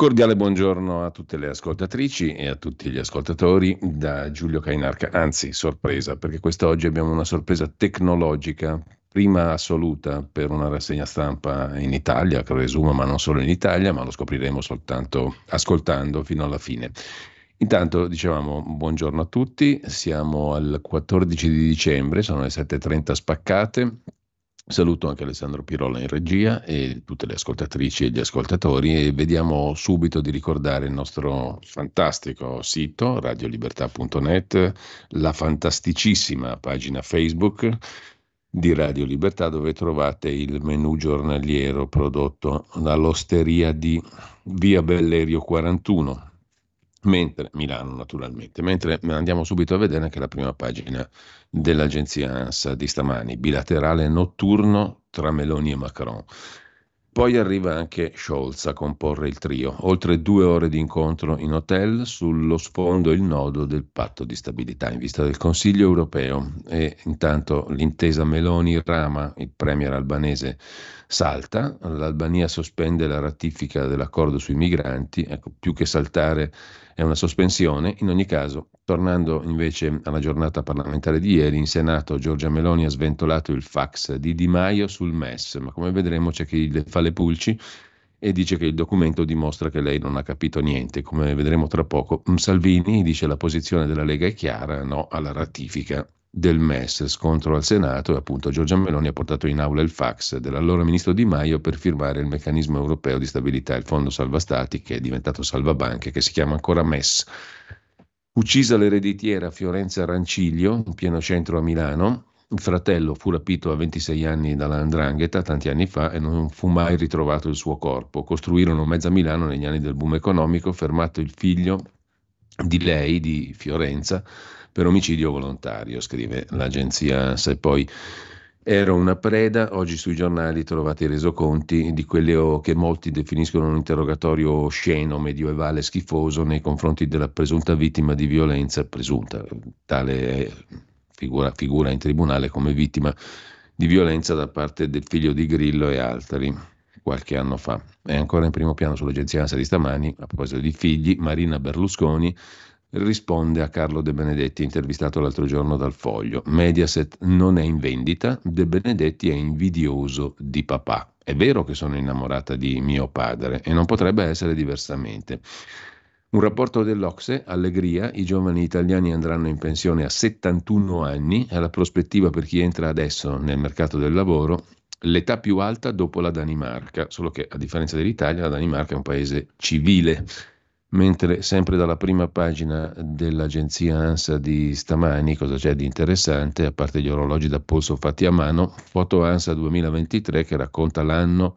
Cordiale buongiorno a tutte le ascoltatrici e a tutti gli ascoltatori da Giulio Cainarca, anzi sorpresa perché quest'oggi abbiamo una sorpresa tecnologica, prima assoluta per una rassegna stampa in Italia, che presumo, ma non solo in Italia, ma lo scopriremo soltanto ascoltando fino alla fine. Intanto dicevamo buongiorno a tutti, siamo al 14 di dicembre, sono le 7.30 spaccate, Saluto anche Alessandro Pirola in regia e tutte le ascoltatrici e gli ascoltatori e vediamo subito di ricordare il nostro fantastico sito radiolibertà.net, la fantasticissima pagina Facebook di Radio Libertà dove trovate il menu giornaliero prodotto dall'osteria di Via Bellerio 41 Mentre, Milano naturalmente, mentre andiamo subito a vedere anche la prima pagina dell'agenzia ANSA di stamani, bilaterale notturno tra Meloni e Macron. Poi arriva anche Scholz a comporre il trio, oltre due ore di incontro in hotel, sullo sfondo il nodo del patto di stabilità in vista del Consiglio europeo. E intanto l'intesa Meloni-Rama, il premier albanese, salta, l'Albania sospende la ratifica dell'accordo sui migranti, ecco, più che saltare è una sospensione. In ogni caso, tornando invece alla giornata parlamentare di ieri, in Senato Giorgia Meloni ha sventolato il fax di Di Maio sul MES, ma come vedremo c'è chi le fa le pulci e dice che il documento dimostra che lei non ha capito niente. Come vedremo tra poco, Salvini dice la posizione della Lega è chiara, no alla ratifica del MES, scontro al Senato e appunto Giorgia Meloni ha portato in aula il fax dell'allora ministro Di Maio per firmare il meccanismo europeo di stabilità, il fondo salva stati che è diventato salva banche, che si chiama ancora MES. Uccisa l'ereditiera Fiorenza Ranciglio, in pieno centro a Milano, il fratello fu rapito a 26 anni dalla Andrangheta tanti anni fa e non fu mai ritrovato il suo corpo. Costruirono mezza Milano negli anni del boom economico, fermato il figlio di lei, di Fiorenza, per omicidio volontario, scrive l'agenzia ANSA. E poi Ero una preda, oggi sui giornali trovate i resoconti di quello che molti definiscono un interrogatorio osceno, medioevale, schifoso nei confronti della presunta vittima di violenza, presunta, tale figura, figura in tribunale come vittima di violenza da parte del figlio di Grillo e altri qualche anno fa. È ancora in primo piano sull'agenzia ANSA di stamani, a proposito di figli, Marina Berlusconi risponde a Carlo De Benedetti, intervistato l'altro giorno dal Foglio. Mediaset non è in vendita, De Benedetti è invidioso di papà. È vero che sono innamorata di mio padre e non potrebbe essere diversamente. Un rapporto dell'Ocse, Allegria, i giovani italiani andranno in pensione a 71 anni, è la prospettiva per chi entra adesso nel mercato del lavoro, l'età più alta dopo la Danimarca, solo che a differenza dell'Italia la Danimarca è un paese civile Mentre sempre dalla prima pagina dell'agenzia ANSA di stamani, cosa c'è di interessante, a parte gli orologi da polso fatti a mano, foto ANSA 2023 che racconta l'anno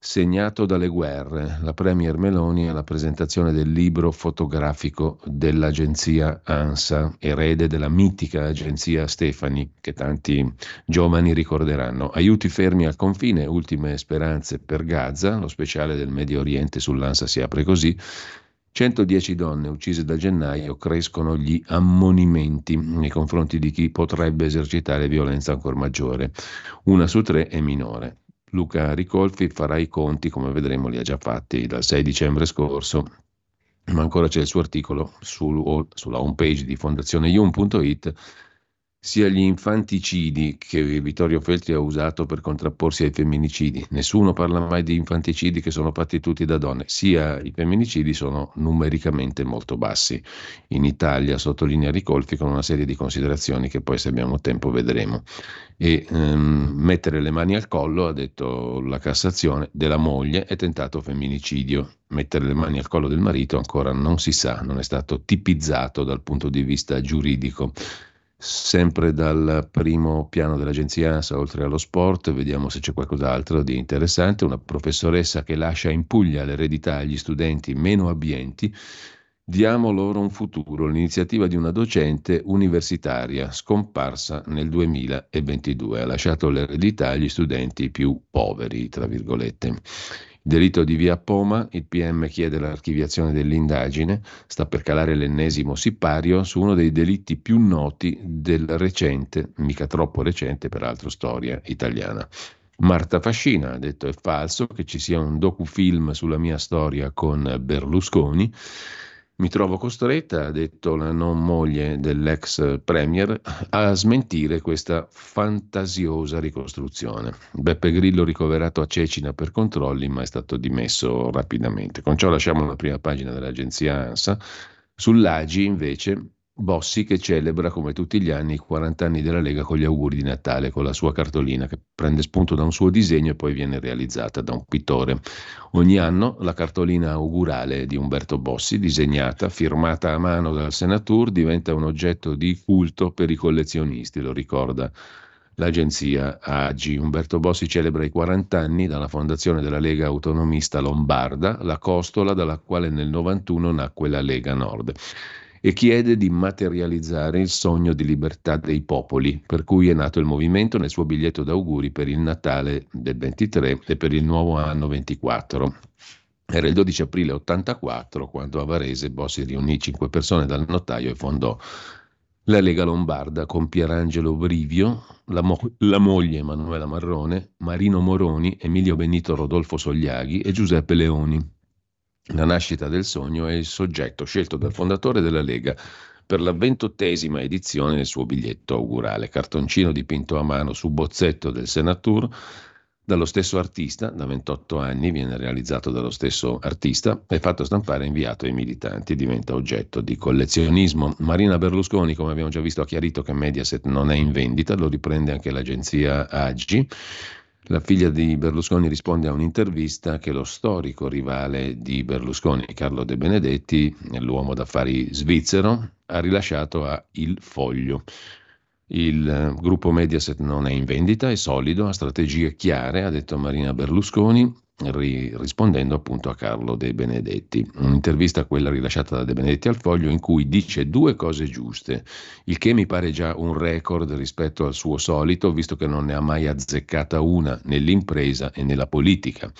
segnato dalle guerre. La Premier Meloni alla presentazione del libro fotografico dell'agenzia ANSA, erede della mitica agenzia Stefani, che tanti giovani ricorderanno. Aiuti fermi al confine, ultime speranze per Gaza, lo speciale del Medio Oriente sull'ANSA si apre così. 110 donne uccise da gennaio crescono gli ammonimenti nei confronti di chi potrebbe esercitare violenza ancora maggiore. Una su tre è minore. Luca Ricolfi farà i conti, come vedremo li ha già fatti dal 6 dicembre scorso, ma ancora c'è il suo articolo sul, sulla homepage di fondazioneium.it sia gli infanticidi che Vittorio Feltri ha usato per contrapporsi ai femminicidi. Nessuno parla mai di infanticidi che sono fatti tutti da donne, sia i femminicidi sono numericamente molto bassi. In Italia, sottolinea Ricolfi, con una serie di considerazioni che poi se abbiamo tempo vedremo. E ehm, mettere le mani al collo, ha detto la Cassazione, della moglie è tentato femminicidio. Mettere le mani al collo del marito ancora non si sa, non è stato tipizzato dal punto di vista giuridico. Sempre dal primo piano dell'agenzia ANSA, oltre allo sport, vediamo se c'è qualcos'altro di interessante. Una professoressa che lascia in Puglia l'eredità agli studenti meno abbienti. Diamo loro un futuro, l'iniziativa di una docente universitaria scomparsa nel 2022. Ha lasciato l'eredità agli studenti più poveri, tra virgolette. Delitto di via Poma, il PM chiede l'archiviazione dell'indagine, sta per calare l'ennesimo sipario su uno dei delitti più noti del recente, mica troppo recente peraltro, storia italiana. Marta Fascina ha detto è falso che ci sia un docufilm sulla mia storia con Berlusconi. Mi trovo costretta, ha detto la non moglie dell'ex premier, a smentire questa fantasiosa ricostruzione. Beppe Grillo ricoverato a Cecina per controlli, ma è stato dimesso rapidamente. Con ciò lasciamo la prima pagina dell'agenzia ANSA. Sull'AGI invece Bossi che celebra come tutti gli anni i 40 anni della Lega con gli auguri di Natale, con la sua cartolina che prende spunto da un suo disegno e poi viene realizzata da un pittore. Ogni anno la cartolina augurale di Umberto Bossi, disegnata, firmata a mano dal Senatur, diventa un oggetto di culto per i collezionisti, lo ricorda l'agenzia AGI. Umberto Bossi celebra i 40 anni dalla fondazione della Lega Autonomista Lombarda, la costola dalla quale nel 91 nacque la Lega Nord e chiede di materializzare il sogno di libertà dei popoli, per cui è nato il movimento nel suo biglietto d'auguri per il Natale del 23 e per il nuovo anno 24. Era il 12 aprile 84 quando a Varese Bossi riunì cinque persone dal notaio e fondò la Lega Lombarda con Pierangelo Brivio, la, mo- la, moglie Emanuela Marrone, Marino Moroni, Emilio Benito Rodolfo Sogliaghi e Giuseppe Leoni. La nascita del sogno è il soggetto scelto dal fondatore della Lega per la ventottesima edizione del suo biglietto augurale, cartoncino dipinto a mano su bozzetto del Senatur dallo stesso artista, da 28 anni viene realizzato dallo stesso artista, è fatto stampare e inviato ai militanti, diventa oggetto di collezionismo. Marina Berlusconi, come abbiamo già visto, ha chiarito che Mediaset non è in vendita, lo riprende anche l'agenzia AGI. La figlia di Berlusconi risponde a un'intervista che lo storico rivale di Berlusconi, Carlo De Benedetti, l'uomo d'affari svizzero, ha rilasciato a Il Foglio. Il eh, gruppo Mediaset non è in vendita, è solido, ha strategie chiare, ha detto Marina Berlusconi, ri- rispondendo appunto a Carlo De Benedetti. Un'intervista quella rilasciata da De Benedetti al Foglio in cui dice due cose giuste, il che mi pare già un record rispetto al suo solito, visto che non ne ha mai azzeccata una nell'impresa e nella politica.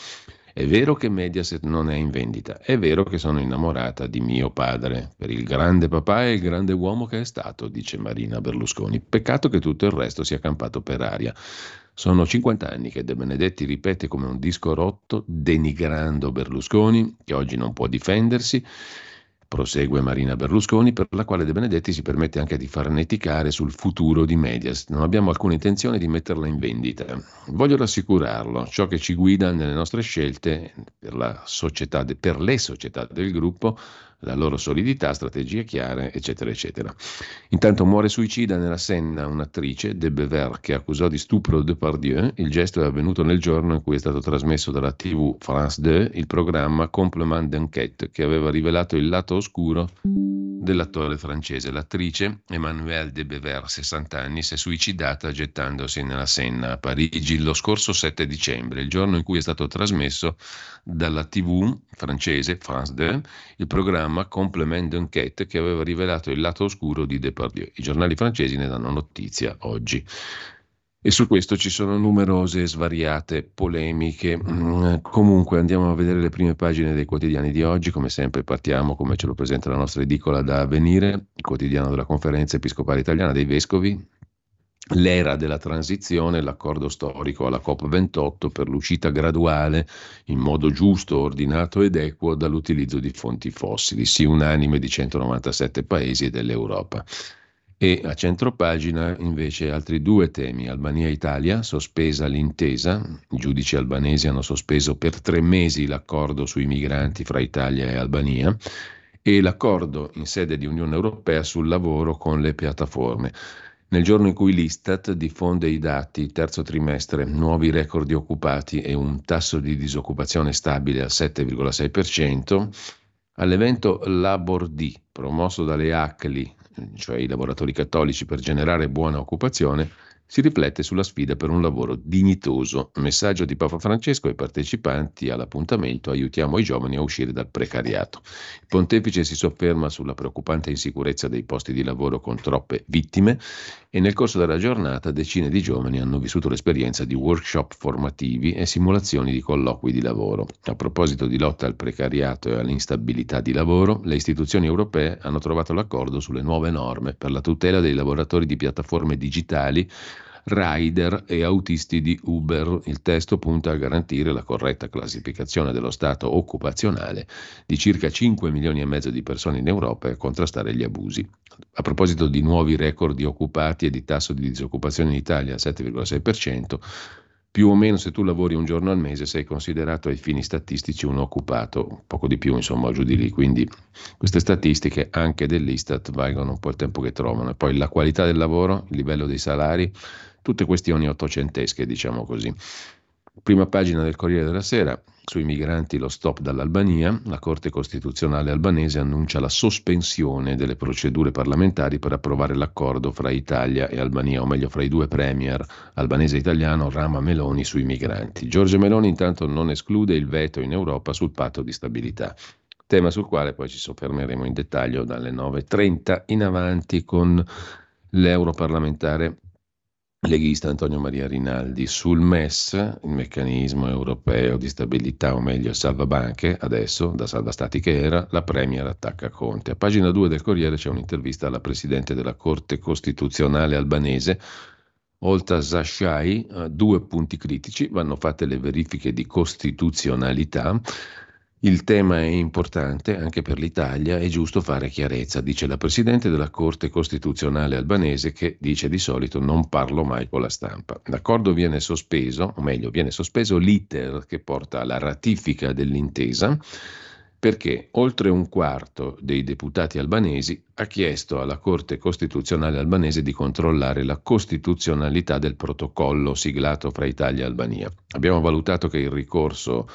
È vero che Mediaset non è in vendita, è vero che sono innamorata di mio padre, per il grande papà e il grande uomo che è stato, dice Marina Berlusconi. Peccato che tutto il resto sia campato per aria. Sono 50 anni che De Benedetti ripete come un disco rotto, denigrando Berlusconi, che oggi non può difendersi. Prosegue Marina Berlusconi, per la quale De Benedetti si permette anche di farneticare sul futuro di Medias. Non abbiamo alcuna intenzione di metterla in vendita. Voglio rassicurarlo, ciò che ci guida nelle nostre scelte per, società per le società del gruppo la loro solidità, strategie chiare, eccetera, eccetera. Intanto muore suicida nella Senna un'attrice, De Bever, che accusò di stupro Depardieu. Il gesto è avvenuto nel giorno in cui è stato trasmesso dalla TV France 2 il programma Complement d'enquête, che aveva rivelato il lato oscuro dell'attore francese. L'attrice, Emmanuelle de Bever, 60 anni, si è suicidata gettandosi nella Senna a Parigi lo scorso 7 dicembre, il giorno in cui è stato trasmesso dalla TV francese France 2 il programma Complement d'enquête che aveva rivelato il lato oscuro di Depardieu. I giornali francesi ne danno notizia oggi. E su questo ci sono numerose e svariate polemiche. Mm, comunque andiamo a vedere le prime pagine dei quotidiani di oggi. Come sempre partiamo, come ce lo presenta la nostra edicola da avvenire, il quotidiano della conferenza episcopale italiana dei vescovi, l'era della transizione, l'accordo storico alla COP28 per l'uscita graduale in modo giusto, ordinato ed equo dall'utilizzo di fonti fossili, sì unanime di 197 paesi e dell'Europa. E a centropagina invece altri due temi, Albania e Italia, sospesa l'intesa, i giudici albanesi hanno sospeso per tre mesi l'accordo sui migranti fra Italia e Albania e l'accordo in sede di Unione Europea sul lavoro con le piattaforme. Nel giorno in cui l'Istat diffonde i dati terzo trimestre, nuovi record di occupati e un tasso di disoccupazione stabile al 7,6%, all'evento Labor D, promosso dalle ACLI, cioè i lavoratori cattolici, per generare buona occupazione, si riflette sulla sfida per un lavoro dignitoso. Messaggio di Papa Francesco ai partecipanti all'appuntamento aiutiamo i giovani a uscire dal precariato. Il pontefice si sofferma sulla preoccupante insicurezza dei posti di lavoro con troppe vittime e nel corso della giornata decine di giovani hanno vissuto l'esperienza di workshop formativi e simulazioni di colloqui di lavoro. A proposito di lotta al precariato e all'instabilità di lavoro, le istituzioni europee hanno trovato l'accordo sulle nuove norme per la tutela dei lavoratori di piattaforme digitali rider e autisti di Uber. Il testo punta a garantire la corretta classificazione dello stato occupazionale di circa 5 milioni e mezzo di persone in Europa e contrastare gli abusi. A proposito di nuovi record di occupati e di tasso di disoccupazione in Italia, 7,6%, più o meno se tu lavori un giorno al mese sei considerato ai fini statistici un occupato, poco di più insomma giù di lì, quindi queste statistiche anche dell'Istat valgono un po' il tempo che trovano e poi la qualità del lavoro, il livello dei salari, tutte questioni ottocentesche, diciamo così. Prima pagina del Corriere della Sera, sui migranti lo stop dall'Albania, la Corte Costituzionale albanese annuncia la sospensione delle procedure parlamentari per approvare l'accordo fra Italia e Albania, o meglio fra i due premier albanese e italiano Rama Meloni sui migranti. Giorgio Meloni intanto non esclude il veto in Europa sul patto di stabilità tema sul quale poi ci soffermeremo in dettaglio dalle 9.30 in avanti con l'europarlamentare leghista Antonio Maria Rinaldi. Sul MES, il meccanismo europeo di stabilità, o meglio salvabanche, adesso da salva stati che era, la Premier attacca Conte. A pagina 2 del Corriere c'è un'intervista alla Presidente della Corte Costituzionale albanese, Olta Zashai, due punti critici, vanno fatte le verifiche di costituzionalità il tema è importante anche per l'Italia, è giusto fare chiarezza, dice la Presidente della Corte Costituzionale albanese che dice di solito non parlo mai con la stampa. L'accordo viene sospeso, o meglio viene sospeso l'iter che porta alla ratifica dell'intesa perché oltre un quarto dei deputati albanesi ha chiesto alla Corte Costituzionale albanese di controllare la costituzionalità del protocollo siglato fra Italia e Albania. Abbiamo valutato che il ricorso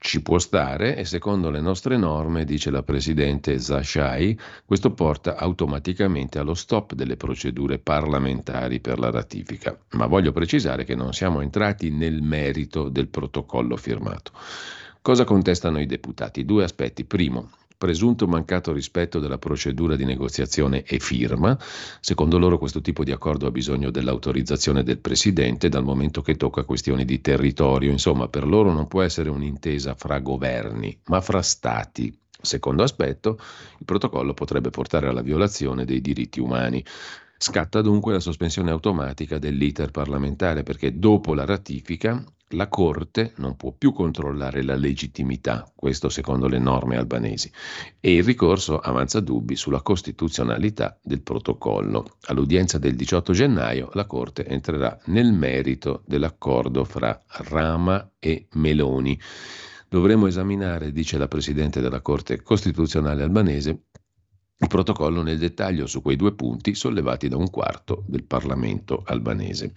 ci può stare e secondo le nostre norme, dice la Presidente Zashai, questo porta automaticamente allo stop delle procedure parlamentari per la ratifica. Ma voglio precisare che non siamo entrati nel merito del protocollo firmato. Cosa contestano i deputati? Due aspetti. Primo, presunto mancato rispetto della procedura di negoziazione e firma. Secondo loro questo tipo di accordo ha bisogno dell'autorizzazione del Presidente dal momento che tocca questioni di territorio. Insomma, per loro non può essere un'intesa fra governi, ma fra Stati. Secondo aspetto, il protocollo potrebbe portare alla violazione dei diritti umani. Scatta dunque la sospensione automatica dell'iter parlamentare perché dopo la ratifica la Corte non può più controllare la legittimità, questo secondo le norme albanesi, e il ricorso avanza dubbi sulla costituzionalità del protocollo. All'udienza del 18 gennaio la Corte entrerà nel merito dell'accordo fra Rama e Meloni. Dovremo esaminare, dice la Presidente della Corte Costituzionale albanese, il protocollo nel dettaglio su quei due punti sollevati da un quarto del Parlamento albanese.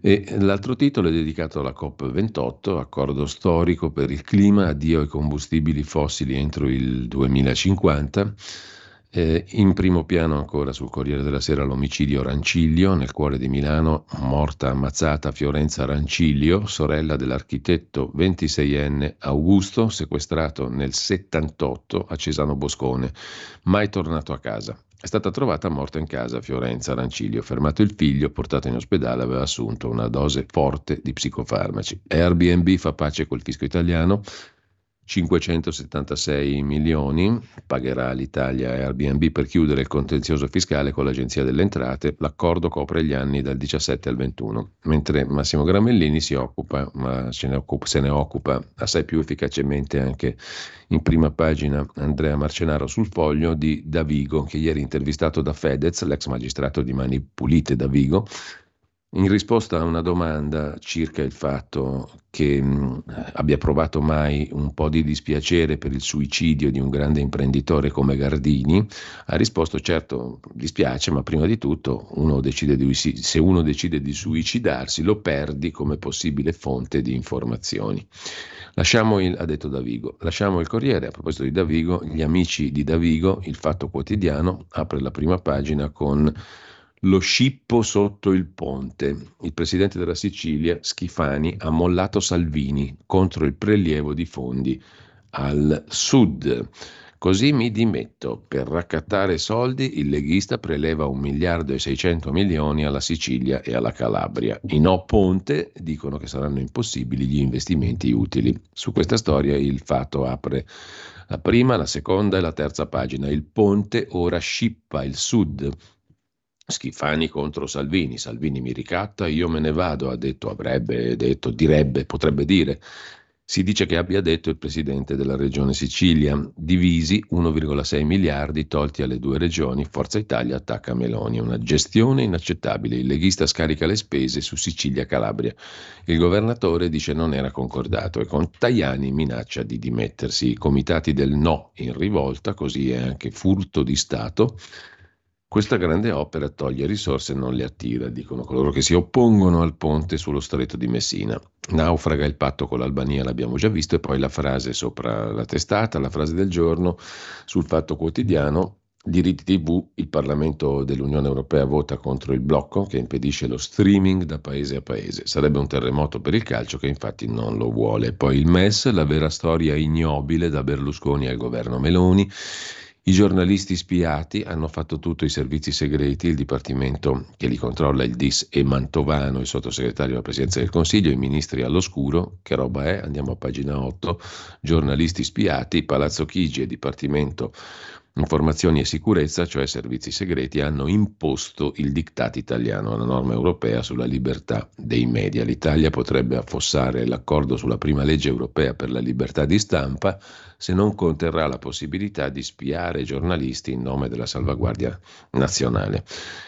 E l'altro titolo è dedicato alla COP28, accordo storico per il clima, addio ai combustibili fossili entro il 2050. Eh, in primo piano ancora sul Corriere della Sera l'omicidio Ranciglio, nel cuore di Milano, morta ammazzata Fiorenza Ranciglio, sorella dell'architetto 26enne Augusto, sequestrato nel 78 a Cesano Boscone, mai tornato a casa. È stata trovata morta in casa Fiorenza Rancilio. Fermato il figlio, portato in ospedale, aveva assunto una dose forte di psicofarmaci. Airbnb fa pace col fisco italiano. 576 milioni pagherà l'Italia Airbnb per chiudere il contenzioso fiscale con l'Agenzia delle Entrate. L'accordo copre gli anni dal 17 al 21, mentre Massimo Gramellini si occupa, ma se ne occupa, se ne occupa assai più efficacemente anche in prima pagina Andrea Marcenaro sul foglio di Davigo, che ieri intervistato da Fedez, l'ex magistrato di Mani Pulite Davigo, In risposta a una domanda circa il fatto che mh, abbia provato mai un po' di dispiacere per il suicidio di un grande imprenditore come Gardini, ha risposto certo dispiace, ma prima di tutto uno di, se uno decide di suicidarsi lo perdi come possibile fonte di informazioni. Lasciamo il, ha detto Davigo, lasciamo il Corriere, a proposito di Davigo, gli amici di Davigo, il Fatto Quotidiano, apre la prima pagina con lo scippo sotto il ponte. Il presidente della Sicilia, Schifani, ha mollato Salvini contro il prelievo di fondi al sud. Così mi dimetto. Per raccattare soldi il leghista preleva un miliardo e 600 milioni alla Sicilia e alla Calabria. I no ponte dicono che saranno impossibili gli investimenti utili. Su questa storia il fatto apre la prima, la seconda e la terza pagina. Il ponte ora scippa il sud Schifani contro Salvini, Salvini mi ricatta, io me ne vado, ha detto, avrebbe detto, direbbe, potrebbe dire. Si dice che abbia detto il presidente della regione Sicilia, divisi 1,6 miliardi tolti alle due regioni, Forza Italia attacca Meloni, una gestione inaccettabile, il leghista scarica le spese su Sicilia Calabria. Il governatore dice non era concordato e con Tajani minaccia di dimettersi, i comitati del no in rivolta, così è anche furto di Stato questa grande opera toglie risorse e non le attira, dicono coloro che si oppongono al ponte sullo stretto di Messina. Naufraga il patto con l'Albania, l'abbiamo già visto, e poi la frase sopra la testata, la frase del giorno sul fatto quotidiano. Diritti TV, il Parlamento dell'Unione Europea vota contro il blocco che impedisce lo streaming da paese a paese. Sarebbe un terremoto per il calcio che infatti non lo vuole. Poi il MES, la vera storia ignobile da Berlusconi al governo Meloni. I giornalisti spiati hanno fatto tutto i servizi segreti, il dipartimento che li controlla, il DIS e Mantovano, il sottosegretario della Presidenza del Consiglio, i ministri all'oscuro. Che roba è? Andiamo a pagina 8. Giornalisti spiati, Palazzo Chigi e Dipartimento Informazioni e Sicurezza, cioè servizi segreti, hanno imposto il diktat italiano, la norma europea sulla libertà dei media. L'Italia potrebbe affossare l'accordo sulla prima legge europea per la libertà di stampa se non conterrà la possibilità di spiare giornalisti in nome della salvaguardia nazionale.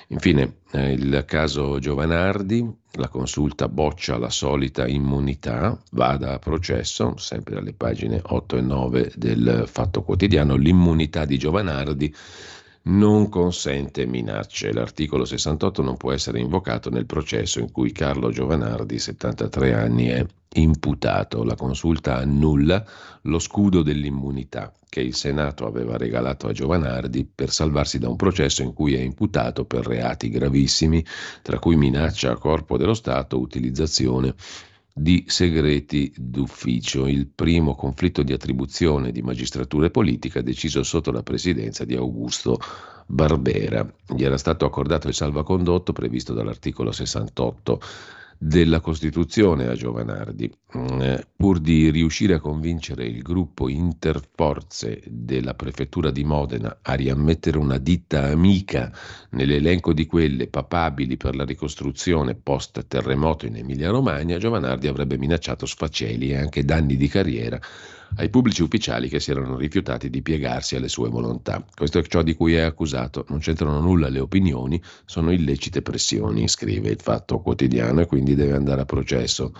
Infine, eh, il caso Giovanardi, la consulta boccia la solita immunità, vada a processo, sempre dalle pagine 8 e 9 del Fatto Quotidiano, l'immunità di Giovanardi non consente minacce. L'articolo 68 non può essere invocato nel processo in cui Carlo Giovanardi, 73 anni, è imputato. La consulta annulla lo scudo dell'immunità che il Senato aveva regalato a Giovanardi per salvarsi da un processo in cui è imputato per reati gravissimi, tra cui minaccia a corpo dello Stato, utilizzazione di segreti d'ufficio, il primo conflitto di attribuzione di magistratura e politica deciso sotto la presidenza di Augusto Barbera. Gli era stato accordato il salvacondotto previsto dall'articolo 68 della Costituzione a Giovanardi, mm, eh, pur di riuscire a convincere il gruppo interforze della prefettura di Modena a riammettere una ditta amica nell'elenco di quelle papabili per la ricostruzione post terremoto in Emilia-Romagna, Giovanardi avrebbe minacciato sfaceli e anche danni di carriera ai pubblici ufficiali che si erano rifiutati di piegarsi alle sue volontà. Questo è ciò di cui è accusato. Non c'entrano nulla le opinioni, sono illecite pressioni, scrive il Fatto Quotidiano e quindi deve andare a processo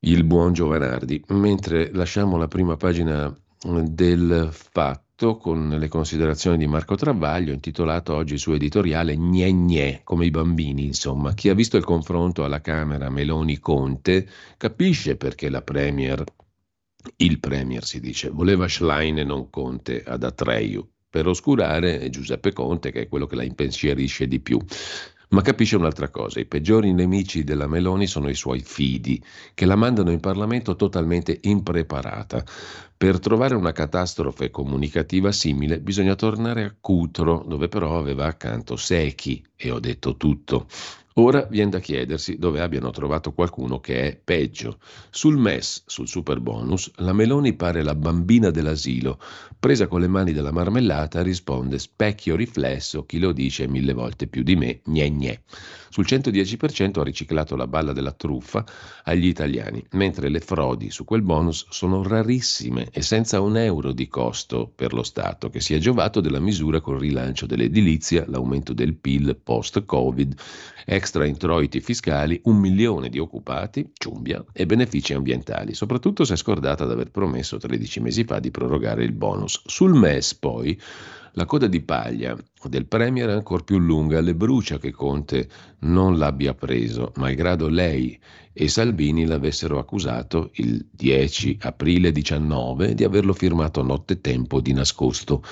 il buon Giovanardi. Mentre lasciamo la prima pagina del Fatto con le considerazioni di Marco Travaglio, intitolato oggi il suo editoriale Gne Gne, come i bambini, insomma. Chi ha visto il confronto alla Camera Meloni-Conte capisce perché la Premier il Premier, si dice, voleva Schlein e non Conte ad Atreyu per oscurare Giuseppe Conte, che è quello che la impensierisce di più. Ma capisce un'altra cosa, i peggiori nemici della Meloni sono i suoi fidi, che la mandano in Parlamento totalmente impreparata. Per trovare una catastrofe comunicativa simile bisogna tornare a Cutro, dove però aveva accanto Secchi, e ho detto tutto. Ora viene da chiedersi dove abbiano trovato qualcuno che è peggio. Sul MES, sul super bonus, la Meloni pare la bambina dell'asilo. Presa con le mani della marmellata risponde specchio riflesso, chi lo dice mille volte più di me, gne gne. Sul 110% ha riciclato la balla della truffa agli italiani, mentre le frodi su quel bonus sono rarissime e senza un euro di costo per lo Stato, che si è giovato della misura col rilancio dell'edilizia, l'aumento del PIL post-Covid, ex extra introiti fiscali, un milione di occupati, ciumbia, e benefici ambientali. Soprattutto si è scordata di aver promesso 13 mesi fa di prorogare il bonus. Sul MES poi la coda di paglia del Premier è ancora più lunga, le brucia che Conte non l'abbia preso, malgrado lei e Salvini l'avessero accusato il 10 aprile 19 di averlo firmato nottetempo di nascosto.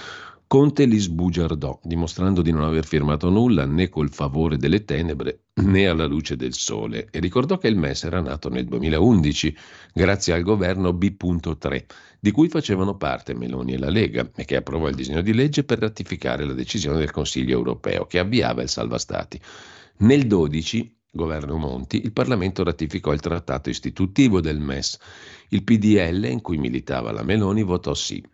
Conte li sbugiardò, dimostrando di non aver firmato nulla né col favore delle tenebre né alla luce del sole e ricordò che il MES era nato nel 2011 grazie al governo B.3 di cui facevano parte Meloni e la Lega e che approvò il disegno di legge per ratificare la decisione del Consiglio europeo che avviava il salva stati. Nel 12 governo Monti, il Parlamento ratificò il trattato istitutivo del MES. Il PDL, in cui militava la Meloni, votò sì.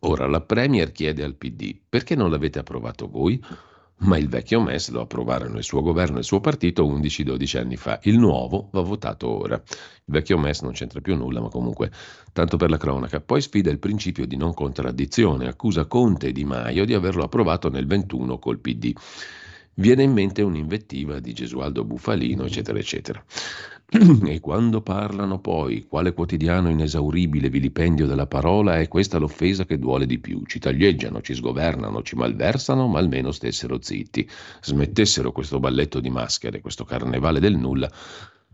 Ora la Premier chiede al PD perché non l'avete approvato voi? Ma il vecchio MES lo approvarono il suo governo e il suo partito 11-12 anni fa. Il nuovo va votato ora. Il vecchio MES non c'entra più nulla, ma comunque, tanto per la cronaca. Poi sfida il principio di non contraddizione, accusa Conte e Di Maio di averlo approvato nel 21 col PD. Viene in mente un'invettiva di Gesualdo Bufalino, eccetera, eccetera. E quando parlano poi, quale quotidiano inesauribile vilipendio della parola, è questa l'offesa che duole di più. Ci taglieggiano, ci sgovernano, ci malversano, ma almeno stessero zitti. Smettessero questo balletto di maschere, questo carnevale del nulla.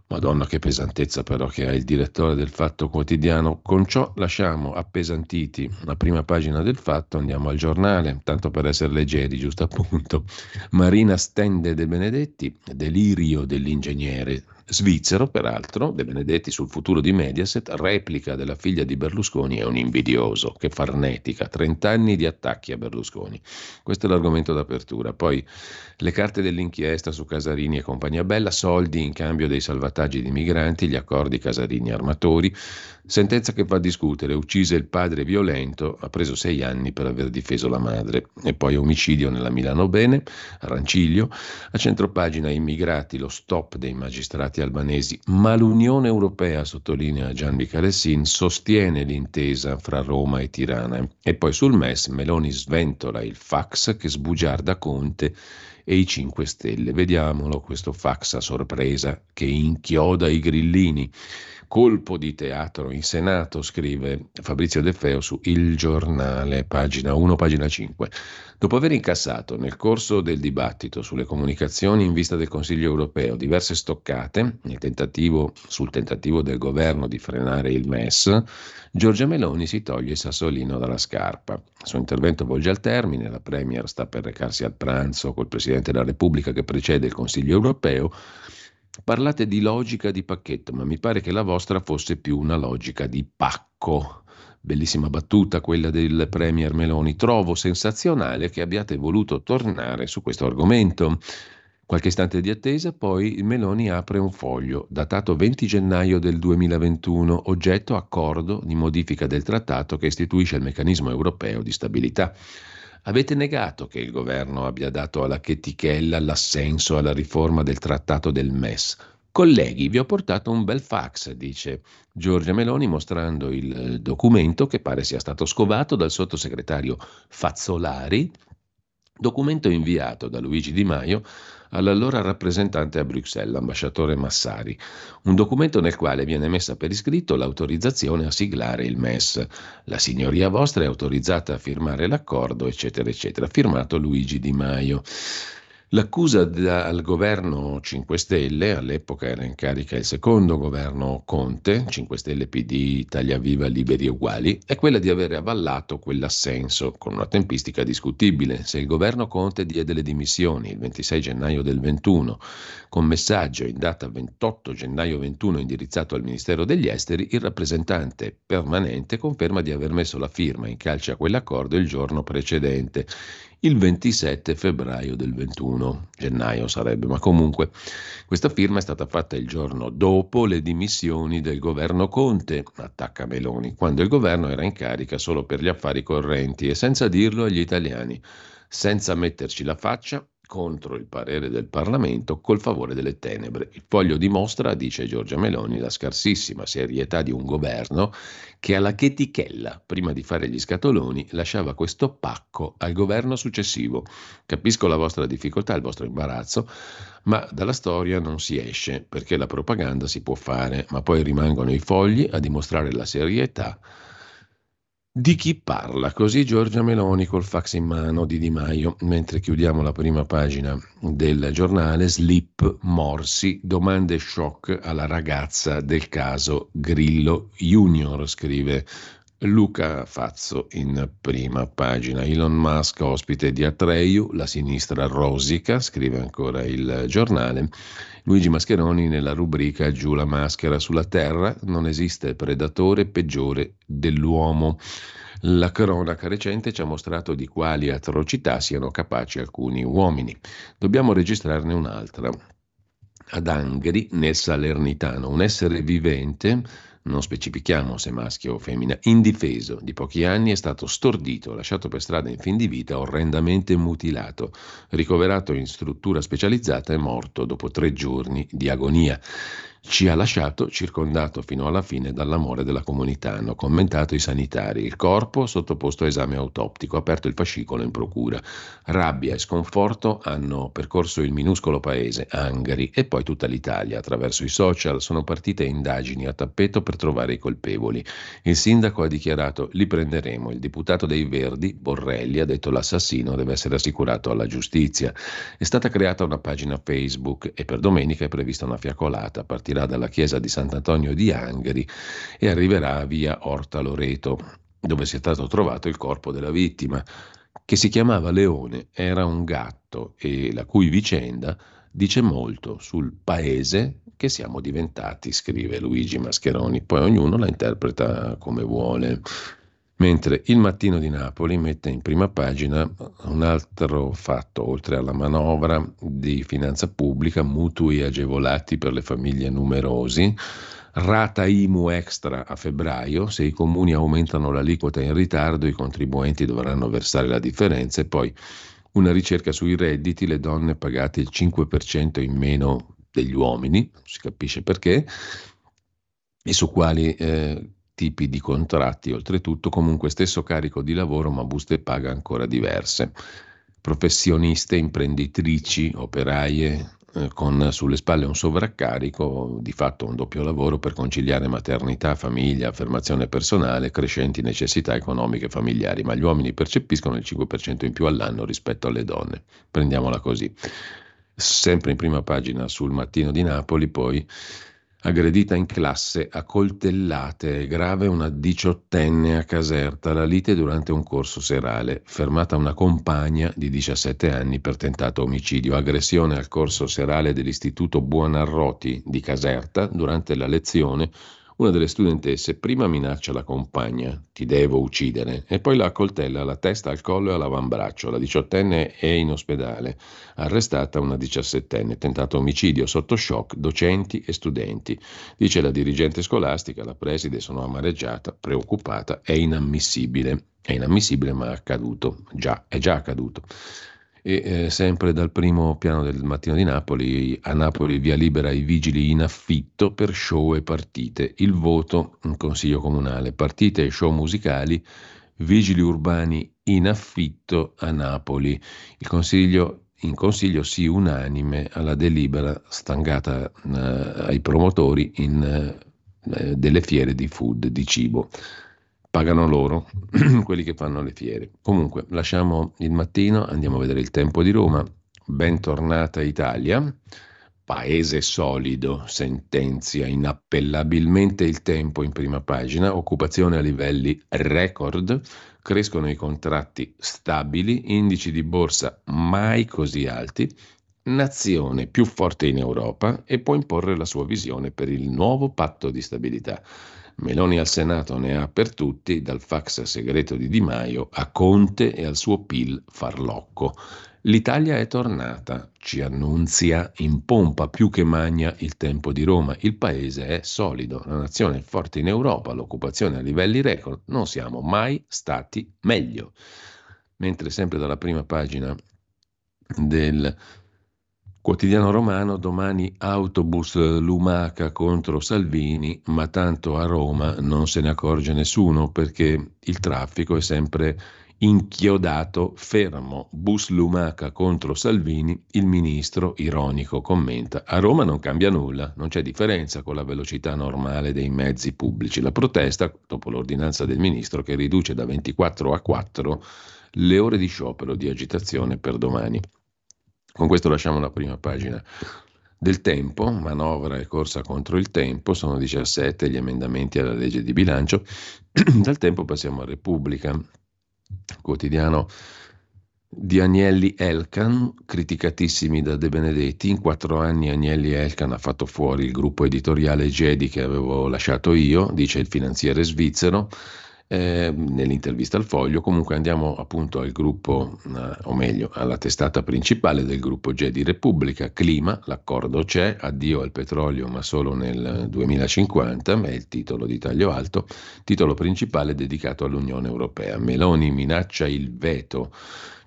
Madonna che pesantezza però che ha il direttore del Fatto Quotidiano. Con ciò lasciamo appesantiti la prima pagina del Fatto, andiamo al giornale, tanto per essere leggeri, giusto appunto. Marina stende De Benedetti, delirio dell'ingegnere, svizzero, peraltro, De Benedetti sul futuro di Mediaset, replica della figlia di Berlusconi, è un invidioso che farnetica, 30 anni di attacchi a Berlusconi. Questo è l'argomento d'apertura. Poi le carte dell'inchiesta su Casarini e compagnia bella, soldi in cambio dei salvataggi di migranti, gli accordi Casarini armatori, sentenza che fa discutere, uccise il padre violento, ha preso sei anni per aver difeso la madre. E poi omicidio nella Milano Bene, a Ranciglio, a centropagina immigrati, lo stop dei magistrati stati albanesi, ma l'Unione Europea, sottolinea Gian Michalessin, sostiene l'intesa fra Roma e Tirana. E poi sul MES Meloni sventola il fax che sbugiarda Conte e i 5 Stelle. Vediamolo questo fax a sorpresa che inchioda i grillini. Colpo di teatro in Senato, scrive Fabrizio De Feo su Il Giornale, pagina 1, pagina 5. Dopo aver incassato nel corso del dibattito sulle comunicazioni in vista del Consiglio europeo diverse stoccate tentativo, sul tentativo del governo di frenare il MES, Giorgia Meloni si toglie il sassolino dalla scarpa. Il suo intervento volge al termine, la Premier sta per recarsi al pranzo col Presidente della Repubblica che precede il Consiglio europeo Parlate di logica di pacchetto, ma mi pare che la vostra fosse più una logica di pacco. Bellissima battuta quella del Premier Meloni. Trovo sensazionale che abbiate voluto tornare su questo argomento. Qualche istante di attesa, poi Meloni apre un foglio, datato 20 gennaio del 2021, oggetto accordo di modifica del trattato che istituisce il meccanismo europeo di stabilità. Avete negato che il governo abbia dato alla chetichella l'assenso alla riforma del trattato del MES. Colleghi, vi ho portato un bel fax, dice Giorgia Meloni mostrando il documento che pare sia stato scovato dal sottosegretario Fazzolari, documento inviato da Luigi Di Maio all'allora rappresentante a Bruxelles, l'ambasciatore Massari, un documento nel quale viene messa per iscritto l'autorizzazione a siglare il MES. La signoria vostra è autorizzata a firmare l'accordo, eccetera, eccetera, firmato Luigi Di Maio. L'accusa al governo 5 Stelle, all'epoca era in carica il secondo governo Conte, 5 Stelle PD, Italia Viva, Liberi e Uguali, è quella di avere avallato quell'assenso con una tempistica discutibile. Se il governo Conte diede le dimissioni il 26 gennaio del 21 con messaggio in data 28 gennaio 21 indirizzato al Ministero degli Esteri, il rappresentante permanente conferma di aver messo la firma in calce a quell'accordo il giorno precedente il 27 febbraio del 21 gennaio sarebbe, ma comunque questa firma è stata fatta il giorno dopo le dimissioni del governo Conte, attacca Meloni, quando il governo era in carica solo per gli affari correnti e senza dirlo agli italiani, senza metterci la faccia, contro il parere del Parlamento col favore delle tenebre. Il foglio dimostra, dice Giorgia Meloni, la scarsissima serietà di un governo che alla chetichella, prima di fare gli scatoloni, lasciava questo pacco al governo successivo. Capisco la vostra difficoltà, il vostro imbarazzo, ma dalla storia non si esce, perché la propaganda si può fare, ma poi rimangono i fogli a dimostrare la serietà di chi parla. Così Giorgia Meloni col fax in mano di Di Maio, mentre chiudiamo la prima pagina del giornale, slip Morsi, domande shock alla ragazza del caso Grillo Junior, scrive Luca Fazzo in prima pagina. Elon Musk ospite di Atreyu, la sinistra rosica, scrive ancora il giornale. Luigi Mascheroni nella rubrica Giù la maschera sulla terra, non esiste predatore peggiore dell'uomo. La cronaca recente ci ha mostrato di quali atrocità siano capaci alcuni uomini. Dobbiamo registrarne un'altra. Ad Angri, nel Salernitano, un essere vivente non specifichiamo se maschio o femmina, indifeso di pochi anni, è stato stordito, lasciato per strada in fin di vita, orrendamente mutilato, ricoverato in struttura specializzata e morto dopo tre giorni di agonia ci ha lasciato circondato fino alla fine dall'amore della comunità, hanno commentato i sanitari. Il corpo sottoposto a esame autoptico, aperto il fascicolo in procura. Rabbia e sconforto hanno percorso il minuscolo paese, Angari, e poi tutta l'Italia. Attraverso i social sono partite indagini a tappeto per trovare i colpevoli. Il sindaco ha dichiarato li prenderemo. Il deputato dei Verdi, Borrelli, ha detto l'assassino deve essere assicurato alla giustizia. È stata creata una pagina Facebook e per domenica è prevista una fiaccolata a partire partirà dalla chiesa di Sant'Antonio di Angri e arriverà via Orta Loreto, dove sia stato trovato il corpo della vittima, che si chiamava Leone, era un gatto e la cui vicenda dice molto sul paese che siamo diventati, scrive Luigi Mascheroni. Poi ognuno la interpreta come vuole. Mentre il mattino di Napoli mette in prima pagina un altro fatto, oltre alla manovra di finanza pubblica, mutui agevolati per le famiglie numerosi, rata IMU extra a febbraio, se i comuni aumentano l'aliquota in ritardo i contribuenti dovranno versare la differenza e poi una ricerca sui redditi, le donne pagate il 5% in meno degli uomini, non si capisce perché, e su quali eh, tipi di contratti, oltretutto comunque stesso carico di lavoro ma buste paga ancora diverse. Professioniste, imprenditrici, operaie eh, con sulle spalle un sovraccarico, di fatto un doppio lavoro per conciliare maternità, famiglia, affermazione personale, crescenti necessità economiche e familiari, ma gli uomini percepiscono il 5% in più all'anno rispetto alle donne. Prendiamola così. Sempre in prima pagina sul mattino di Napoli, poi aggredita in classe a coltellate, grave una diciottenne a Caserta, la lite durante un corso serale, fermata una compagna di 17 anni per tentato omicidio, aggressione al corso serale dell'Istituto Buonarroti di Caserta durante la lezione una delle studentesse prima minaccia la compagna, ti devo uccidere, e poi la accoltella alla testa, al collo e all'avambraccio. La diciottenne è in ospedale. Arrestata una diciassettenne, tentato omicidio sotto shock docenti e studenti. Dice la dirigente scolastica, la preside, sono amareggiata, preoccupata, è inammissibile. È inammissibile ma è accaduto, già, è già accaduto e eh, sempre dal primo piano del mattino di Napoli, a Napoli via libera i vigili in affitto per show e partite, il voto consiglio comunale, partite e show musicali, vigili urbani in affitto a Napoli. Il consiglio in consiglio sì unanime alla delibera stangata eh, ai promotori in, eh, delle fiere di food, di cibo pagano loro, quelli che fanno le fiere. Comunque, lasciamo il mattino, andiamo a vedere il tempo di Roma. Bentornata Italia, paese solido, sentenzia inappellabilmente il tempo in prima pagina, occupazione a livelli record, crescono i contratti stabili, indici di borsa mai così alti, nazione più forte in Europa e può imporre la sua visione per il nuovo patto di stabilità. Meloni al Senato ne ha per tutti, dal fax segreto di Di Maio a Conte e al suo PIL farlocco. L'Italia è tornata, ci annunzia in pompa più che magna il tempo di Roma. Il paese è solido, la nazione è forte in Europa, l'occupazione a livelli record, non siamo mai stati meglio. Mentre sempre dalla prima pagina del Quotidiano Romano, domani autobus Lumaca contro Salvini, ma tanto a Roma non se ne accorge nessuno perché il traffico è sempre inchiodato, fermo. Bus Lumaca contro Salvini, il ministro ironico commenta. A Roma non cambia nulla, non c'è differenza con la velocità normale dei mezzi pubblici. La protesta, dopo l'ordinanza del ministro che riduce da 24 a 4 le ore di sciopero di agitazione per domani. Con questo lasciamo la prima pagina del tempo, manovra e corsa contro il tempo, sono 17 gli emendamenti alla legge di bilancio. Dal tempo passiamo a Repubblica, quotidiano di Agnelli Elkan, criticatissimi da De Benedetti. In quattro anni Agnelli Elkan ha fatto fuori il gruppo editoriale Gedi che avevo lasciato io, dice il finanziere svizzero eh, nell'intervista al foglio. Comunque andiamo appunto al gruppo, eh, o meglio, alla testata principale del gruppo Jedi Repubblica, Clima, l'accordo c'è, addio al petrolio ma solo nel 2050, è il titolo di taglio alto, titolo principale dedicato all'Unione Europea. Meloni minaccia il veto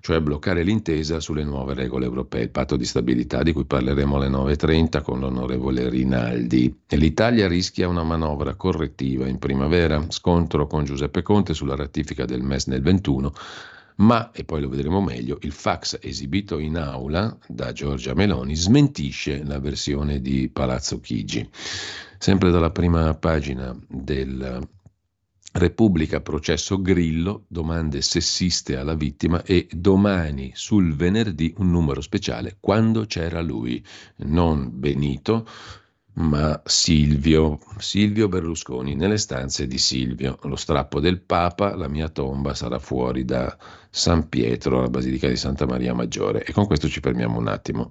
cioè bloccare l'intesa sulle nuove regole europee, il patto di stabilità di cui parleremo alle 9.30 con l'onorevole Rinaldi. E L'Italia rischia una manovra correttiva in primavera, scontro con Giuseppe Conte sulla ratifica del MES nel 21 ma, e poi lo vedremo meglio, il fax esibito in aula da Giorgia Meloni smentisce la versione di Palazzo Chigi. Sempre dalla prima pagina del Repubblica processo Grillo, domande sessiste alla vittima e domani sul venerdì un numero speciale quando c'era lui, non Benito, ma Silvio, Silvio Berlusconi, nelle stanze di Silvio. Lo strappo del Papa, la mia tomba sarà fuori da San Pietro, alla Basilica di Santa Maria Maggiore. E con questo ci fermiamo un attimo.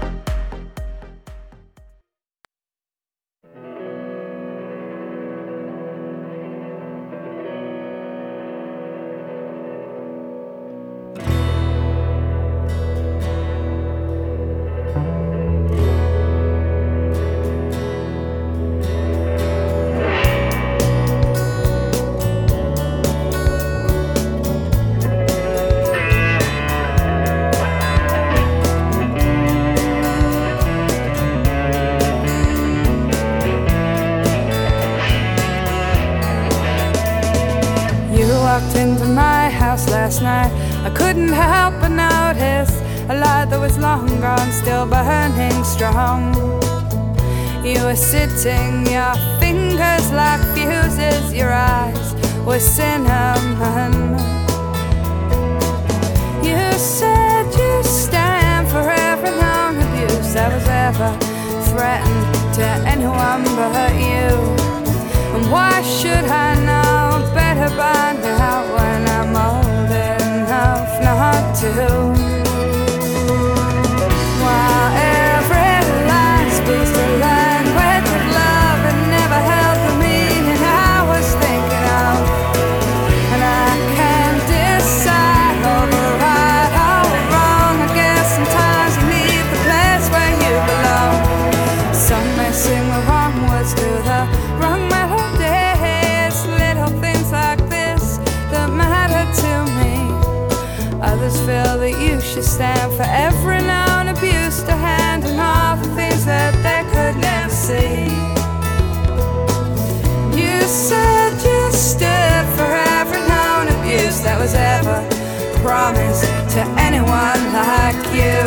promise to anyone like you.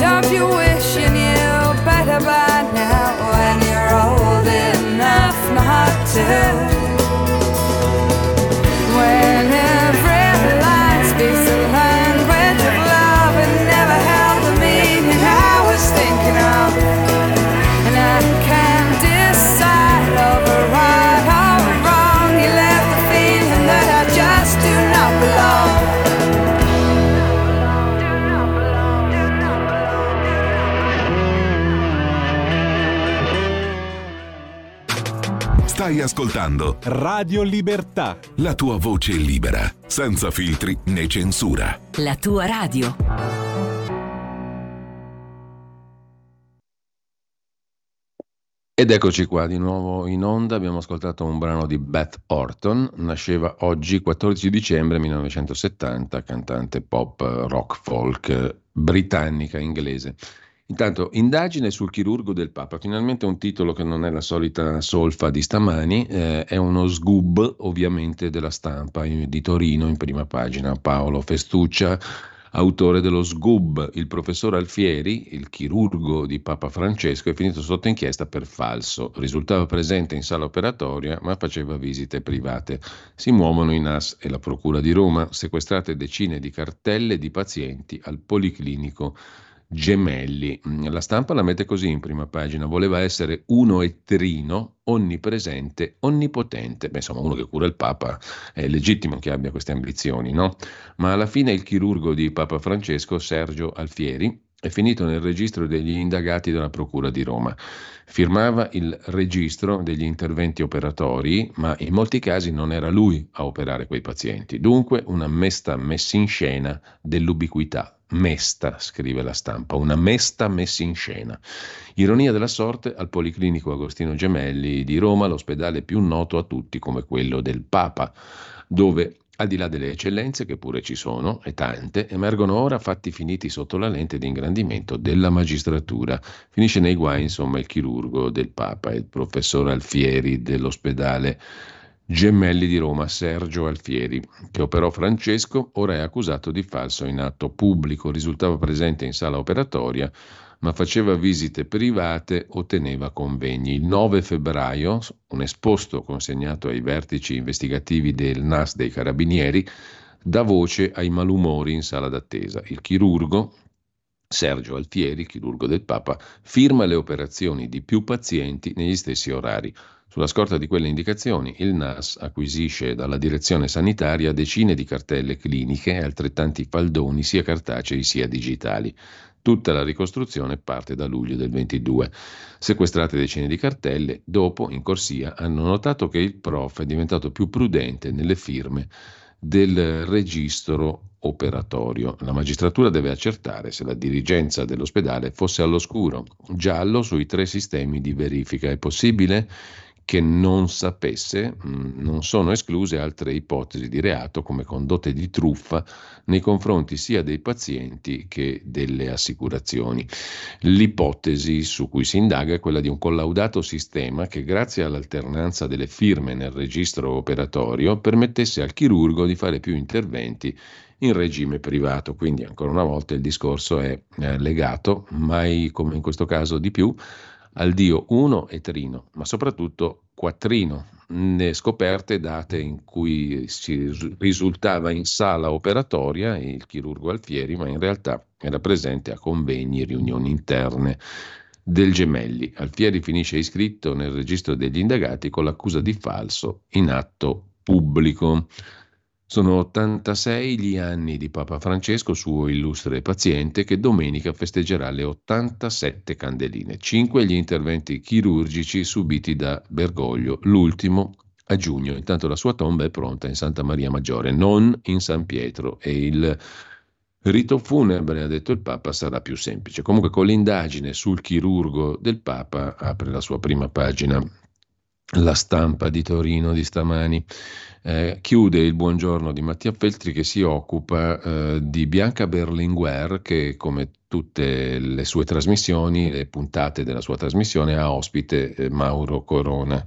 Don't you wish you knew better by now when you're old enough not to? Ascoltando Radio Libertà. La tua voce libera, senza filtri né censura. La tua radio. Ed eccoci qua di nuovo in onda, abbiamo ascoltato un brano di Beth Orton, nasceva oggi 14 dicembre 1970, cantante pop, rock, folk, britannica, inglese. Intanto, indagine sul chirurgo del Papa, finalmente un titolo che non è la solita solfa di stamani, eh, è uno sgub ovviamente della stampa di Torino in prima pagina, Paolo Festuccia autore dello SGUB. Il professor Alfieri, il chirurgo di Papa Francesco, è finito sotto inchiesta per falso. Risultava presente in sala operatoria, ma faceva visite private. Si muovono i NAS e la Procura di Roma, sequestrate decine di cartelle di pazienti al Policlinico gemelli. Mm, la stampa la mette così in prima pagina, voleva essere uno e trino, onnipresente, onnipotente. Beh, insomma, uno che cura il Papa è legittimo che abbia queste ambizioni, no? Ma alla fine il chirurgo di Papa Francesco, Sergio Alfieri, è finito nel registro degli indagati della Procura di Roma. Firmava il registro degli interventi operatori, ma in molti casi non era lui a operare quei pazienti. Dunque una mesta messa in scena dell'ubiquità mesta, scrive la stampa, una mesta messa in scena. Ironia della sorte, al Policlinico Agostino Gemelli di Roma, l'ospedale più noto a tutti come quello del Papa, dove al di là delle eccellenze, che pure ci sono, e tante, emergono ora fatti finiti sotto la lente di ingrandimento della magistratura. Finisce nei guai, insomma, il chirurgo del Papa, il professor Alfieri dell'ospedale Gemelli di Roma, Sergio Alfieri, che operò Francesco, ora è accusato di falso in atto pubblico, risultava presente in sala operatoria, ma faceva visite private o teneva convegni. Il 9 febbraio, un esposto consegnato ai vertici investigativi del NAS dei Carabinieri dà voce ai malumori in sala d'attesa. Il chirurgo, Sergio Alfieri, chirurgo del Papa, firma le operazioni di più pazienti negli stessi orari. Sulla scorta di quelle indicazioni, il NAS acquisisce dalla direzione sanitaria decine di cartelle cliniche e altrettanti faldoni sia cartacei sia digitali. Tutta la ricostruzione parte da luglio del 22. Sequestrate decine di cartelle, dopo, in corsia, hanno notato che il prof è diventato più prudente nelle firme del registro operatorio. La magistratura deve accertare se la dirigenza dell'ospedale fosse all'oscuro, giallo sui tre sistemi di verifica. È possibile? Che non sapesse, mm, non sono escluse altre ipotesi di reato come condotte di truffa nei confronti sia dei pazienti che delle assicurazioni. L'ipotesi su cui si indaga è quella di un collaudato sistema che grazie all'alternanza delle firme nel registro operatorio permettesse al chirurgo di fare più interventi in regime privato. Quindi ancora una volta il discorso è eh, legato, mai come in questo caso di più, al dio uno e trino, ma soprattutto quattrino, ne scoperte date in cui si risultava in sala operatoria il chirurgo Alfieri, ma in realtà era presente a convegni e riunioni interne del Gemelli. Alfieri finisce iscritto nel registro degli indagati con l'accusa di falso in atto pubblico. Sono 86 gli anni di Papa Francesco, suo illustre paziente, che domenica festeggerà le 87 candeline. Cinque gli interventi chirurgici subiti da Bergoglio, l'ultimo a giugno. Intanto la sua tomba è pronta in Santa Maria Maggiore, non in San Pietro e il rito funebre, ha detto il Papa, sarà più semplice. Comunque con l'indagine sul chirurgo del Papa apre la sua prima pagina la stampa di Torino di stamani. Eh, chiude il buongiorno di Mattia Feltri che si occupa eh, di Bianca Berlinguer che come tutte le sue trasmissioni, le puntate della sua trasmissione ha ospite eh, Mauro Corona,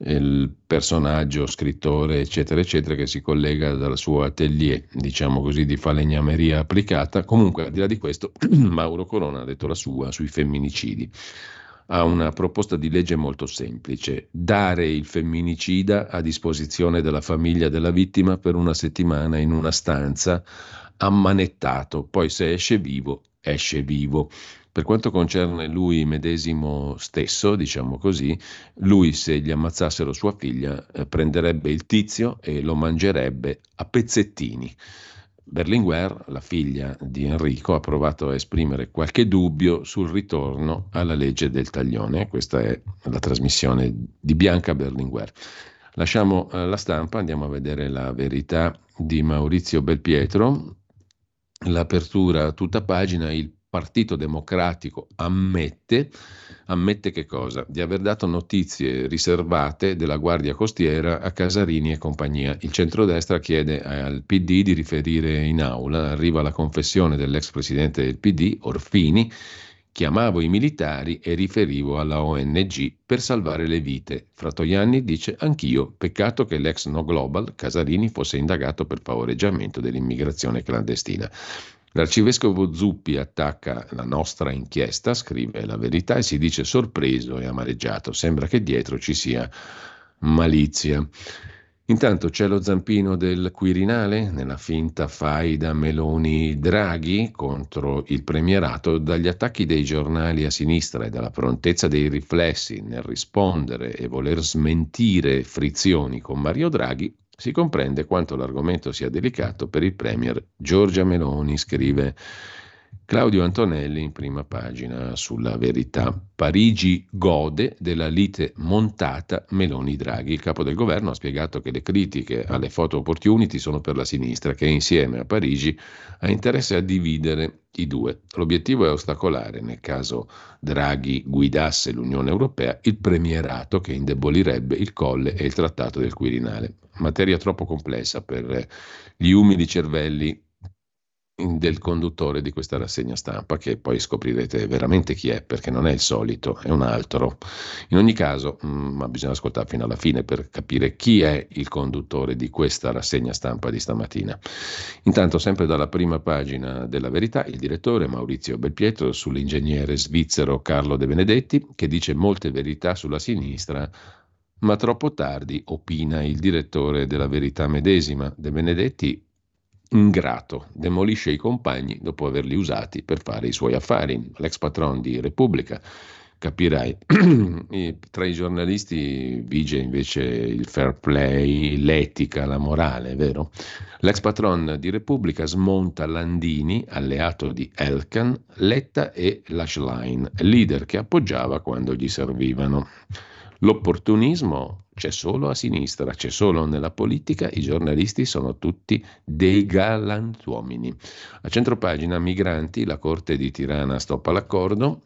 il personaggio, scrittore eccetera eccetera che si collega dal suo atelier diciamo così di falegnameria applicata. Comunque al di là di questo Mauro Corona ha detto la sua sui femminicidi ha una proposta di legge molto semplice, dare il femminicida a disposizione della famiglia della vittima per una settimana in una stanza ammanettato, poi se esce vivo, esce vivo. Per quanto concerne lui medesimo stesso, diciamo così, lui se gli ammazzassero sua figlia eh, prenderebbe il tizio e lo mangerebbe a pezzettini. Berlinguer, la figlia di Enrico, ha provato a esprimere qualche dubbio sul ritorno alla legge del taglione. Questa è la trasmissione di Bianca Berlinguer. Lasciamo eh, la stampa, andiamo a vedere la verità di Maurizio Belpietro. L'apertura tutta pagina, il Partito Democratico ammette, ammette che cosa? Di aver dato notizie riservate della Guardia Costiera a Casarini e compagnia. Il centrodestra chiede al PD di riferire in aula, arriva la confessione dell'ex presidente del PD, Orfini, chiamavo i militari e riferivo alla ONG per salvare le vite. Frattoianni dice anch'io, peccato che l'ex No Global, Casarini, fosse indagato per favoreggiamento dell'immigrazione clandestina. L'arcivescovo Zuppi attacca la nostra inchiesta, scrive la verità e si dice sorpreso e amareggiato. Sembra che dietro ci sia malizia. Intanto c'è lo zampino del Quirinale nella finta faida Meloni-Draghi contro il premierato dagli attacchi dei giornali a sinistra e dalla prontezza dei riflessi nel rispondere e voler smentire frizioni con Mario Draghi si comprende quanto l'argomento sia delicato per il Premier Giorgia Meloni, scrive Claudio Antonelli in prima pagina sulla verità. Parigi gode della lite montata Meloni-Draghi. Il capo del governo ha spiegato che le critiche alle photo opportunity sono per la sinistra, che insieme a Parigi ha interesse a dividere i due. L'obiettivo è ostacolare, nel caso Draghi guidasse l'Unione Europea, il premierato che indebolirebbe il colle e il trattato del Quirinale. Materia troppo complessa per gli umili cervelli del conduttore di questa rassegna stampa, che poi scoprirete veramente chi è, perché non è il solito, è un altro. In ogni caso, mm, ma bisogna ascoltare fino alla fine per capire chi è il conduttore di questa rassegna stampa di stamattina. Intanto, sempre dalla prima pagina della verità, il direttore Maurizio Belpietro sull'ingegnere svizzero Carlo De Benedetti, che dice molte verità sulla sinistra ma troppo tardi, opina il direttore della verità medesima. De Benedetti ingrato, demolisce i compagni dopo averli usati per fare i suoi affari. L'ex patron di Repubblica, capirai, tra i giornalisti vige invece il fair play, l'etica, la morale, vero? L'ex patron di Repubblica smonta Landini, alleato di Elkan, Letta e Lashline, leader che appoggiava quando gli servivano. L'opportunismo c'è solo a sinistra, c'è solo nella politica, i giornalisti sono tutti dei galantuomini. A centropagina migranti, la Corte di Tirana stoppa l'accordo,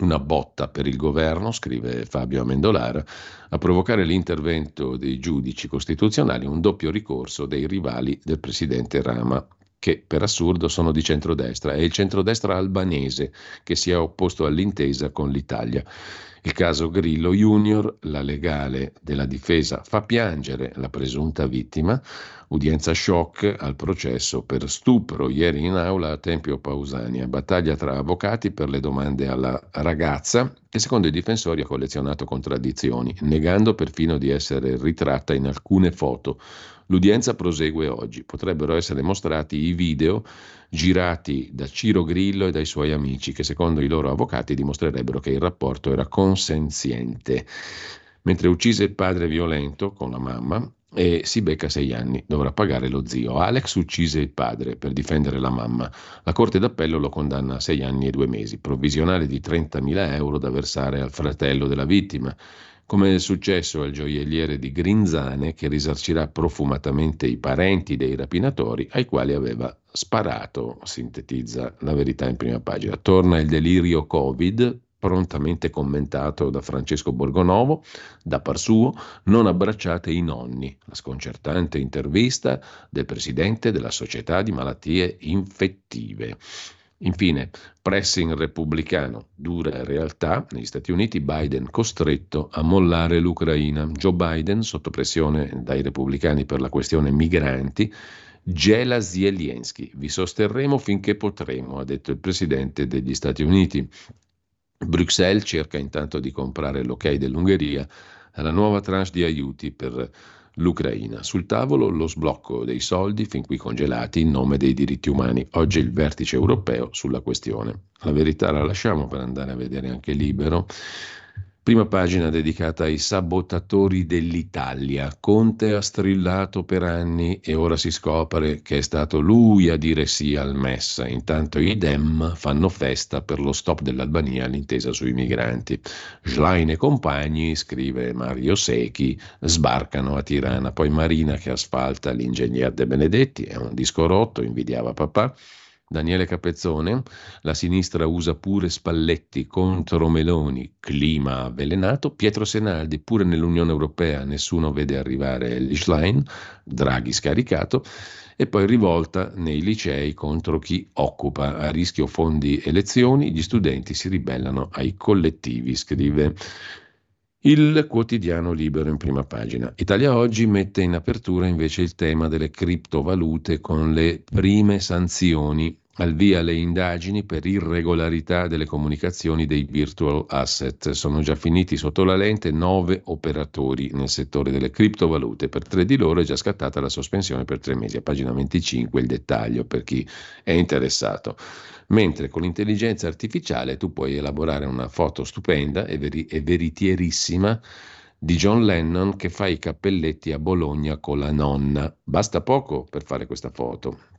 una botta per il governo, scrive Fabio Amendolara, a provocare l'intervento dei giudici costituzionali, un doppio ricorso dei rivali del presidente Rama che per assurdo sono di centrodestra, è il centrodestra albanese che si è opposto all'intesa con l'Italia. Il caso Grillo Junior, la legale della difesa, fa piangere la presunta vittima. Udienza shock al processo per stupro ieri in aula a Tempio Pausania. Battaglia tra avvocati per le domande alla ragazza che secondo i difensori ha collezionato contraddizioni, negando perfino di essere ritratta in alcune foto. L'udienza prosegue oggi. Potrebbero essere mostrati i video girati da Ciro Grillo e dai suoi amici, che secondo i loro avvocati dimostrerebbero che il rapporto era consenziente. Mentre uccise il padre violento con la mamma e si becca sei anni, dovrà pagare lo zio. Alex uccise il padre per difendere la mamma. La Corte d'Appello lo condanna a sei anni e due mesi, provvisionale di 30.000 euro da versare al fratello della vittima come è successo al gioielliere di Grinzane che risarcirà profumatamente i parenti dei rapinatori ai quali aveva sparato, sintetizza la verità in prima pagina. Torna il delirio Covid, prontamente commentato da Francesco Borgonovo, da par suo, non abbracciate i nonni, la sconcertante intervista del presidente della Società di Malattie Infettive. Infine, pressing repubblicano, dura realtà, negli Stati Uniti Biden costretto a mollare l'Ucraina. Joe Biden, sotto pressione dai repubblicani per la questione migranti, gela Zelensky. Vi sosterremo finché potremo, ha detto il presidente degli Stati Uniti. Bruxelles cerca intanto di comprare l'ok dell'Ungheria alla nuova tranche di aiuti per l'Ucraina. Sul tavolo lo sblocco dei soldi fin qui congelati in nome dei diritti umani. Oggi il vertice europeo sulla questione. La verità la lasciamo per andare a vedere anche libero. Prima pagina dedicata ai sabotatori dell'Italia. Conte ha strillato per anni e ora si scopre che è stato lui a dire sì al MES. Intanto i Dem fanno festa per lo stop dell'Albania all'intesa sui migranti. Schlein e compagni, scrive Mario Secchi, sbarcano a Tirana. Poi Marina che asfalta l'ingegner De Benedetti, è un disco rotto, invidiava papà. Daniele Capezzone, la sinistra usa pure Spalletti contro Meloni, clima avvelenato, Pietro Senaldi, pure nell'Unione Europea nessuno vede arrivare l'Ischlein, Draghi scaricato, e poi rivolta nei licei contro chi occupa a rischio fondi elezioni, gli studenti si ribellano ai collettivi, scrive il quotidiano libero in prima pagina. Italia Oggi mette in apertura invece il tema delle criptovalute con le prime sanzioni al via le indagini per irregolarità delle comunicazioni dei virtual asset. Sono già finiti sotto la lente nove operatori nel settore delle criptovalute. Per tre di loro è già scattata la sospensione per tre mesi. A pagina 25 il dettaglio per chi è interessato. Mentre con l'intelligenza artificiale tu puoi elaborare una foto stupenda e, veri- e veritierissima di John Lennon che fa i cappelletti a Bologna con la nonna. Basta poco per fare questa foto.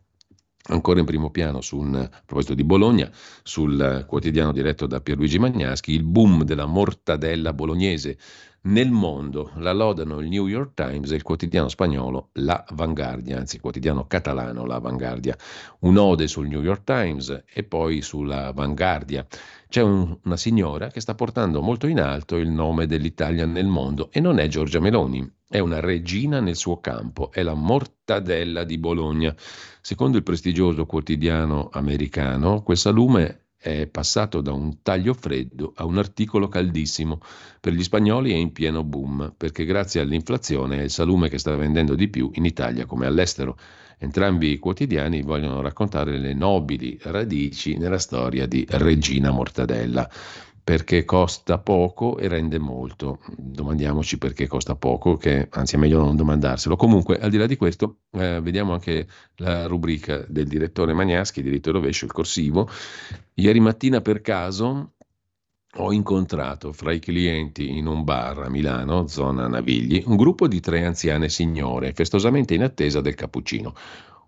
Ancora in primo piano, un, a proposito di Bologna, sul quotidiano diretto da Pierluigi Magnaschi, il boom della mortadella bolognese nel mondo. La lodano il New York Times e il quotidiano spagnolo La Vanguardia, anzi il quotidiano catalano La Vanguardia. Un'ode sul New York Times e poi sulla Vanguardia. C'è un, una signora che sta portando molto in alto il nome dell'Italia nel mondo e non è Giorgia Meloni, è una regina nel suo campo, è la mortadella di Bologna. Secondo il prestigioso quotidiano americano, quel salume è passato da un taglio freddo a un articolo caldissimo. Per gli spagnoli è in pieno boom, perché grazie all'inflazione è il salume che sta vendendo di più in Italia come all'estero. Entrambi i quotidiani vogliono raccontare le nobili radici nella storia di Regina Mortadella perché costa poco e rende molto. Domandiamoci perché costa poco, che anzi è meglio non domandarselo. Comunque, al di là di questo, eh, vediamo anche la rubrica del direttore Magnaschi, diritto e rovescio, il corsivo. Ieri mattina per caso ho incontrato fra i clienti in un bar a Milano, zona Navigli, un gruppo di tre anziane signore, festosamente in attesa del cappuccino.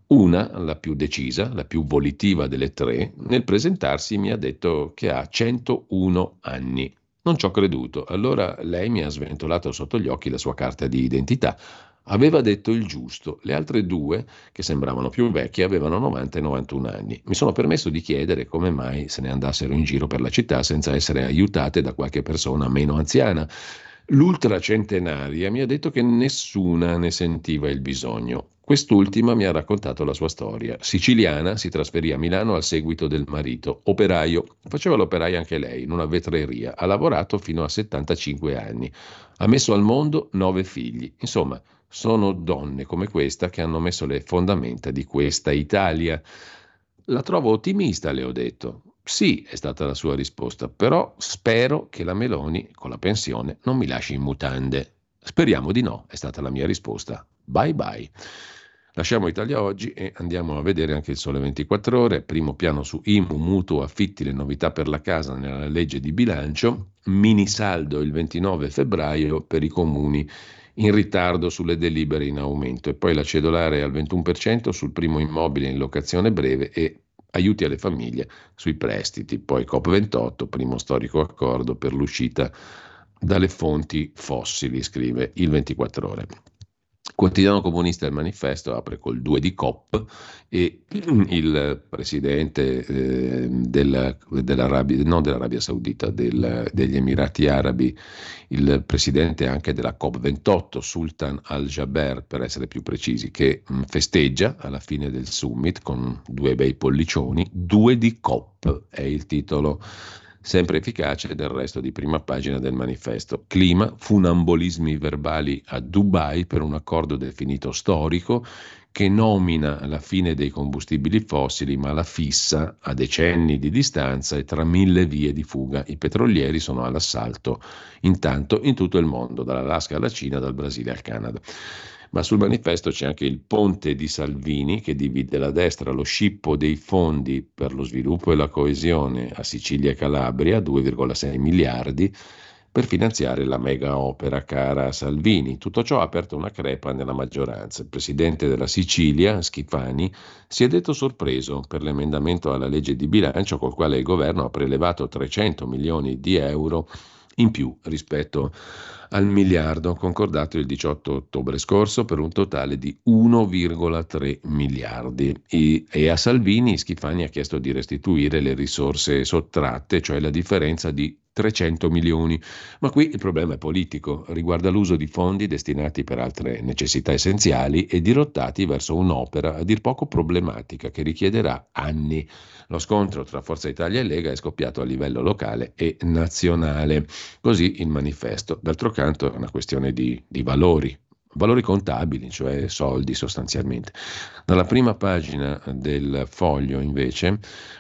Una, la più decisa, la più volitiva delle tre, nel presentarsi mi ha detto che ha 101 anni. Non ci ho creduto. Allora lei mi ha sventolato sotto gli occhi la sua carta di identità. Aveva detto il giusto. Le altre due, che sembravano più vecchie, avevano 90 e 91 anni. Mi sono permesso di chiedere come mai se ne andassero in giro per la città senza essere aiutate da qualche persona meno anziana. L'ultracentenaria mi ha detto che nessuna ne sentiva il bisogno. Quest'ultima mi ha raccontato la sua storia. Siciliana, si trasferì a Milano al seguito del marito, operaio. Faceva l'operaia anche lei, in una vetreria. Ha lavorato fino a 75 anni. Ha messo al mondo nove figli. Insomma, sono donne come questa che hanno messo le fondamenta di questa Italia. La trovo ottimista, le ho detto. Sì, è stata la sua risposta, però spero che la Meloni con la pensione non mi lasci in mutande. Speriamo di no, è stata la mia risposta. Bye bye. Lasciamo Italia oggi e andiamo a vedere anche il Sole 24 ore. Primo piano su IMU, mutuo, affitti, le novità per la casa nella legge di bilancio. Mini saldo il 29 febbraio per i comuni in ritardo sulle delibere in aumento e poi la cedolare al 21% sul primo immobile in locazione breve e aiuti alle famiglie sui prestiti. Poi COP28, primo storico accordo per l'uscita dalle fonti fossili, scrive il 24 ore. Quotidiano Comunista del Manifesto apre col 2 di COP e il presidente eh, della, dell'Arabia, non dell'Arabia Saudita, del, degli Emirati Arabi, il presidente anche della COP28, Sultan al-Jaber per essere più precisi, che mm, festeggia alla fine del summit con due bei pollicioni, 2 di COP è il titolo sempre efficace del resto di prima pagina del manifesto. Clima, funambolismi verbali a Dubai per un accordo definito storico che nomina la fine dei combustibili fossili ma la fissa a decenni di distanza e tra mille vie di fuga. I petrolieri sono all'assalto intanto in tutto il mondo, dall'Alaska alla Cina, dal Brasile al Canada. Ma sul manifesto c'è anche il ponte di Salvini che divide la destra, lo scippo dei fondi per lo sviluppo e la coesione a Sicilia e Calabria, 2,6 miliardi, per finanziare la mega opera cara a Salvini. Tutto ciò ha aperto una crepa nella maggioranza. Il presidente della Sicilia, Schifani, si è detto sorpreso per l'emendamento alla legge di bilancio col quale il governo ha prelevato 300 milioni di euro in più rispetto al miliardo concordato il 18 ottobre scorso per un totale di 1,3 miliardi e, e, a Salvini Schifani ha chiesto di restituire le risorse sottratte, cioè la differenza di 300 milioni. Ma qui il problema è politico, riguarda l'uso di fondi destinati per altre necessità essenziali e dirottati verso un'opera a dir poco problematica che richiederà anni. Lo scontro tra Forza Italia e Lega è scoppiato a livello locale e nazionale. Così il manifesto. D'altro canto è una questione di, di valori, valori contabili, cioè soldi sostanzialmente. Dalla prima pagina del foglio, invece,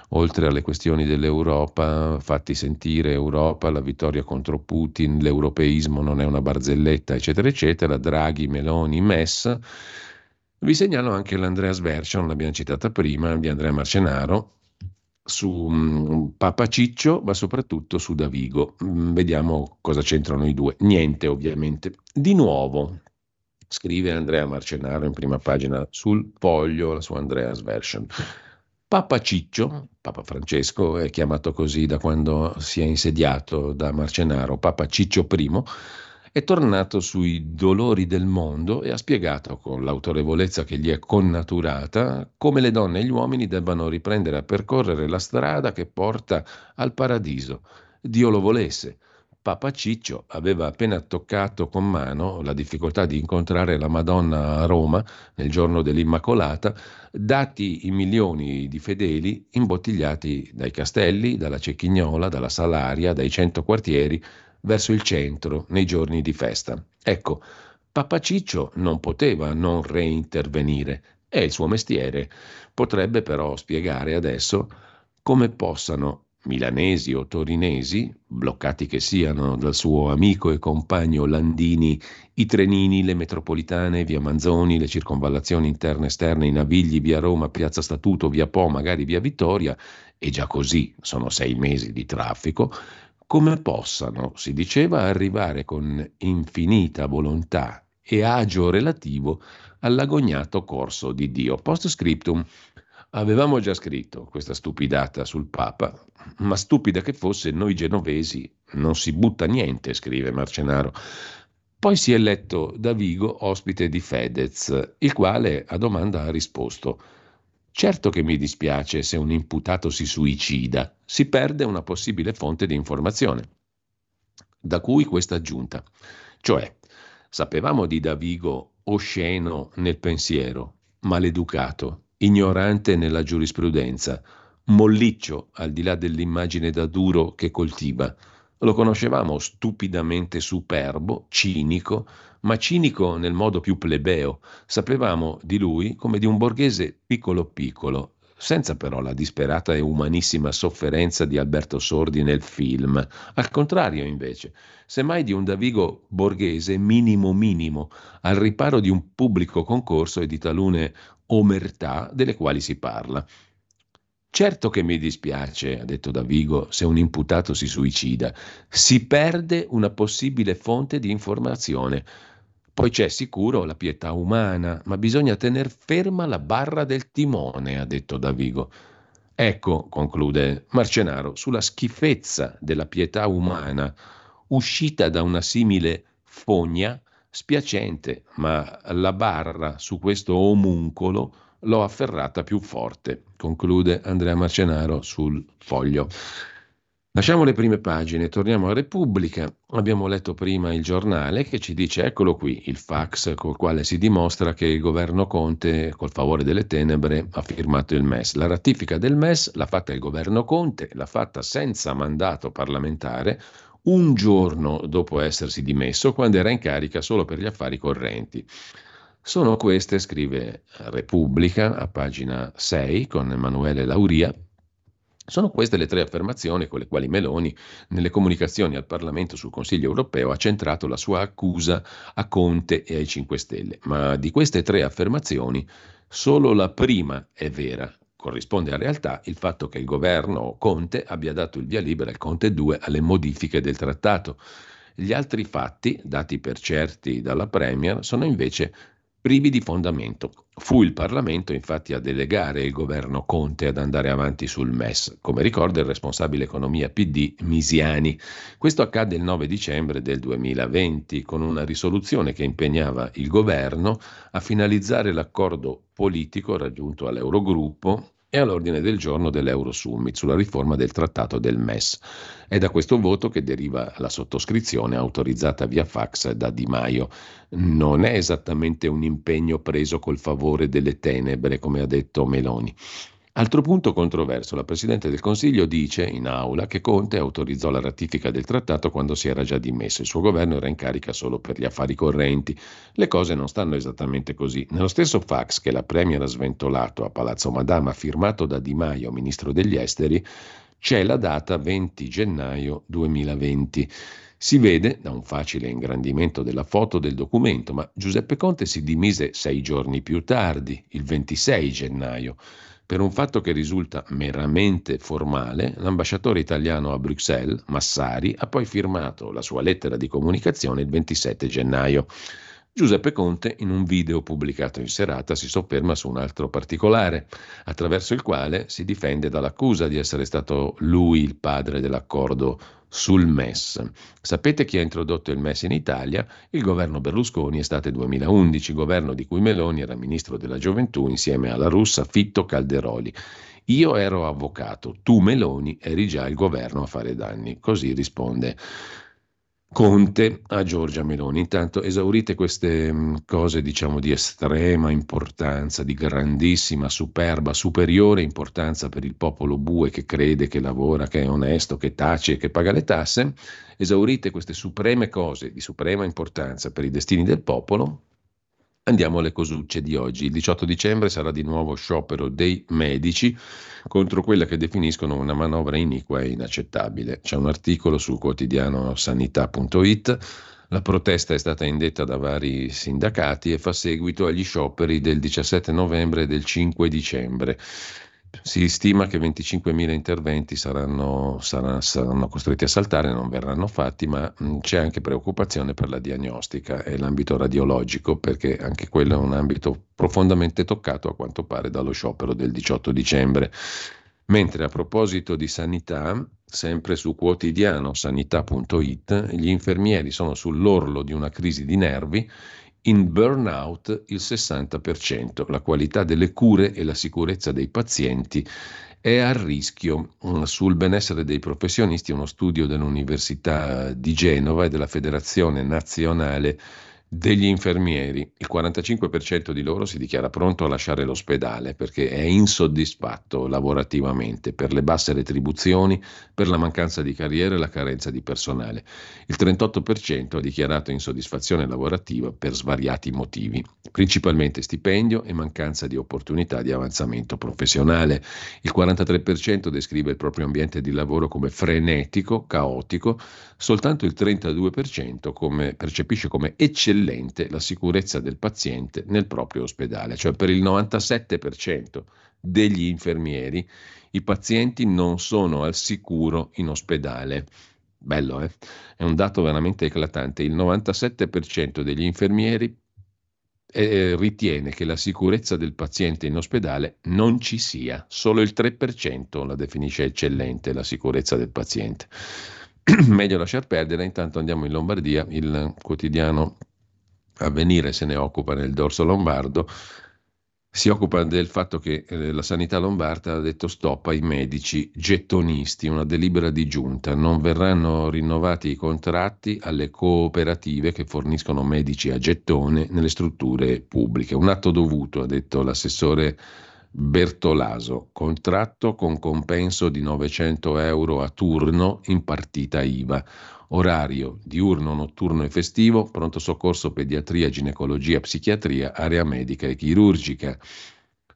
oltre alle questioni dell'Europa, fatti sentire Europa, la vittoria contro Putin, l'europeismo non è una barzelletta, eccetera, eccetera, Draghi, Meloni, MES, vi segnalo anche l'Andreas Version, l'abbiamo citata prima, di Andrea Marcenaro, su um, Papa Ciccio, ma soprattutto su Davigo. Mm, vediamo cosa c'entrano i due. Niente, ovviamente. Di nuovo, scrive Andrea Marcenaro in prima pagina sul foglio, la sua Andreas Version. Papa Ciccio, Papa Francesco è chiamato così da quando si è insediato da Marcenaro, Papa Ciccio I, è tornato sui dolori del mondo e ha spiegato con l'autorevolezza che gli è connaturata come le donne e gli uomini debbano riprendere a percorrere la strada che porta al paradiso. Dio lo volesse. Papa Ciccio aveva appena toccato con mano la difficoltà di incontrare la Madonna a Roma nel giorno dell'Immacolata, dati i milioni di fedeli imbottigliati dai castelli, dalla Cecchignola, dalla Salaria, dai cento quartieri verso il centro nei giorni di festa. Ecco, Papa Ciccio non poteva non reintervenire, è il suo mestiere. Potrebbe però spiegare adesso come possano milanesi o torinesi, bloccati che siano dal suo amico e compagno Landini, i trenini, le metropolitane, via Manzoni, le circonvallazioni interne e esterne, i Navigli, via Roma, piazza Statuto, via Po, magari via Vittoria, e già così sono sei mesi di traffico, come possano, si diceva, arrivare con infinita volontà e agio relativo all'agognato corso di Dio. Post scriptum. Avevamo già scritto questa stupidata sul Papa, ma stupida che fosse, noi genovesi non si butta niente, scrive Marcenaro. Poi si è eletto Davigo ospite di Fedez, il quale a domanda ha risposto Certo che mi dispiace se un imputato si suicida, si perde una possibile fonte di informazione. Da cui questa aggiunta. Cioè, sapevamo di Davigo osceno nel pensiero, maleducato, ignorante nella giurisprudenza, molliccio al di là dell'immagine da duro che coltiva. Lo conoscevamo stupidamente superbo, cinico, ma cinico nel modo più plebeo. Sapevamo di lui come di un borghese piccolo piccolo, senza però la disperata e umanissima sofferenza di Alberto Sordi nel film. Al contrario, invece, semmai di un Davigo borghese minimo minimo, al riparo di un pubblico concorso e di talune omertà delle quali si parla. Certo che mi dispiace, ha detto Davigo, se un imputato si suicida. Si perde una possibile fonte di informazione. Poi c'è sicuro la pietà umana, ma bisogna tener ferma la barra del timone, ha detto Davigo. Ecco, conclude Marcenaro, sulla schifezza della pietà umana, uscita da una simile fogna, spiacente, ma la barra su questo omuncolo l'ho afferrata più forte, conclude Andrea Marcenaro sul foglio. Lasciamo le prime pagine, torniamo a Repubblica. Abbiamo letto prima il giornale che ci dice eccolo qui il fax col quale si dimostra che il governo Conte, col favore delle tenebre, ha firmato il MES. La ratifica del MES l'ha fatta il governo Conte, l'ha fatta senza mandato parlamentare, un giorno dopo essersi dimesso, quando era in carica solo per gli affari correnti. Sono queste, scrive Repubblica a pagina 6 con Emanuele Lauria, sono queste le tre affermazioni con le quali Meloni, nelle comunicazioni al Parlamento sul Consiglio europeo, ha centrato la sua accusa a Conte e ai 5 Stelle. Ma di queste tre affermazioni, solo la prima è vera, corrisponde a realtà il fatto che il governo Conte abbia dato il via libera al Conte 2 alle modifiche del trattato. Gli altri fatti, dati per certi dalla Premier, sono invece privi di fondamento. Fu il Parlamento infatti a delegare il governo Conte ad andare avanti sul MES, come ricorda il responsabile economia PD Misiani. Questo accadde il 9 dicembre del 2020 con una risoluzione che impegnava il governo a finalizzare l'accordo politico raggiunto all'Eurogruppo e all'ordine del giorno dell'Eurosummit sulla riforma del trattato del MES. È da questo voto che deriva la sottoscrizione autorizzata via fax da Di Maio. Non è esattamente un impegno preso col favore delle tenebre, come ha detto Meloni. Altro punto controverso, la Presidente del Consiglio dice in aula che Conte autorizzò la ratifica del trattato quando si era già dimesso, il suo governo era in carica solo per gli affari correnti. Le cose non stanno esattamente così. Nello stesso fax che la Premier ha sventolato a Palazzo Madama, firmato da Di Maio, ministro degli esteri, c'è la data 20 gennaio 2020. Si vede da un facile ingrandimento della foto del documento, ma Giuseppe Conte si dimise sei giorni più tardi, il 26 gennaio. Per un fatto che risulta meramente formale, l'ambasciatore italiano a Bruxelles, Massari, ha poi firmato la sua lettera di comunicazione il 27 gennaio. Giuseppe Conte, in un video pubblicato in serata, si sofferma su un altro particolare, attraverso il quale si difende dall'accusa di essere stato lui il padre dell'accordo sul MES. Sapete chi ha introdotto il MES in Italia? Il governo Berlusconi, estate 2011, governo di cui Meloni era ministro della gioventù insieme alla russa Fitto Calderoli. Io ero avvocato, tu Meloni eri già il governo a fare danni. Così risponde Conte a Giorgia Meloni. Intanto esaurite queste mm, cose diciamo di estrema importanza, di grandissima, superba, superiore importanza per il popolo bue che crede, che lavora, che è onesto, che tace e che paga le tasse, esaurite queste supreme cose di suprema importanza per i destini del popolo, Andiamo alle cosucce di oggi. Il 18 dicembre sarà di nuovo sciopero dei medici contro quella che definiscono una manovra iniqua e inaccettabile. C'è un articolo sul quotidiano sanità.it. La protesta è stata indetta da vari sindacati e fa seguito agli scioperi del 17 novembre e del 5 dicembre. Si stima che 25.000 interventi saranno, saranno, saranno, costretti a saltare, non verranno fatti, ma mh, c'è anche preoccupazione per la diagnostica e l'ambito radiologico, perché anche quello è un ambito profondamente toccato a quanto pare dallo sciopero del 18 dicembre. Mentre a proposito di sanità, sempre su quotidiano sanità.it, gli infermieri sono sull'orlo di una crisi di nervi in burnout il 60%. La qualità delle cure e la sicurezza dei pazienti è a rischio. Mm, sul benessere dei professionisti uno studio dell'Università di Genova e della Federazione Nazionale degli infermieri. Il 45% di loro si dichiara pronto a lasciare l'ospedale perché è insoddisfatto lavorativamente per le basse retribuzioni, per la mancanza di carriera e la carenza di personale. Il 38% ha dichiarato insoddisfazione lavorativa per svariati motivi, principalmente stipendio e mancanza di opportunità di avanzamento professionale. Il 43% descrive il proprio ambiente di lavoro come frenetico, caotico, soltanto il 32% come, percepisce come eccellente eccellente la sicurezza del paziente nel proprio ospedale, cioè per il 97% degli infermieri i pazienti non sono al sicuro in ospedale. Bello, eh? È un dato veramente eclatante. Il 97% degli infermieri eh, ritiene che la sicurezza del paziente in ospedale non ci sia. Solo il 3% la definisce eccellente la sicurezza del paziente. Meglio lasciar perdere, intanto andiamo in Lombardia, il quotidiano Avvenire se ne occupa nel dorso lombardo, si occupa del fatto che eh, la sanità lombarda ha detto stop ai medici gettonisti, una delibera di giunta. Non verranno rinnovati i contratti alle cooperative che forniscono medici a gettone nelle strutture pubbliche. Un atto dovuto, ha detto l'assessore Bertolaso, contratto con compenso di 900 euro a turno in partita IVA orario diurno, notturno e festivo, pronto soccorso, pediatria, ginecologia, psichiatria, area medica e chirurgica.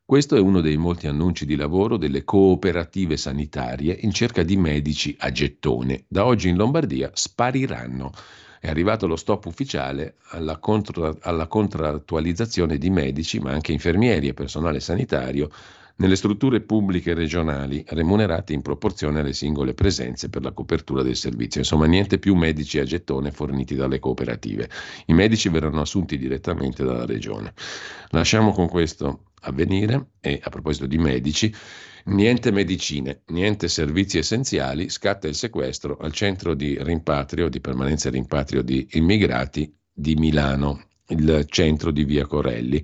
Questo è uno dei molti annunci di lavoro delle cooperative sanitarie in cerca di medici a gettone. Da oggi in Lombardia spariranno. È arrivato lo stop ufficiale alla, contra- alla contrattualizzazione di medici, ma anche infermieri e personale sanitario nelle strutture pubbliche regionali remunerate in proporzione alle singole presenze per la copertura del servizio. Insomma, niente più medici a gettone forniti dalle cooperative. I medici verranno assunti direttamente dalla regione. Lasciamo con questo avvenire e a proposito di medici, niente medicine, niente servizi essenziali, scatta il sequestro al centro di rimpatrio, di permanenza e rimpatrio di immigrati di Milano, il centro di Via Corelli.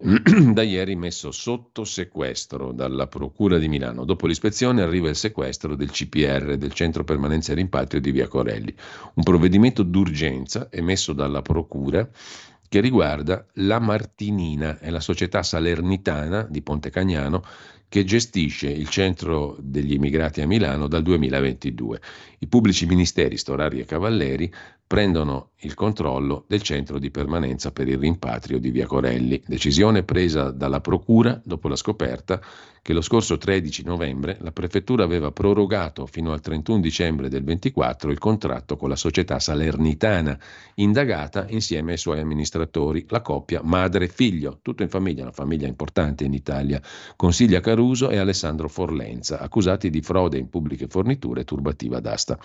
da ieri messo sotto sequestro dalla Procura di Milano. Dopo l'ispezione arriva il sequestro del CPR, del Centro Permanenza e Rimpatrio di Via Corelli, un provvedimento d'urgenza emesso dalla Procura che riguarda la Martinina, è la società salernitana di Ponte Cagnano che gestisce il centro degli immigrati a Milano dal 2022. I pubblici ministeri Storari e Cavalleri prendono il controllo del centro di permanenza per il rimpatrio di Via Corelli, decisione presa dalla Procura dopo la scoperta che lo scorso 13 novembre la Prefettura aveva prorogato fino al 31 dicembre del 24 il contratto con la società salernitana, indagata insieme ai suoi amministratori, la coppia madre e figlio, tutto in famiglia, una famiglia importante in Italia, Consiglia Caruso e Alessandro Forlenza, accusati di frode in pubbliche forniture e turbativa d'asta.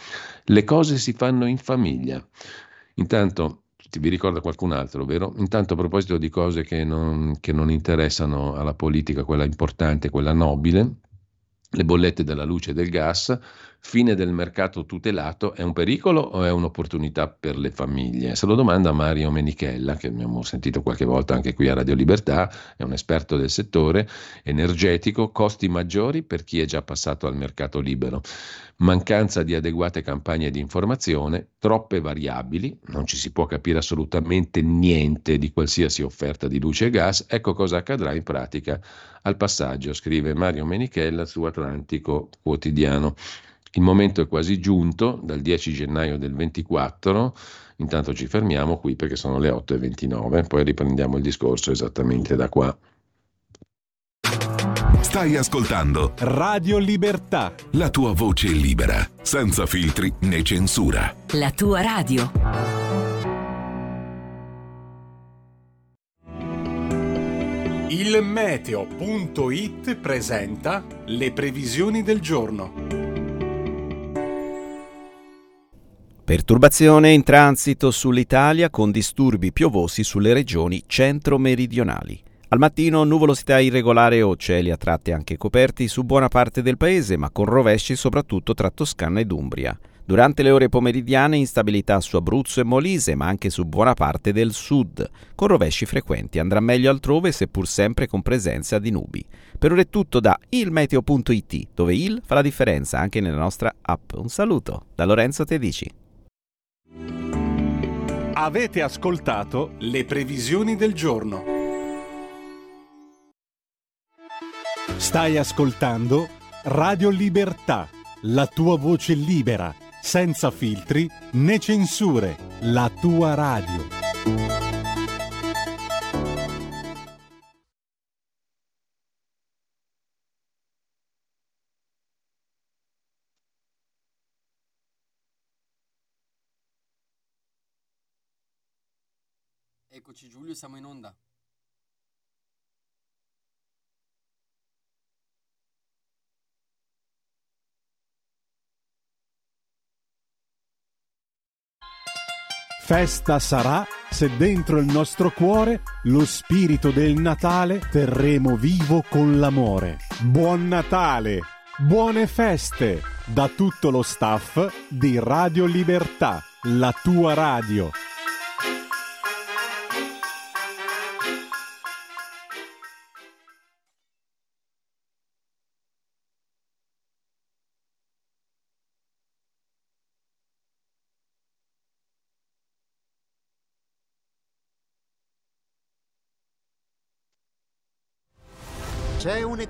Le cose si fanno in famiglia. Intanto vi ricorda qualcun altro, vero? Intanto a proposito di cose che non, che non interessano alla politica, quella importante, quella nobile, le bollette della luce e del gas, fine del mercato tutelato, è un pericolo o è un'opportunità per le famiglie? Se lo domanda Mario Menichella, che abbiamo sentito qualche volta anche qui a Radio Libertà, è un esperto del settore energetico, costi maggiori per chi è già passato al mercato libero mancanza di adeguate campagne di informazione, troppe variabili, non ci si può capire assolutamente niente di qualsiasi offerta di luce e gas, ecco cosa accadrà in pratica al passaggio, scrive Mario Menichella su Atlantico Quotidiano. Il momento è quasi giunto, dal 10 gennaio del 24, intanto ci fermiamo qui perché sono le 8.29, poi riprendiamo il discorso esattamente da qua. Stai ascoltando Radio Libertà. La tua voce libera, senza filtri né censura. La tua radio. Il meteo.it presenta le previsioni del giorno. Perturbazione in transito sull'Italia con disturbi piovosi sulle regioni centro-meridionali. Al mattino nuvolosità irregolare o cieli a tratti anche coperti su buona parte del paese, ma con rovesci soprattutto tra Toscana ed Umbria. Durante le ore pomeridiane instabilità su Abruzzo e Molise, ma anche su buona parte del sud, con rovesci frequenti. Andrà meglio altrove, seppur sempre con presenza di nubi. Per ora è tutto da ilmeteo.it, dove il fa la differenza anche nella nostra app. Un saluto da Lorenzo Tedici. Avete ascoltato le previsioni del giorno. Stai ascoltando Radio Libertà, la tua voce libera, senza filtri né censure, la tua radio. Eccoci Giulio, siamo in onda. Festa sarà se dentro il nostro cuore lo spirito del Natale terremo vivo con l'amore. Buon Natale! Buone feste da tutto lo staff di Radio Libertà, la tua radio.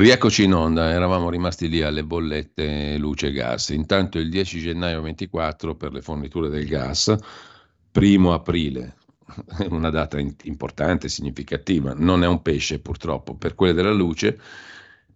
Rieccoci in onda, eravamo rimasti lì alle bollette luce e gas. Intanto il 10 gennaio 24 per le forniture del gas, primo aprile, una data importante, significativa, non è un pesce purtroppo, per quelle della luce,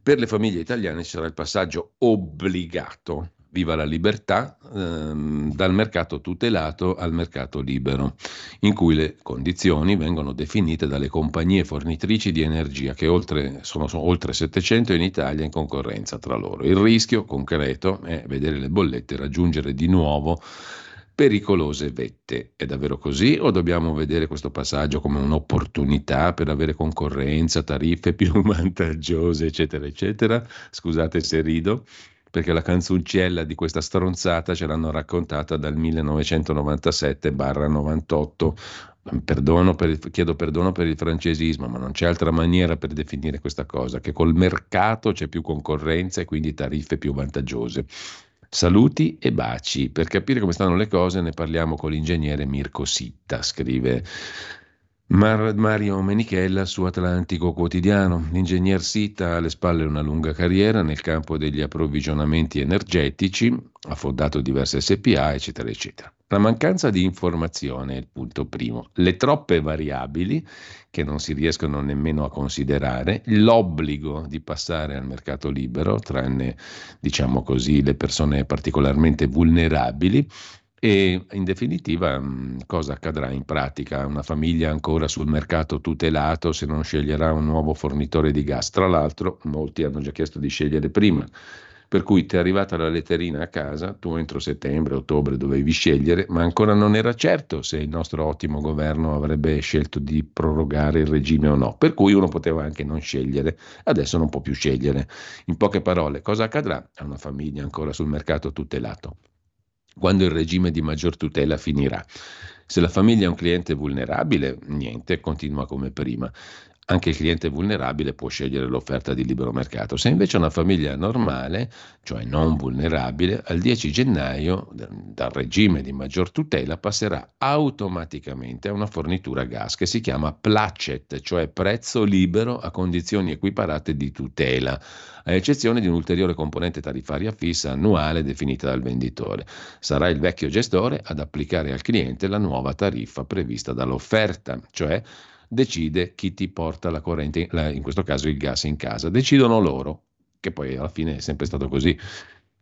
per le famiglie italiane sarà il passaggio obbligato Viva la libertà, ehm, dal mercato tutelato al mercato libero, in cui le condizioni vengono definite dalle compagnie fornitrici di energia, che oltre, sono, sono oltre 700 in Italia in concorrenza tra loro. Il rischio concreto è vedere le bollette raggiungere di nuovo pericolose vette. È davvero così o dobbiamo vedere questo passaggio come un'opportunità per avere concorrenza, tariffe più vantaggiose, eccetera, eccetera? Scusate se rido perché la canzoncella di questa stronzata ce l'hanno raccontata dal 1997-98. Perdono per il, chiedo perdono per il francesismo, ma non c'è altra maniera per definire questa cosa, che col mercato c'è più concorrenza e quindi tariffe più vantaggiose. Saluti e baci. Per capire come stanno le cose ne parliamo con l'ingegnere Mirko Sitta, scrive Mario Menichella su Atlantico Quotidiano. L'ingegner Sitta ha alle spalle una lunga carriera nel campo degli approvvigionamenti energetici, ha fondato diverse SPA, eccetera, eccetera. La mancanza di informazione è il punto primo. Le troppe variabili che non si riescono nemmeno a considerare, l'obbligo di passare al mercato libero, tranne diciamo così le persone particolarmente vulnerabili, e in definitiva cosa accadrà in pratica? Una famiglia ancora sul mercato tutelato se non sceglierà un nuovo fornitore di gas. Tra l'altro molti hanno già chiesto di scegliere prima. Per cui ti è arrivata la letterina a casa, tu entro settembre, ottobre dovevi scegliere, ma ancora non era certo se il nostro ottimo governo avrebbe scelto di prorogare il regime o no. Per cui uno poteva anche non scegliere, adesso non può più scegliere. In poche parole, cosa accadrà a una famiglia ancora sul mercato tutelato? Quando il regime di maggior tutela finirà. Se la famiglia è un cliente vulnerabile, niente, continua come prima anche il cliente vulnerabile può scegliere l'offerta di libero mercato. Se invece una famiglia normale, cioè non vulnerabile, al 10 gennaio dal regime di maggior tutela passerà automaticamente a una fornitura gas che si chiama placet, cioè prezzo libero a condizioni equiparate di tutela, a eccezione di un'ulteriore componente tariffaria fissa annuale definita dal venditore. Sarà il vecchio gestore ad applicare al cliente la nuova tariffa prevista dall'offerta, cioè decide chi ti porta la corrente, in questo caso il gas in casa. Decidono loro, che poi alla fine è sempre stato così.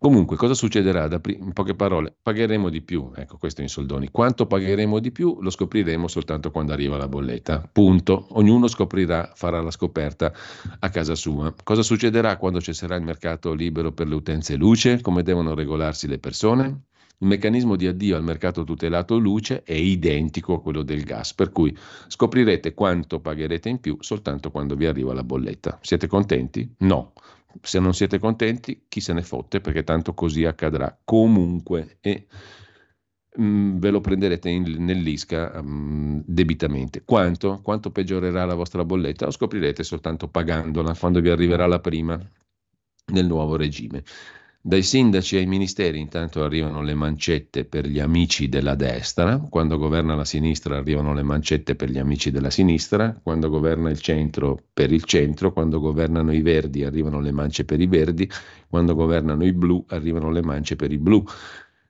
Comunque, cosa succederà? in poche parole, pagheremo di più, ecco questo in soldoni. Quanto pagheremo di più lo scopriremo soltanto quando arriva la bolletta. Punto. Ognuno scoprirà, farà la scoperta a casa sua. Cosa succederà quando cesserà il mercato libero per le utenze luce? Come devono regolarsi le persone? Il meccanismo di addio al mercato tutelato luce è identico a quello del gas, per cui scoprirete quanto pagherete in più soltanto quando vi arriva la bolletta. Siete contenti? No. Se non siete contenti, chi se ne fotte, perché tanto così accadrà comunque e mh, mm, ve lo prenderete in, nell'ISCA mh, mm, debitamente. Quanto? Quanto peggiorerà la vostra bolletta? Lo scoprirete soltanto pagandola quando vi arriverà la prima nel nuovo regime. Dai sindaci ai ministeri intanto arrivano le mancette per gli amici della destra, quando governa la sinistra arrivano le mancette per gli amici della sinistra, quando governa il centro per il centro, quando governano i verdi arrivano le mance per i verdi, quando governano i blu arrivano le mance per i blu.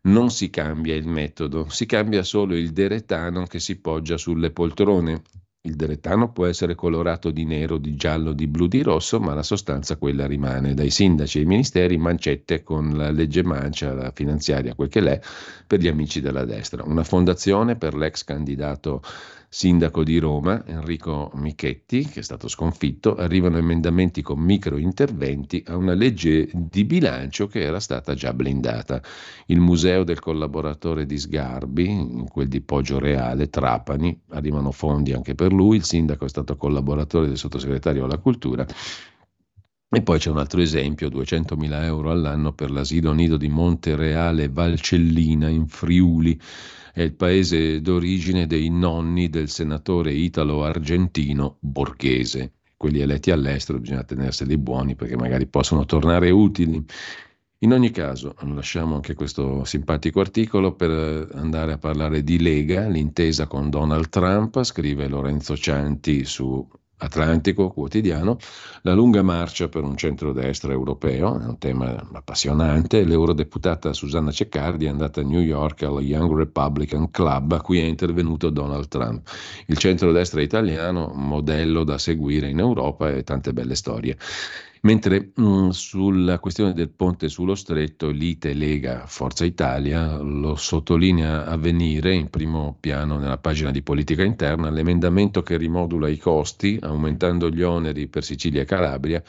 Non si cambia il metodo, si cambia solo il deretano che si poggia sulle poltrone il derettano può essere colorato di nero, di giallo, di blu, di rosso, ma la sostanza quella rimane. Dai sindaci ai ministeri mancette con la legge mancia, la finanziaria, quel che l'è, per gli amici della destra. Una fondazione per l'ex candidato sindaco di Roma, Enrico Michetti, che è stato sconfitto, arrivano emendamenti con micro interventi a una legge di bilancio che era stata già blindata. Il museo del collaboratore di Sgarbi, quel di Poggio Reale, Trapani, arrivano fondi anche per lui, il sindaco è stato collaboratore del sottosegretario alla cultura E poi c'è un altro esempio, 200.000 euro all'anno per l'asilo nido di Montereale Valcellina in Friuli, è il paese d'origine dei nonni del senatore italo-argentino Borghese. Quelli eletti all'estero bisogna tenerseli buoni perché magari possono tornare utili. In ogni caso, lasciamo anche questo simpatico articolo per andare a parlare di Lega, l'intesa con Donald Trump, scrive Lorenzo Cianti su Atlantico quotidiano, la lunga marcia per un centrodestra europeo, è un tema appassionante, l'eurodeputata Susanna Ceccardi è andata a New York al Young Republican Club a cui è intervenuto Donald Trump. Il centrodestra italiano, modello da seguire in Europa e tante belle storie. Mentre mh, mm, sulla questione del ponte sullo stretto, l'ITE Lega Forza Italia lo sottolinea a venire in primo piano nella pagina di politica interna, l'emendamento che rimodula i costi, aumentando gli oneri per Sicilia e Calabria,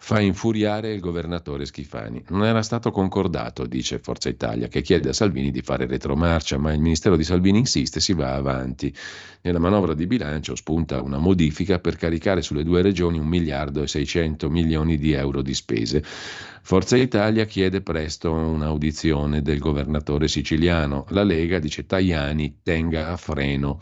fa infuriare il governatore Schifani. Non era stato concordato, dice Forza Italia, che chiede a Salvini di fare retromarcia, ma il Ministero di Salvini insiste, si va avanti. Nella manovra di bilancio spunta una modifica per caricare sulle due regioni un miliardo e 600 milioni di euro di spese. Forza Italia chiede presto un'audizione del governatore siciliano. La Lega dice Tajani tenga a freno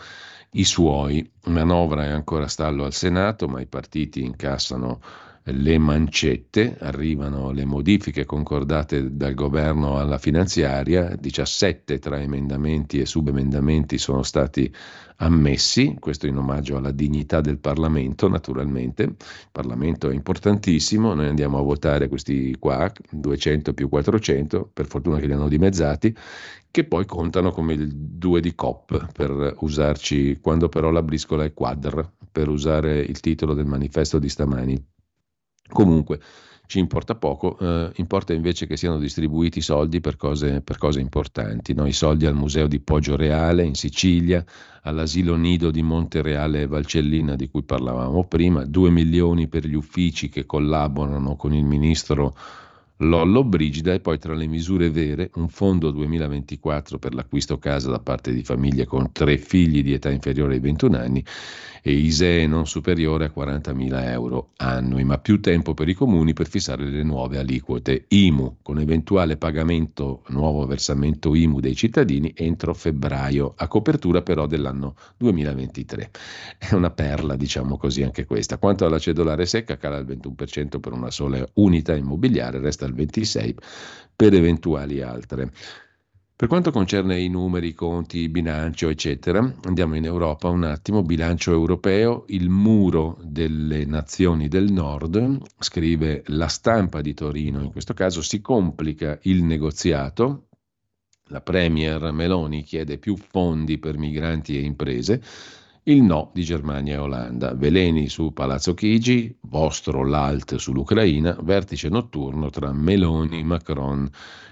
i suoi. Manovra è ancora stallo al Senato, ma i partiti incassano le mancette, arrivano le modifiche concordate dal governo alla finanziaria, 17 tra emendamenti e subemendamenti sono stati ammessi, questo in omaggio alla dignità del Parlamento naturalmente, il Parlamento è importantissimo, noi andiamo a votare questi qua, 200 più 400, per fortuna che li hanno dimezzati, che poi contano come il 2 di COP per usarci, quando però la briscola è quadra, per usare il titolo del manifesto di stamani. Comunque ci importa poco, eh, importa invece che siano distribuiti soldi per cose, per cose importanti, no? i soldi al Museo di Poggio Reale in Sicilia, all'asilo nido di Montereale e Valcellina di cui parlavamo prima, 2 milioni per gli uffici che collaborano con il ministro Lollo Brigida e poi tra le misure vere un fondo 2024 per l'acquisto casa da parte di famiglie con tre figli di età inferiore ai 21 anni e ISEE non superiore a 40.000 euro annui, ma più tempo per i comuni per fissare le nuove aliquote IMU, con eventuale pagamento, nuovo versamento IMU dei cittadini entro febbraio, a copertura però dell'anno 2023. È una perla, diciamo così, anche questa. Quanto alla cedolare secca, cala il 21% per una sola unità immobiliare, resta il 26% per eventuali altre. Per quanto concerne i numeri, i conti, il bilancio, eccetera, andiamo in Europa un attimo, bilancio europeo, il muro delle nazioni del nord, scrive la stampa di Torino, in questo caso si complica il negoziato, la Premier Meloni chiede più fondi per migranti e imprese, il no di Germania e Olanda, veleni su Palazzo Chigi, vostro l'alt sull'Ucraina, vertice notturno tra Meloni, Macron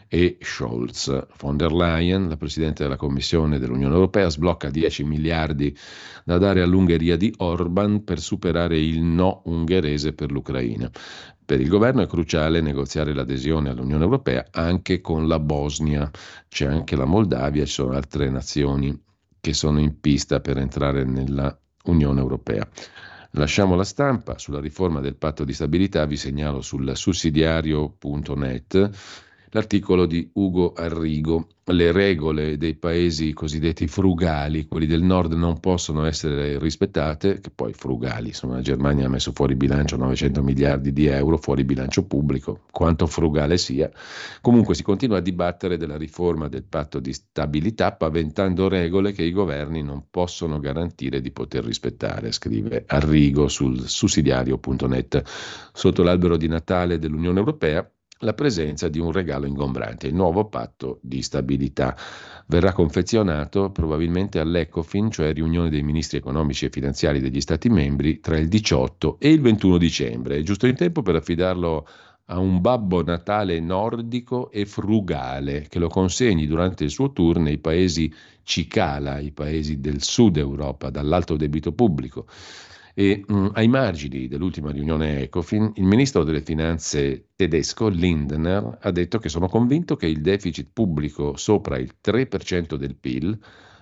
e Scholz. Von der Leyen, la Presidente della Commissione dell'Unione Europea, sblocca 10 miliardi da dare all'Ungheria di Orban per superare il no ungherese per l'Ucraina. Per il governo è cruciale negoziare l'adesione all'Unione Europea anche con la Bosnia, c'è anche la Moldavia, ci sono altre nazioni che sono in pista per entrare nella Unione Europea. Lasciamo la stampa, sulla riforma del patto di stabilità vi segnalo sul sussidiario.net l'articolo di Ugo Arrigo. Le regole dei paesi cosiddetti frugali, quelli del nord, non possono essere rispettate, che poi frugali, insomma la Germania ha messo fuori bilancio 900 miliardi di euro, fuori bilancio pubblico, quanto frugale sia. Comunque si continua a dibattere della riforma del patto di stabilità, paventando regole che i governi non possono garantire di poter rispettare, scrive Arrigo sul sussidiario.net. Sotto l'albero di Natale dell'Unione Europea la presenza di un regalo ingombrante, il nuovo patto di stabilità. Verrà confezionato probabilmente all'ECOFIN, cioè riunione dei ministri economici e finanziari degli Stati membri, tra il 18 e il 21 dicembre, giusto in tempo per affidarlo a un babbo natale nordico e frugale che lo consegni durante il suo tour nei paesi cicala, i paesi del sud Europa, dall'alto debito pubblico. E mh, ai margini dell'ultima riunione Ecofin, il ministro delle finanze tedesco Lindner ha detto che sono convinto che il deficit pubblico sopra il 3% del PIL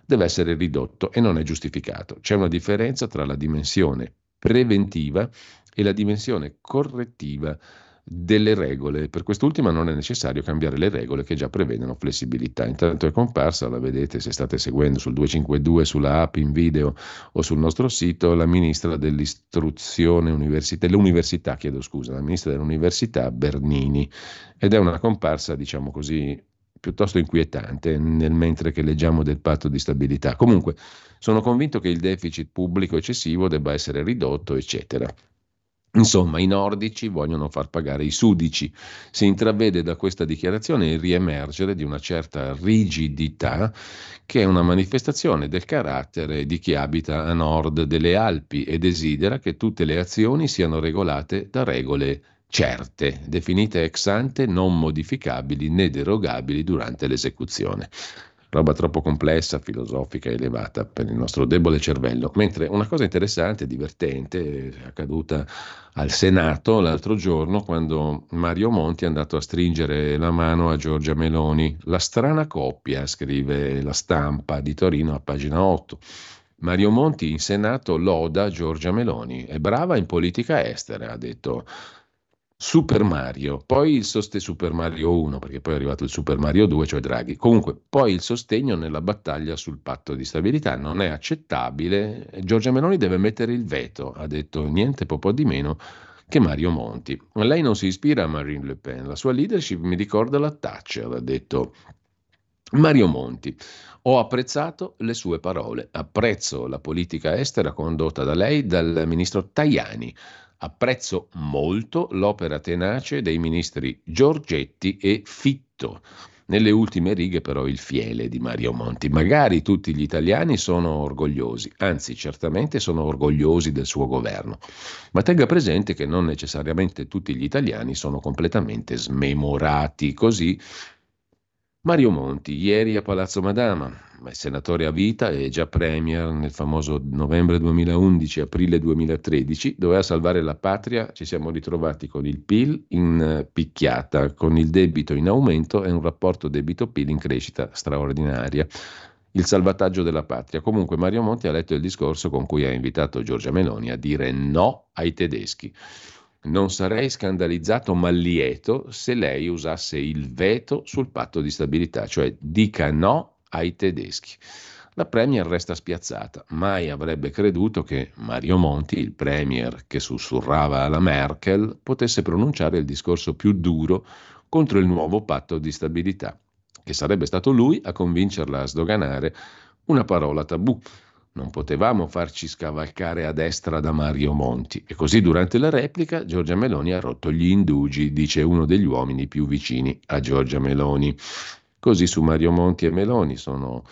deve essere ridotto e non è giustificato. C'è una differenza tra la dimensione preventiva e la dimensione correttiva delle regole. Per quest'ultima non è necessario cambiare le regole che già prevedono flessibilità. Intanto è comparsa, la vedete se state seguendo sul 252, sulla app in video o sul nostro sito, la ministra dell'istruzione università, dell'università, chiedo scusa, la ministra dell'università Bernini. Ed è una comparsa, diciamo così, piuttosto inquietante nel mentre che leggiamo del patto di stabilità. Comunque, sono convinto che il deficit pubblico eccessivo debba essere ridotto, eccetera. Insomma, i nordici vogliono far pagare i sudici. Si intravede da questa dichiarazione il riemergere di una certa rigidità che è una manifestazione del carattere di chi abita a nord delle Alpi e desidera che tutte le azioni siano regolate da regole certe, definite ex ante, non modificabili né derogabili durante l'esecuzione roba troppo complessa, filosofica elevata per il nostro debole cervello. Mentre una cosa interessante, divertente, è accaduta al Senato l'altro giorno quando Mario Monti è andato a stringere la mano a Giorgia Meloni. La strana coppia, scrive la stampa di Torino a pagina 8. Mario Monti in Senato loda Giorgia Meloni. È brava in politica estera, ha detto Super Mario, poi il sostegno Super Mario 1, perché poi è arrivato il Super Mario 2, cioè Draghi. Comunque, poi il sostegno nella battaglia sul patto di stabilità non è accettabile. Giorgia Meloni deve mettere il veto, ha detto niente po' di meno che Mario Monti. Ma lei non si ispira a Marine Le Pen, la sua leadership mi ricorda la Thatcher, ha detto Mario Monti. Ho apprezzato le sue parole, apprezzo la politica estera condotta da lei, dal ministro Tajani Apprezzo molto l'opera tenace dei ministri Giorgetti e Fitto. Nelle ultime righe però il fiele di Mario Monti. Magari tutti gli italiani sono orgogliosi, anzi certamente sono orgogliosi del suo governo, ma tenga presente che non necessariamente tutti gli italiani sono completamente smemorati. Così Mario Monti, ieri a Palazzo Madama, è senatore a vita e già premier nel famoso novembre 2011, aprile 2013, doveva salvare la patria, ci siamo ritrovati con il PIL in eh, picchiata, con il debito in aumento e un rapporto debito-PIL in crescita straordinaria. Il salvataggio della patria. Comunque Mario Monti ha letto il discorso con cui ha invitato Giorgia Meloni a dire no ai tedeschi. Non sarei scandalizzato ma lieto se lei usasse il veto sul patto di stabilità, cioè dica no ai tedeschi. La Premier resta spiazzata. Mai avrebbe creduto che Mario Monti, il Premier che sussurrava alla Merkel, potesse pronunciare il discorso più duro contro il nuovo patto di stabilità, che sarebbe stato lui a convincerla a sdoganare una parola tabù. Non potevamo farci scavalcare a destra da Mario Monti. E così durante la replica Giorgia Meloni ha rotto gli indugi, dice uno degli uomini più vicini a Giorgia Meloni. Così su Mario Monti e Meloni sono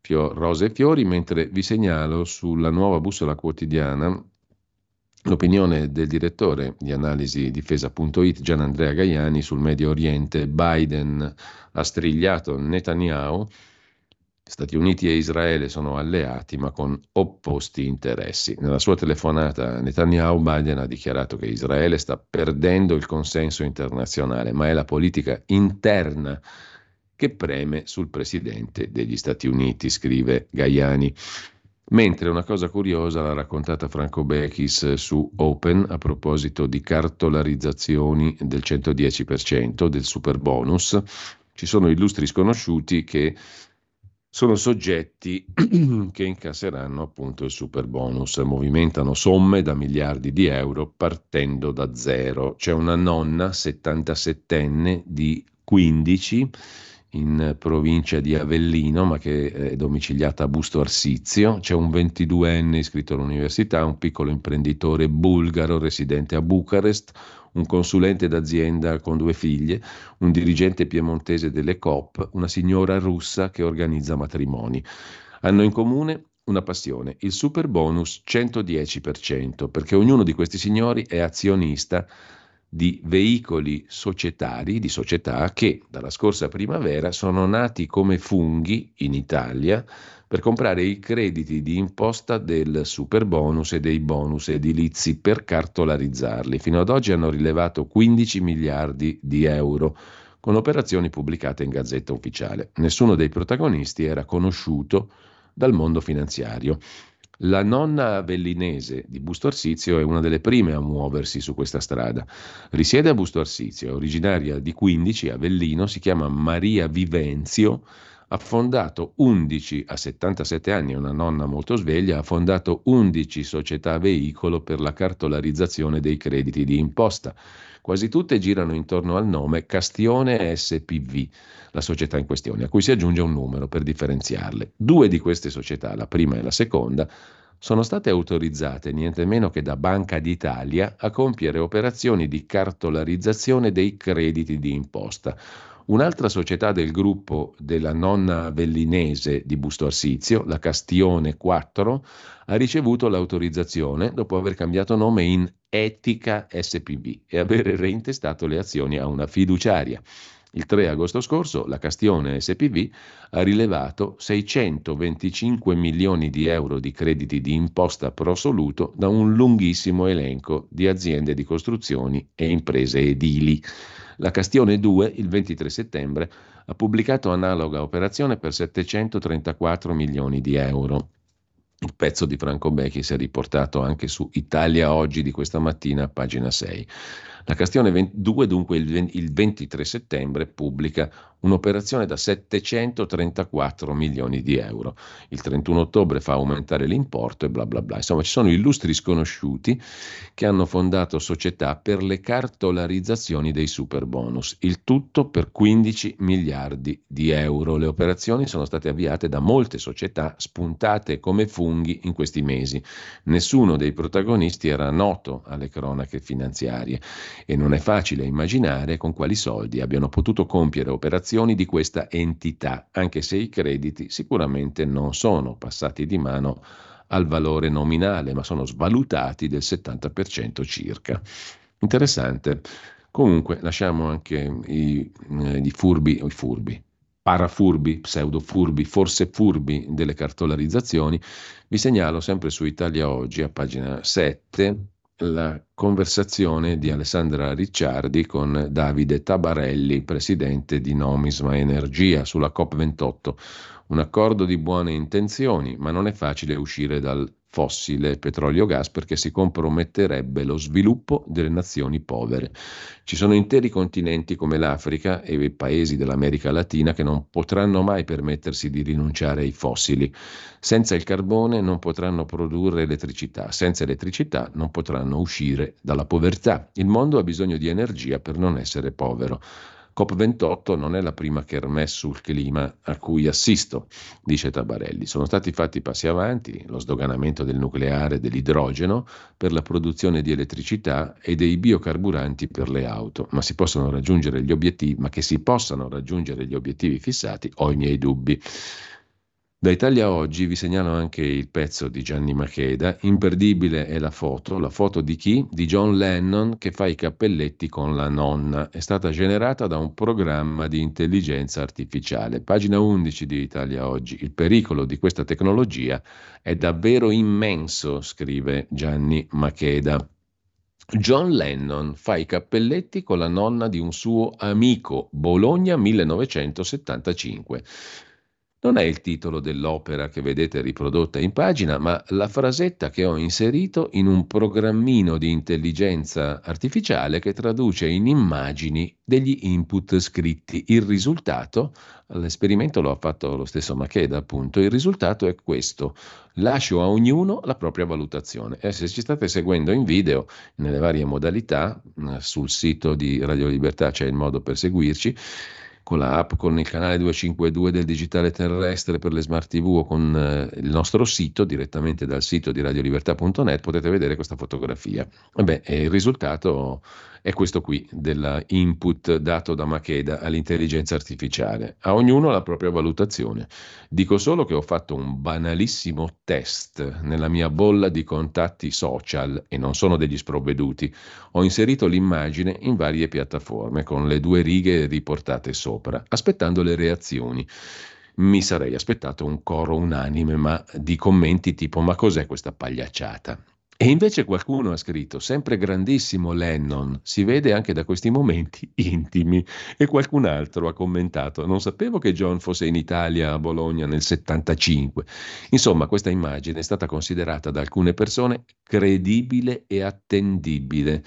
fio- rose e fiori, mentre vi segnalo sulla nuova bussola quotidiana l'opinione del direttore di analisi difesa.it Gian Andrea Gaiani sul Medio Oriente. Biden ha strigliato Netanyahu. Stati Uniti e Israele sono alleati ma con opposti interessi. Nella sua telefonata Netanyahu Biden ha dichiarato che Israele sta perdendo il consenso internazionale, ma è la politica interna che preme sul presidente degli Stati Uniti, scrive Gaiani. Mentre una cosa curiosa l'ha raccontata Franco Bechis su Open a proposito di cartolarizzazioni del 110% del super bonus, ci sono illustri sconosciuti che sono soggetti che incasseranno appunto il super bonus, movimentano somme da miliardi di euro partendo da zero. C'è una nonna 77enne di 15 in provincia di Avellino, ma che è domiciliata a Busto Arsizio. C'è un 22enne iscritto all'università, un piccolo imprenditore bulgaro residente a Bucarest, un consulente d'azienda con due figlie, un dirigente piemontese delle COP, una signora russa che organizza matrimoni. Hanno in comune una passione, il super bonus 110%, perché ognuno di questi signori è azionista di veicoli societari, di società che dalla scorsa primavera sono nati come funghi in Italia per comprare i crediti di imposta del super bonus e dei bonus edilizi per cartolarizzarli. Fino ad oggi hanno rilevato 15 miliardi di euro con operazioni pubblicate in Gazzetta Ufficiale. Nessuno dei protagonisti era conosciuto dal mondo finanziario. La nonna avellinese di Busto Arsizio è una delle prime a muoversi su questa strada. Risiede a Busto Arsizio, originaria di 15, Avellino, si chiama Maria Vivenzio, ha fondato 11 a 77 anni, una nonna molto sveglia, ha fondato 11 società veicolo per la cartolarizzazione dei crediti di imposta. Quasi tutte girano intorno al nome Castione SPV, la società in questione, a cui si aggiunge un numero per differenziarle. Due di queste società, la prima e la seconda, sono state autorizzate niente meno che da Banca d'Italia a compiere operazioni di cartolarizzazione dei crediti di imposta. Un'altra società del gruppo della nonna vellinese di Busto Arsizio, la Castione 4, ha ricevuto l'autorizzazione dopo aver cambiato nome in Etica SPV e aver reintestato le azioni a una fiduciaria. Il 3 agosto scorso la Castione SPV ha rilevato 625 milioni di euro di crediti di imposta pro soluto da un lunghissimo elenco di aziende di costruzioni e imprese edili. La Castione 2, il 23 settembre, ha pubblicato analoga operazione per 734 milioni di euro. Il pezzo di Franco Becchi si è riportato anche su Italia Oggi di questa mattina, pagina 6. La Castione 2 dunque il 23 settembre pubblica un'operazione da 734 milioni di euro. Il 31 ottobre fa aumentare l'importo e bla bla bla. Insomma, ci sono illustri sconosciuti che hanno fondato società per le cartolarizzazioni dei super bonus, il tutto per 15 miliardi di euro. Le operazioni sono state avviate da molte società spuntate come funghi in questi mesi. Nessuno dei protagonisti era noto alle cronache finanziarie e non è facile immaginare con quali soldi abbiano potuto compiere operazioni di questa entità, anche se i crediti sicuramente non sono passati di mano al valore nominale, ma sono svalutati del 70% circa. Interessante. Comunque lasciamo anche i, eh, i furbi, i furbi, parafurbi, pseudofurbi, forse furbi delle cartolarizzazioni. Vi segnalo sempre su Italia Oggi a pagina 7 la conversazione di Alessandra Ricciardi con Davide Tabarelli, presidente di Nomisma Energia, sulla COP28. Un accordo di buone intenzioni, ma non è facile uscire dal fossile petrolio-gas perché si comprometterebbe lo sviluppo delle nazioni povere. Ci sono interi continenti come l'Africa e i paesi dell'America Latina che non potranno mai permettersi di rinunciare ai fossili. Senza il carbone non potranno produrre elettricità, senza elettricità non potranno uscire dalla povertà. Il mondo ha bisogno di energia per non essere povero. COP28 non è la prima kermesse sul clima a cui assisto, dice Tabarelli. Sono stati fatti passi avanti, lo sdoganamento del nucleare e dell'idrogeno per la produzione di elettricità e dei biocarburanti per le auto, ma ma che si possano raggiungere gli obiettivi fissati, ho i miei dubbi. Da Italia Oggi vi segnalo anche il pezzo di Gianni Macheda, imperdibile è la foto, la foto di chi? Di John Lennon che fa i cappelletti con la nonna, è stata generata da un programma di intelligenza artificiale. Pagina 11 di Italia Oggi, il pericolo di questa tecnologia è davvero immenso, scrive Gianni Macheda. John Lennon fa i cappelletti con la nonna di un suo amico, Bologna 1975. Non è il titolo dell'opera che vedete riprodotta in pagina, ma la frasetta che ho inserito in un programmino di intelligenza artificiale che traduce in immagini degli input scritti. Il risultato, l'esperimento lo ha fatto lo stesso Macheda appunto, il risultato è questo. Lascio a ognuno la propria valutazione. E se ci state seguendo in video, nelle varie modalità, sul sito di Radio Libertà c'è il modo per seguirci, con la app, con il canale 252 del digitale terrestre per le smart TV o con eh, il nostro sito, direttamente dal sito di radiolibertà.net, potete vedere questa fotografia. E beh, il risultato è questo qui dell'input dato da Makeda all'intelligenza artificiale. A ognuno la propria valutazione. Dico solo che ho fatto un banalissimo test nella mia bolla di contatti social e non sono degli sprovveduti. Ho inserito l'immagine in varie piattaforme con le due righe riportate sopra, aspettando le reazioni mi sarei aspettato un coro unanime ma di commenti tipo ma cos'è questa pagliacciata? E invece qualcuno ha scritto, sempre grandissimo Lennon, si vede anche da questi momenti intimi. E qualcun altro ha commentato, non sapevo che John fosse in Italia a Bologna nel 75. Insomma, questa immagine è stata considerata da alcune persone credibile e attendibile.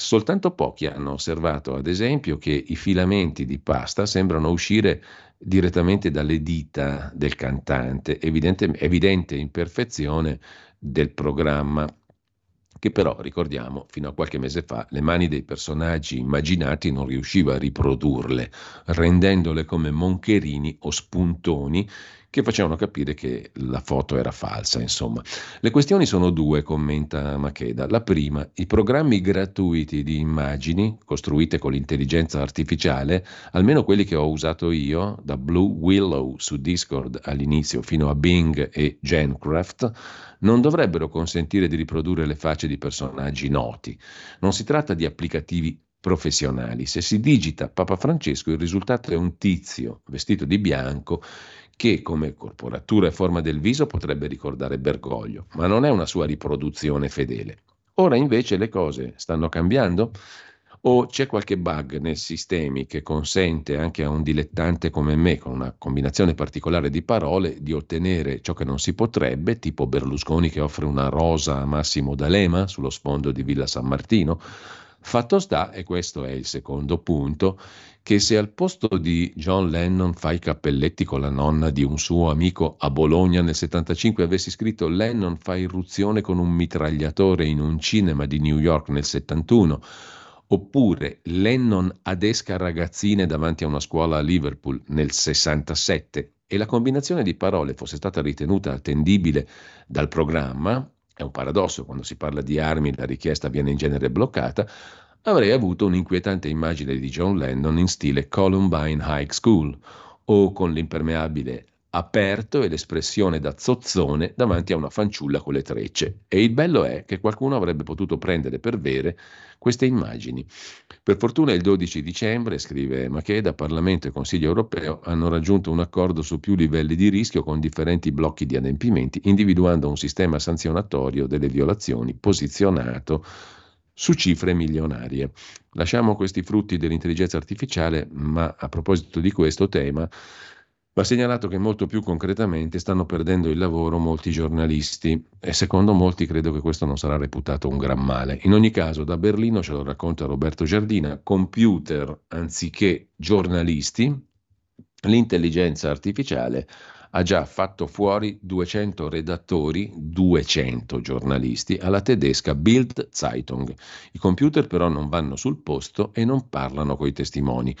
Soltanto pochi hanno osservato, ad esempio, che i filamenti di pasta sembrano uscire direttamente dalle dita del cantante, evidente, evidente imperfezione del programma che però, ricordiamo, fino a qualche mese fa le mani dei personaggi immaginati non riusciva a riprodurle, rendendole come moncherini o spuntoni che facevano capire che la foto era falsa, insomma. Le questioni sono due, commenta Macheda. La prima, i programmi gratuiti di immagini costruite con l'intelligenza artificiale, almeno quelli che ho usato io, da Blue Willow su Discord all'inizio fino a Bing e Gencraft, non dovrebbero consentire di riprodurre le facce di personaggi noti. Non si tratta di applicativi professionali. Se si digita Papa Francesco, il risultato è un tizio vestito di bianco che come corporatura e forma del viso potrebbe ricordare Bergoglio, ma non è una sua riproduzione fedele. Ora invece le cose stanno cambiando o c'è qualche bug nei sistemi che consente anche a un dilettante come me, con una combinazione particolare di parole, di ottenere ciò che non si potrebbe, tipo Berlusconi che offre una rosa a Massimo D'Alema sullo sfondo di Villa San Martino? Fatto sta, e questo è il secondo punto, che se al posto di John Lennon fa i cappelletti con la nonna di un suo amico a Bologna nel 75 avessi scritto Lennon fa irruzione con un mitragliatore in un cinema di New York nel 71, oppure Lennon adesca ragazzine davanti a una scuola a Liverpool nel 67 e la combinazione di parole fosse stata ritenuta attendibile dal programma, è un paradosso, quando si parla di armi la richiesta viene in genere bloccata, avrei avuto un'inquietante immagine di John Lennon in stile Columbine High School o con l'impermeabile aperto e l'espressione da zozzone davanti a una fanciulla con le trecce. E il bello è che qualcuno avrebbe potuto prendere per vere queste immagini. Per fortuna il 12 dicembre, scrive Macheda, Parlamento e Consiglio europeo hanno raggiunto un accordo su più livelli di rischio con differenti blocchi di adempimenti, individuando un sistema sanzionatorio delle violazioni posizionato su cifre milionarie. Lasciamo questi frutti dell'intelligenza artificiale, ma a proposito di questo tema, Va segnalato che molto più concretamente stanno perdendo il lavoro molti giornalisti e secondo molti credo che questo non sarà reputato un gran male. In ogni caso, da Berlino, ce lo racconta Roberto Giardina, computer anziché giornalisti, l'intelligenza artificiale ha già fatto fuori 200 redattori, 200 giornalisti alla tedesca Bild Zeitung. I computer però non vanno sul posto e non parlano coi testimoni.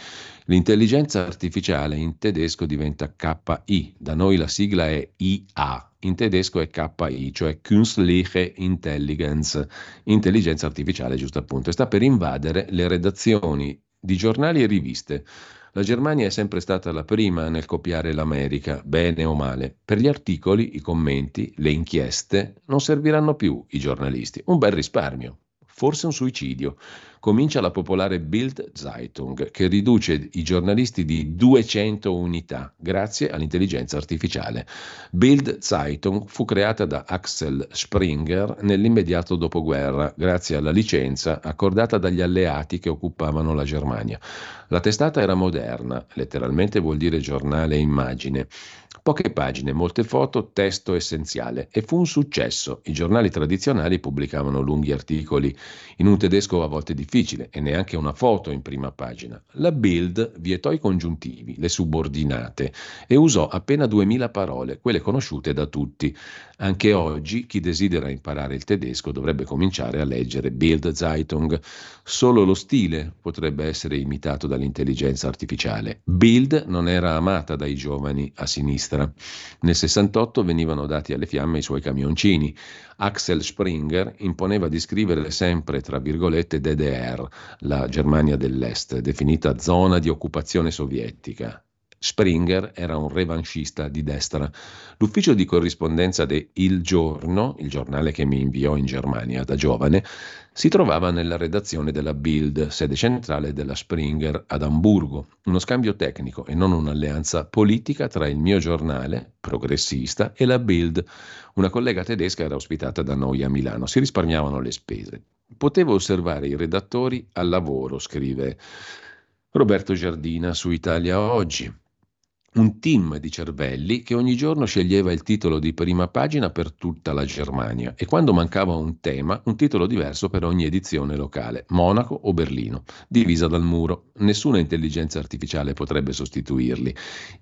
L'intelligenza artificiale in tedesco diventa KI, da noi la sigla è IA, in tedesco è KI, cioè Künstliche Intelligenz, intelligenza artificiale giusto appunto, e sta per invadere le redazioni di giornali e riviste. La Germania è sempre stata la prima nel copiare l'America, bene o male. Per gli articoli, i commenti, le inchieste non serviranno più i giornalisti. Un bel risparmio, forse un suicidio comincia la popolare Bild Zeitung, che riduce i giornalisti di 200 unità grazie all'intelligenza artificiale. Bild Zeitung fu creata da Axel Springer nell'immediato dopoguerra, grazie alla licenza accordata dagli alleati che occupavano la Germania. La testata era moderna, letteralmente vuol dire giornale immagine. Poche pagine, molte foto, testo essenziale e fu un successo. I giornali tradizionali pubblicavano lunghi articoli in un tedesco a volte difficile e neanche una foto in prima pagina. La Bild vietò i congiuntivi, le subordinate e usò appena 2000 parole, quelle conosciute da tutti. Anche oggi chi desidera imparare il tedesco dovrebbe cominciare a leggere Bild Zeitung. Solo lo stile potrebbe essere imitato dall'intelligenza artificiale. Bild non era amata dai giovani a sinistra. Nel 68 venivano dati alle fiamme i suoi camioncini. Axel Springer imponeva di scrivere sempre, tra virgolette, DDR, la Germania dell'Est, definita zona di occupazione sovietica Springer era un revanchista di destra. L'ufficio di corrispondenza de Il Giorno, il giornale che mi inviò in Germania da giovane, si trovava nella redazione della Bild, sede centrale della Springer ad Amburgo. Uno scambio tecnico e non un'alleanza politica tra il mio giornale, progressista, e la Bild. Una collega tedesca era ospitata da noi a Milano. Si risparmiavano le spese. Potevo osservare i redattori al lavoro, scrive Roberto Giardina su Italia Oggi un team di cervelli che ogni giorno sceglieva il titolo di prima pagina per tutta la Germania e quando mancava un tema, un titolo diverso per ogni edizione locale, Monaco o Berlino, divisa dal muro. Nessuna intelligenza artificiale potrebbe sostituirli.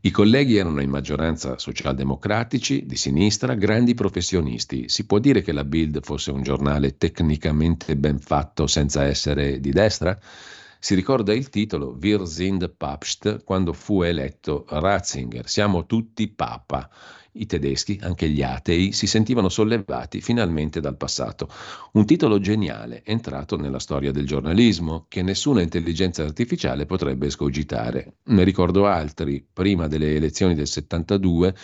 I colleghi erano in maggioranza socialdemocratici, di sinistra, grandi professionisti. Si può dire che la Bild fosse un giornale tecnicamente ben fatto senza essere di destra? Si ricorda il titolo Wir sind Papst quando fu eletto Ratzinger, siamo tutti Papa. I tedeschi, anche gli atei, si sentivano sollevati finalmente dal passato. Un titolo geniale, entrato nella storia del giornalismo, che nessuna intelligenza artificiale potrebbe escogitare. Ne ricordo altri, prima delle elezioni del 72,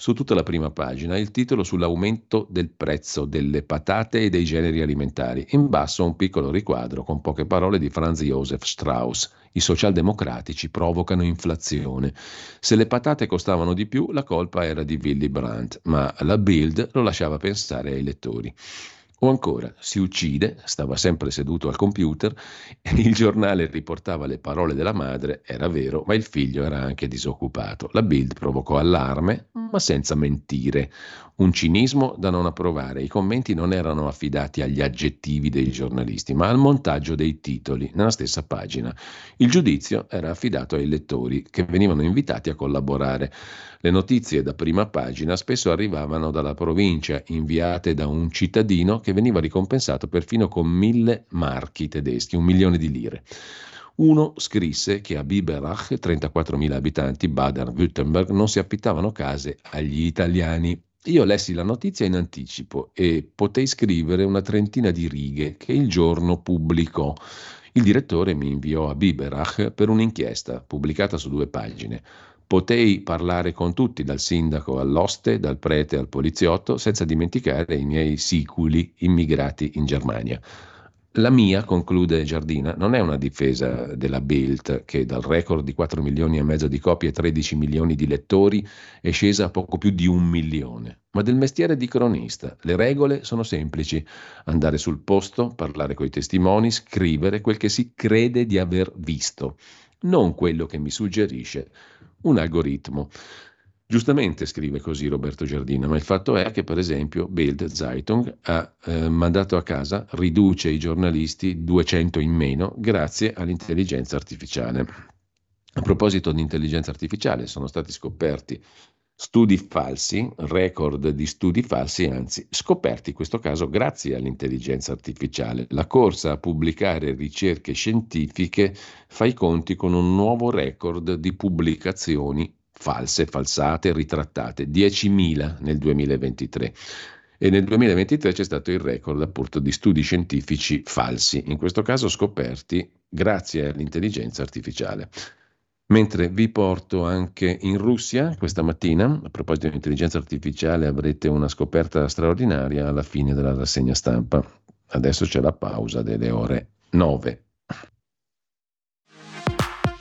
su tutta la prima pagina il titolo sull'aumento del prezzo delle patate e dei generi alimentari. In basso un piccolo riquadro con poche parole di Franz Josef Strauss. I socialdemocratici provocano inflazione. Se le patate costavano di più, la colpa era di Willy Brandt, ma la Bild lo lasciava pensare ai lettori. O ancora, si uccide, stava sempre seduto al computer, e il giornale riportava le parole della madre, era vero, ma il figlio era anche disoccupato. La Bild provocò allarme, ma senza mentire. Un cinismo da non approvare. I commenti non erano affidati agli aggettivi dei giornalisti, ma al montaggio dei titoli nella stessa pagina. Il giudizio era affidato ai lettori, che venivano invitati a collaborare. Le notizie da prima pagina spesso arrivavano dalla provincia, inviate da un cittadino che veniva ricompensato perfino con mille marchi tedeschi, un milione di lire. Uno scrisse che a Biberach, 34.000 abitanti, Baden-Württemberg, non si affittavano case agli italiani. Io lessi la notizia in anticipo e potei scrivere una trentina di righe che il giorno pubblicò. Il direttore mi inviò a Biberach per un'inchiesta pubblicata su due pagine. Potei parlare con tutti, dal sindaco all'oste, dal prete al poliziotto, senza dimenticare i miei siculi immigrati in Germania. La mia, conclude Giardina, non è una difesa della Bild, che dal record di 4 milioni e mezzo di copie e 13 milioni di lettori è scesa a poco più di un milione, ma del mestiere di cronista. Le regole sono semplici: andare sul posto, parlare coi testimoni, scrivere quel che si crede di aver visto, non quello che mi suggerisce un algoritmo. Giustamente scrive così Roberto Giardina, ma il fatto è che, per esempio, Bild Zeitung ha eh, mandato a casa, riduce i giornalisti 200 in meno grazie all'intelligenza artificiale. A proposito di intelligenza artificiale, sono stati scoperti studi falsi, record di studi falsi, anzi scoperti in questo caso grazie all'intelligenza artificiale. La corsa a pubblicare ricerche scientifiche fa i conti con un nuovo record di pubblicazioni false, falsate, ritrattate, 10.000 nel 2023 e nel 2023 c'è stato il record appunto di studi scientifici falsi, in questo caso scoperti grazie all'intelligenza artificiale. Mentre vi porto anche in Russia questa mattina, a proposito di intelligenza artificiale avrete una scoperta straordinaria alla fine della rassegna stampa. Adesso c'è la pausa delle ore 9.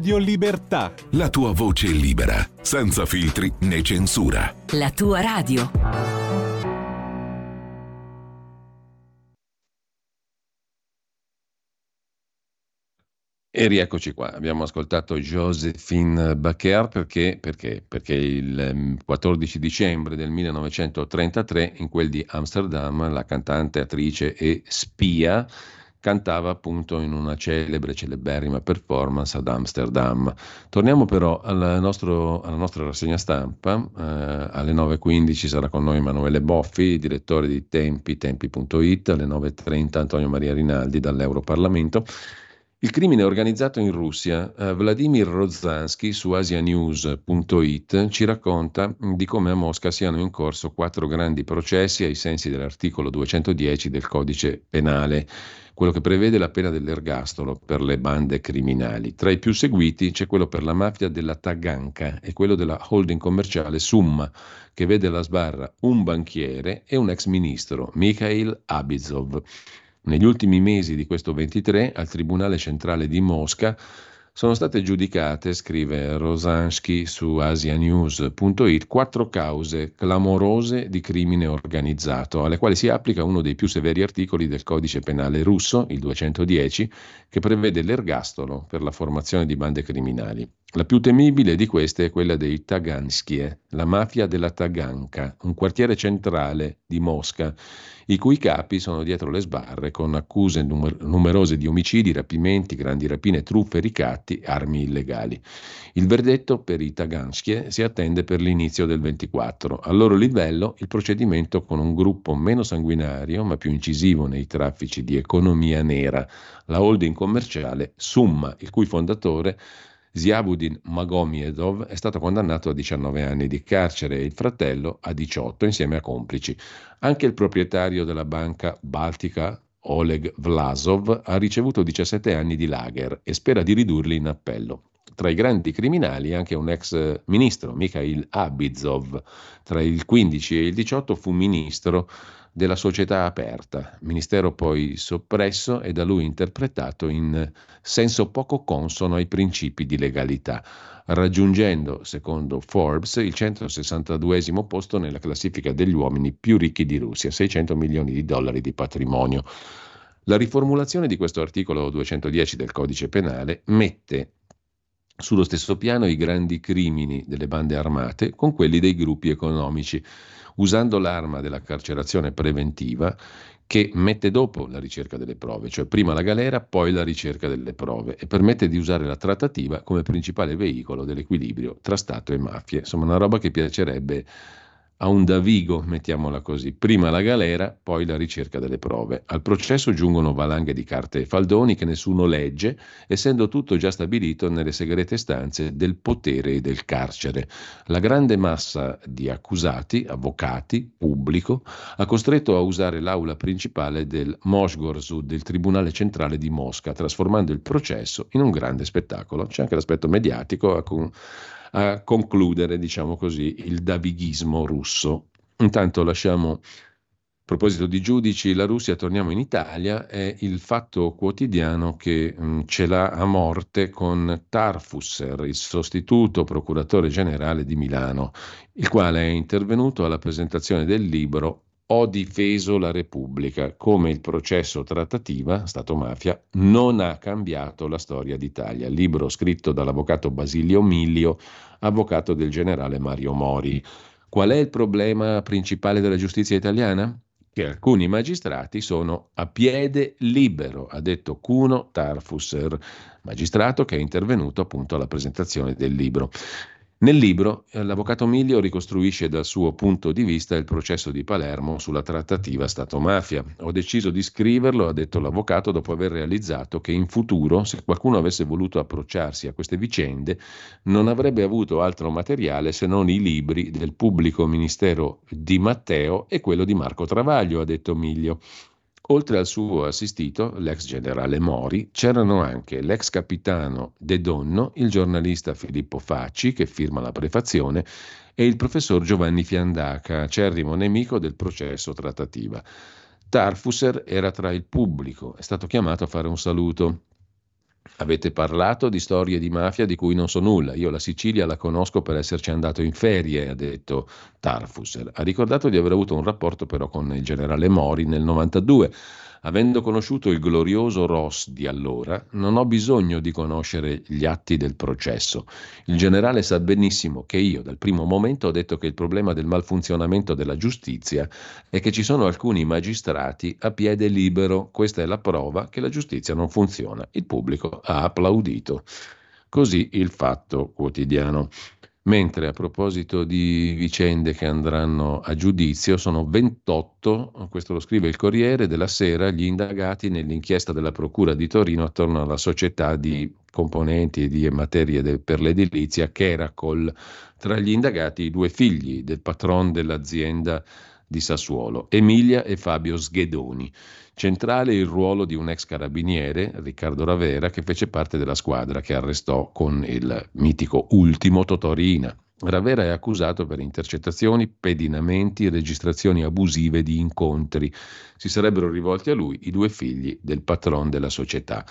Radio Libertà. la tua voce libera, senza filtri né censura. La tua radio. E rieccoci qua, abbiamo ascoltato Josephine Baker perché, perché? Perché il 14 ehm, dicembre del 1933 in quel di Amsterdam la cantante, attrice e spia cantava appunto in una celebre, celeberrima performance ad Amsterdam. Torniamo però al nostro, alla nostra rassegna stampa, eh, alle 9.15 sarà con noi Emanuele Boffi, direttore di Tempi, tempi.it, alle 9.30 Antonio Maria Rinaldi dall'Europarlamento. Il crimine organizzato in Russia. Uh, Vladimir Rozansky su asianews.it ci racconta di come a Mosca siano in corso quattro grandi processi ai sensi dell'articolo 210 del codice penale, quello che prevede la pena dell'ergastolo per le bande criminali. Tra i più seguiti c'è quello per la mafia della Taganka e quello della holding commerciale Summa, che vede alla sbarra un banchiere e un ex ministro, Mikhail Abizov. Negli ultimi mesi di questo 23 al Tribunale Centrale di Mosca sono state giudicate, scrive Rosansky su asianews.it, quattro cause clamorose di crimine organizzato, alle quali si applica uno dei più severi articoli del codice penale russo, il 210, che prevede l'ergastolo per la formazione di bande criminali. La più temibile di queste è quella dei Taganskие, la mafia della Taganka, un quartiere centrale di Mosca, i cui capi sono dietro le sbarre con accuse numer- numerose di omicidi, rapimenti, grandi rapine, truffe, ricatti, armi illegali. Il verdetto per i Taganskие si attende per l'inizio del 24. Al loro livello il procedimento con un gruppo meno sanguinario ma più incisivo nei traffici di economia nera, la holding commerciale Summa, il cui fondatore Ziabudin Magomiedov è stato condannato a 19 anni di carcere e il fratello a 18 insieme a complici. Anche il proprietario della banca Baltica, Oleg Vlasov, ha ricevuto 17 anni di lager e spera di ridurli in appello. Tra i grandi criminali anche un ex ministro, Mikhail Abizov. Tra il 15 e il 18 fu ministro della società aperta, ministero poi soppresso e da lui interpretato in senso poco consono ai principi di legalità, raggiungendo, secondo Forbes, il 162 posto nella classifica degli uomini più ricchi di Russia, 600 milioni di dollari di patrimonio. La riformulazione di questo articolo 210 del codice penale mette sullo stesso piano i grandi crimini delle bande armate con quelli dei gruppi economici usando l'arma della carcerazione preventiva che mette dopo la ricerca delle prove, cioè prima la galera, poi la ricerca delle prove e permette di usare la trattativa come principale veicolo dell'equilibrio tra Stato e mafie. Insomma, una roba che piacerebbe a un davigo, mettiamola così, prima la galera, poi la ricerca delle prove. Al processo giungono valanghe di carte e faldoni che nessuno legge, essendo tutto già stabilito nelle segrete stanze del potere e del carcere. La grande massa di accusati, avvocati, pubblico, ha costretto a usare l'aula principale del Mosgorsud, del Tribunale Centrale di Mosca, trasformando il processo in un grande spettacolo. C'è anche l'aspetto mediatico a concludere, diciamo così, il davighismo russo. Intanto lasciamo, a proposito di giudici, la Russia, torniamo in Italia, è il fatto quotidiano che mh, mm, ce l'ha a morte con Tarfusser, il sostituto procuratore generale di Milano, il quale è intervenuto alla presentazione del libro ho difeso la Repubblica, come il processo trattativa, Stato-mafia, non ha cambiato la storia d'Italia. Libro scritto dall'avvocato Basilio Miglio, avvocato del generale Mario Mori. Qual è il problema principale della giustizia italiana? Che alcuni magistrati sono a piede libero, ha detto Cuno Tarfusser, magistrato che è intervenuto appunto alla presentazione del libro. Nel libro eh, l'avvocato Miglio ricostruisce dal suo punto di vista il processo di Palermo sulla trattativa Stato-mafia. Ho deciso di scriverlo, ha detto l'avvocato, dopo aver realizzato che in futuro, se qualcuno avesse voluto approcciarsi a queste vicende, non avrebbe avuto altro materiale se non i libri del pubblico ministero di Matteo e quello di Marco Travaglio, ha detto Miglio. Oltre al suo assistito, l'ex generale Mori, c'erano anche l'ex capitano De Donno, il giornalista Filippo Facci, che firma la prefazione, e il professor Giovanni Fiandaca, acerrimo nemico del processo trattativa. Tarfusser era tra il pubblico, è stato chiamato a fare un saluto. Avete parlato di storie di mafia di cui non so nulla. Io la Sicilia la conosco per esserci andato in ferie, ha detto Tarfusser. Ha ricordato di aver avuto un rapporto però con il generale Mori nel 92 Avendo conosciuto il glorioso Ross di allora, non ho bisogno di conoscere gli atti del processo. Il generale sa benissimo che io dal primo momento ho detto che il problema del malfunzionamento della giustizia è che ci sono alcuni magistrati a piede libero. Questa è la prova che la giustizia non funziona. Il pubblico ha applaudito. Così il fatto quotidiano. Mentre a proposito di vicende che andranno a giudizio, sono 28, questo lo scrive il Corriere della Sera, gli indagati nell'inchiesta della Procura di Torino attorno alla società di componenti e di materie de, per l'edilizia Keracol. Tra gli indagati i due figli del patron dell'azienda di Sassuolo, Emilia e Fabio Sghedoni. Centrale il ruolo di un ex carabiniere, Riccardo Ravera, che fece parte della squadra che arrestò con il mitico ultimo Totorina. Ravera è accusato per intercettazioni, pedinamenti e registrazioni abusive di incontri. Si sarebbero rivolti a lui i due figli del patron della società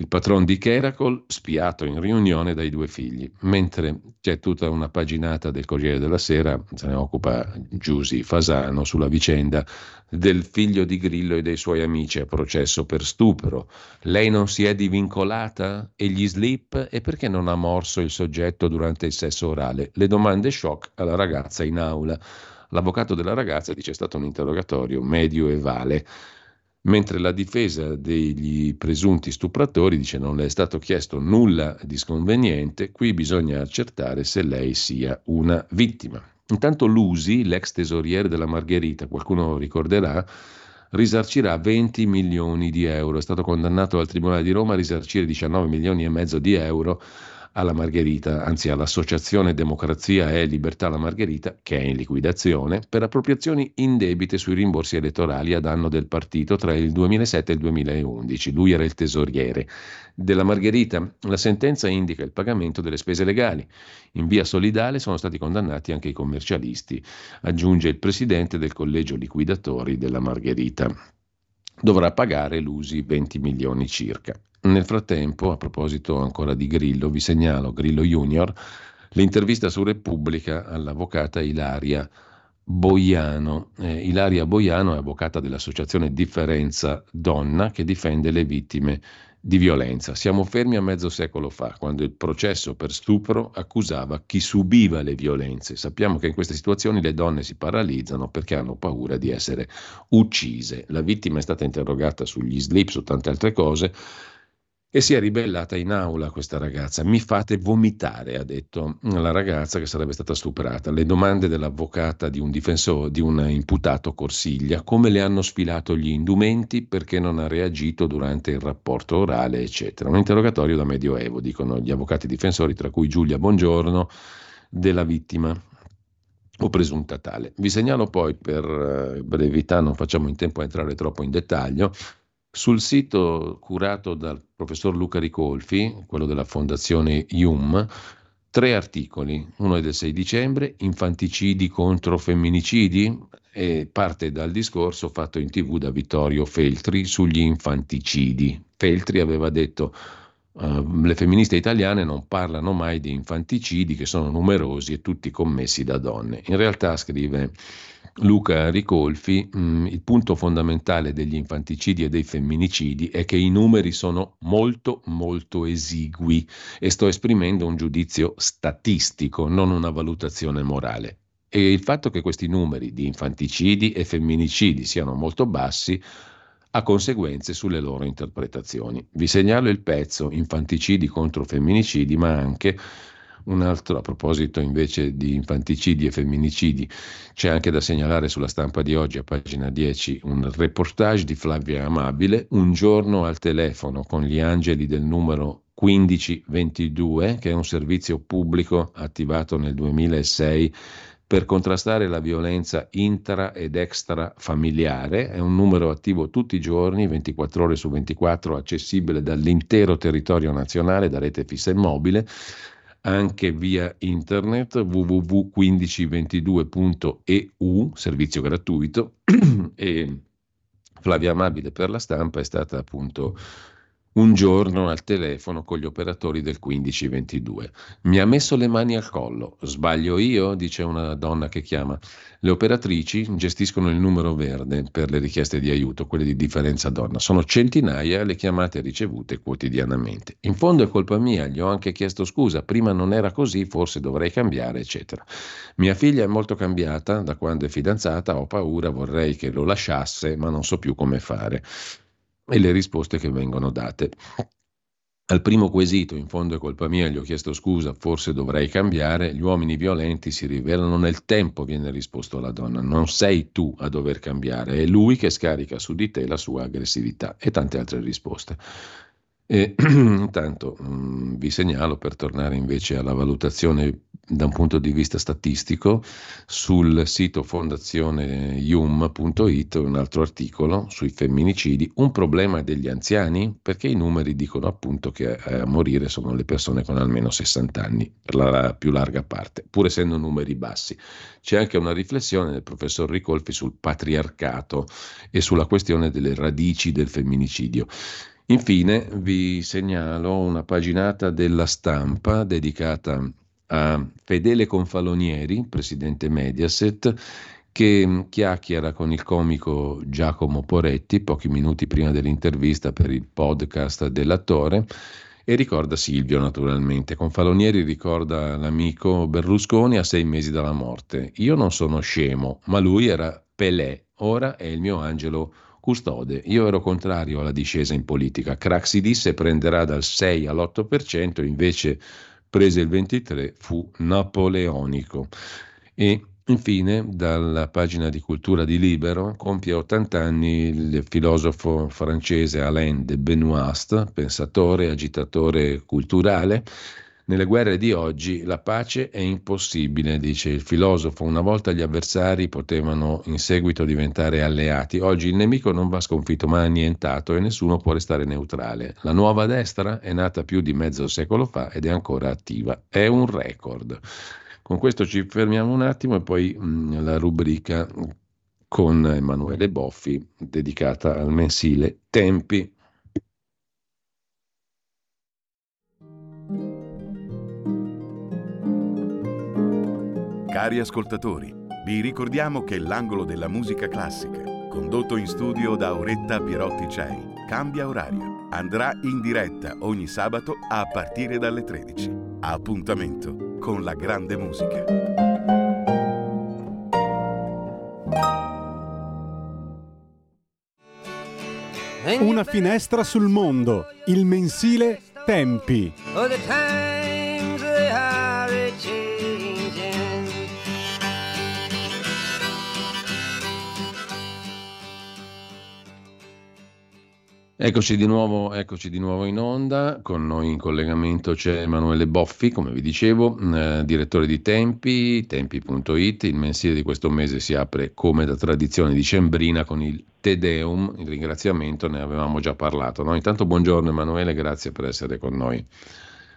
il patron di Keracol, spiato in riunione dai due figli. Mentre c'è tutta una paginata del Corriere della Sera, se ne occupa Giusi Fasano sulla vicenda del figlio di Grillo e dei suoi amici a processo per stupro. Lei non si è divincolata? E gli slip? E perché non ha morso il soggetto durante il sesso orale? Le domande shock alla ragazza in aula. L'avvocato della ragazza dice è stato un interrogatorio medioevale mentre la difesa degli presunti stupratori dice non le è stato chiesto nulla di sconveniente, qui bisogna accertare se lei sia una vittima. Intanto Lusi, l'ex tesoriere della Margherita, qualcuno ricorderà, risarcirà 20 milioni di euro. È stato condannato al Tribunale di Roma a risarcire 19 milioni e mezzo di euro alla Margherita, anzi all'Associazione Democrazia e Libertà La Margherita, che è in liquidazione, per appropriazioni indebite sui rimborsi elettorali a danno del partito tra il 2007 e il 2011. Lui era il tesoriere della Margherita. La sentenza indica il pagamento delle spese legali. In via solidale sono stati condannati anche i commercialisti, aggiunge il presidente del collegio liquidatori della Margherita dovrà pagare l'usi 20 milioni circa. Nel frattempo, a proposito ancora di Grillo, vi segnalo Grillo Junior, l'intervista su Repubblica all'avvocata Ilaria Boiano. Eh, Ilaria Boiano è avvocata dell'associazione Differenza Donna che difende le vittime di violenza. Siamo fermi a mezzo secolo fa, quando il processo per stupro accusava chi subiva le violenze. Sappiamo che in queste situazioni le donne si paralizzano perché hanno paura di essere uccise. La vittima è stata interrogata sugli slip, su tante altre cose e si è ribellata in aula questa ragazza. Mi fate vomitare, ha detto la ragazza che sarebbe stata stuprata. Le domande dell'avvocata di un difensore, di un imputato Corsiglia, come le hanno sfilato gli indumenti, perché non ha reagito durante il rapporto orale, eccetera. Un interrogatorio da medioevo, dicono gli avvocati difensori, tra cui Giulia Bongiorno, della vittima o presunta tale. Vi segnalo poi, per eh, brevità, non facciamo in tempo a entrare troppo in dettaglio, sul sito curato dal professor Luca Ricolfi, quello della fondazione IUM, tre articoli. Uno è del 6 dicembre, infanticidi contro femminicidi, e parte dal discorso fatto in tv da Vittorio Feltri sugli infanticidi. Feltri aveva detto uh, le femministe italiane non parlano mai di infanticidi che sono numerosi e tutti commessi da donne. In realtà, scrive Luca Ricolfi, mh, mm, il punto fondamentale degli infanticidi e dei femminicidi è che i numeri sono molto molto esigui e sto esprimendo un giudizio statistico, non una valutazione morale. E il fatto che questi numeri di infanticidi e femminicidi siano molto bassi ha conseguenze sulle loro interpretazioni. Vi segnalo il pezzo Infanticidi contro femminicidi, ma anche un altro a proposito invece di infanticidi e femminicidi, c'è anche da segnalare sulla stampa di oggi a pagina 10 un reportage di Flavia Amabile, un giorno al telefono con gli angeli del numero 1522, che è un servizio pubblico attivato nel 2006 per contrastare la violenza intra ed extrafamiliare. È un numero attivo tutti i giorni, 24 ore su 24, accessibile dall'intero territorio nazionale da rete fissa e mobile anche via internet www.1522.eu, servizio gratuito, e Flavia Amabile per la stampa è stata appunto un giorno al telefono con gli operatori del 1522. Mi ha messo le mani al collo. Sbaglio io? dice una donna che chiama. Le operatrici gestiscono il numero verde per le richieste di aiuto, quelle di differenza donna. Sono centinaia le chiamate ricevute quotidianamente. In fondo è colpa mia, gli ho anche chiesto scusa, prima non era così, forse dovrei cambiare, eccetera. Mia figlia è molto cambiata da quando è fidanzata, ho paura, vorrei che lo lasciasse, ma non so più come fare e le risposte che vengono date. Al primo quesito, in fondo è colpa mia, gli ho chiesto scusa, forse dovrei cambiare, gli uomini violenti si rivelano nel tempo, viene risposto alla donna, non sei tu a dover cambiare, è lui che scarica su di te la sua aggressività e tante altre risposte. E intanto mm, vi segnalo per tornare invece alla valutazione da un punto di vista statistico sul sito fondazioneium.it un altro articolo sui femminicidi, un problema degli anziani perché i numeri dicono appunto che a morire sono le persone con almeno 60 anni per la più larga parte, pur essendo numeri bassi. C'è anche una riflessione del professor Ricolfi sul patriarcato e sulla questione delle radici del femminicidio. Infine vi segnalo una paginata della stampa dedicata a Fedele Confalonieri, presidente Mediaset, che chiacchiera con il comico Giacomo Poretti pochi minuti prima dell'intervista per il podcast dell'attore e ricorda Silvio naturalmente. Confalonieri ricorda l'amico Berlusconi a sei mesi dalla morte. Io non sono scemo, ma lui era Pelé, ora è il mio angelo custode. Io ero contrario alla discesa in politica. Craxi disse prenderà dal 6 all'8%, invece prese il 23%, fu napoleonico. E Infine, dalla pagina di cultura di Libero, compie 80 anni il filosofo francese Alain de Benoist, pensatore, agitatore culturale, nelle guerre di oggi la pace è impossibile, dice il filosofo. Una volta gli avversari potevano in seguito diventare alleati. Oggi il nemico non va sconfitto ma annientato e nessuno può restare neutrale. La nuova destra è nata più di mezzo secolo fa ed è ancora attiva. È un record. Con questo ci fermiamo un attimo e poi mh, mm, la rubrica con Emanuele Boffi dedicata al mensile Tempi Cari ascoltatori, vi ricordiamo che l'angolo della musica classica, condotto in studio da Auretta Pierotti Cei, cambia orario. Andrà in diretta ogni sabato a partire dalle 13. Appuntamento con la grande musica. Una finestra sul mondo, il mensile Tempi. Eccoci di, nuovo, eccoci di nuovo in onda, con noi in collegamento c'è Emanuele Boffi, come vi dicevo, eh, direttore di Tempi, tempi.it, il mensile di questo mese si apre come da tradizione dicembrina con il Te Deum, il ringraziamento, ne avevamo già parlato. No? Intanto buongiorno Emanuele, grazie per essere con noi.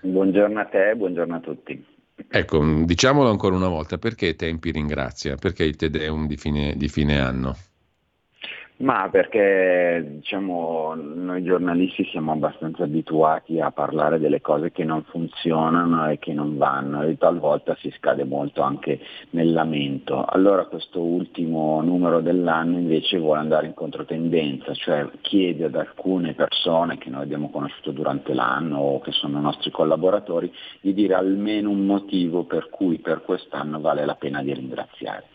Buongiorno a te, buongiorno a tutti. Ecco, diciamolo ancora una volta, perché Tempi ringrazia? Perché il Te Deum di fine, di fine anno? Ma perché diciamo, noi giornalisti siamo abbastanza abituati a parlare delle cose che non funzionano e che non vanno e talvolta si scade molto anche nel lamento. Allora questo ultimo numero dell'anno invece vuole andare in controtendenza, cioè chiede ad alcune persone che noi abbiamo conosciuto durante l'anno o che sono nostri collaboratori di dire almeno un motivo per cui per quest'anno vale la pena di ringraziare.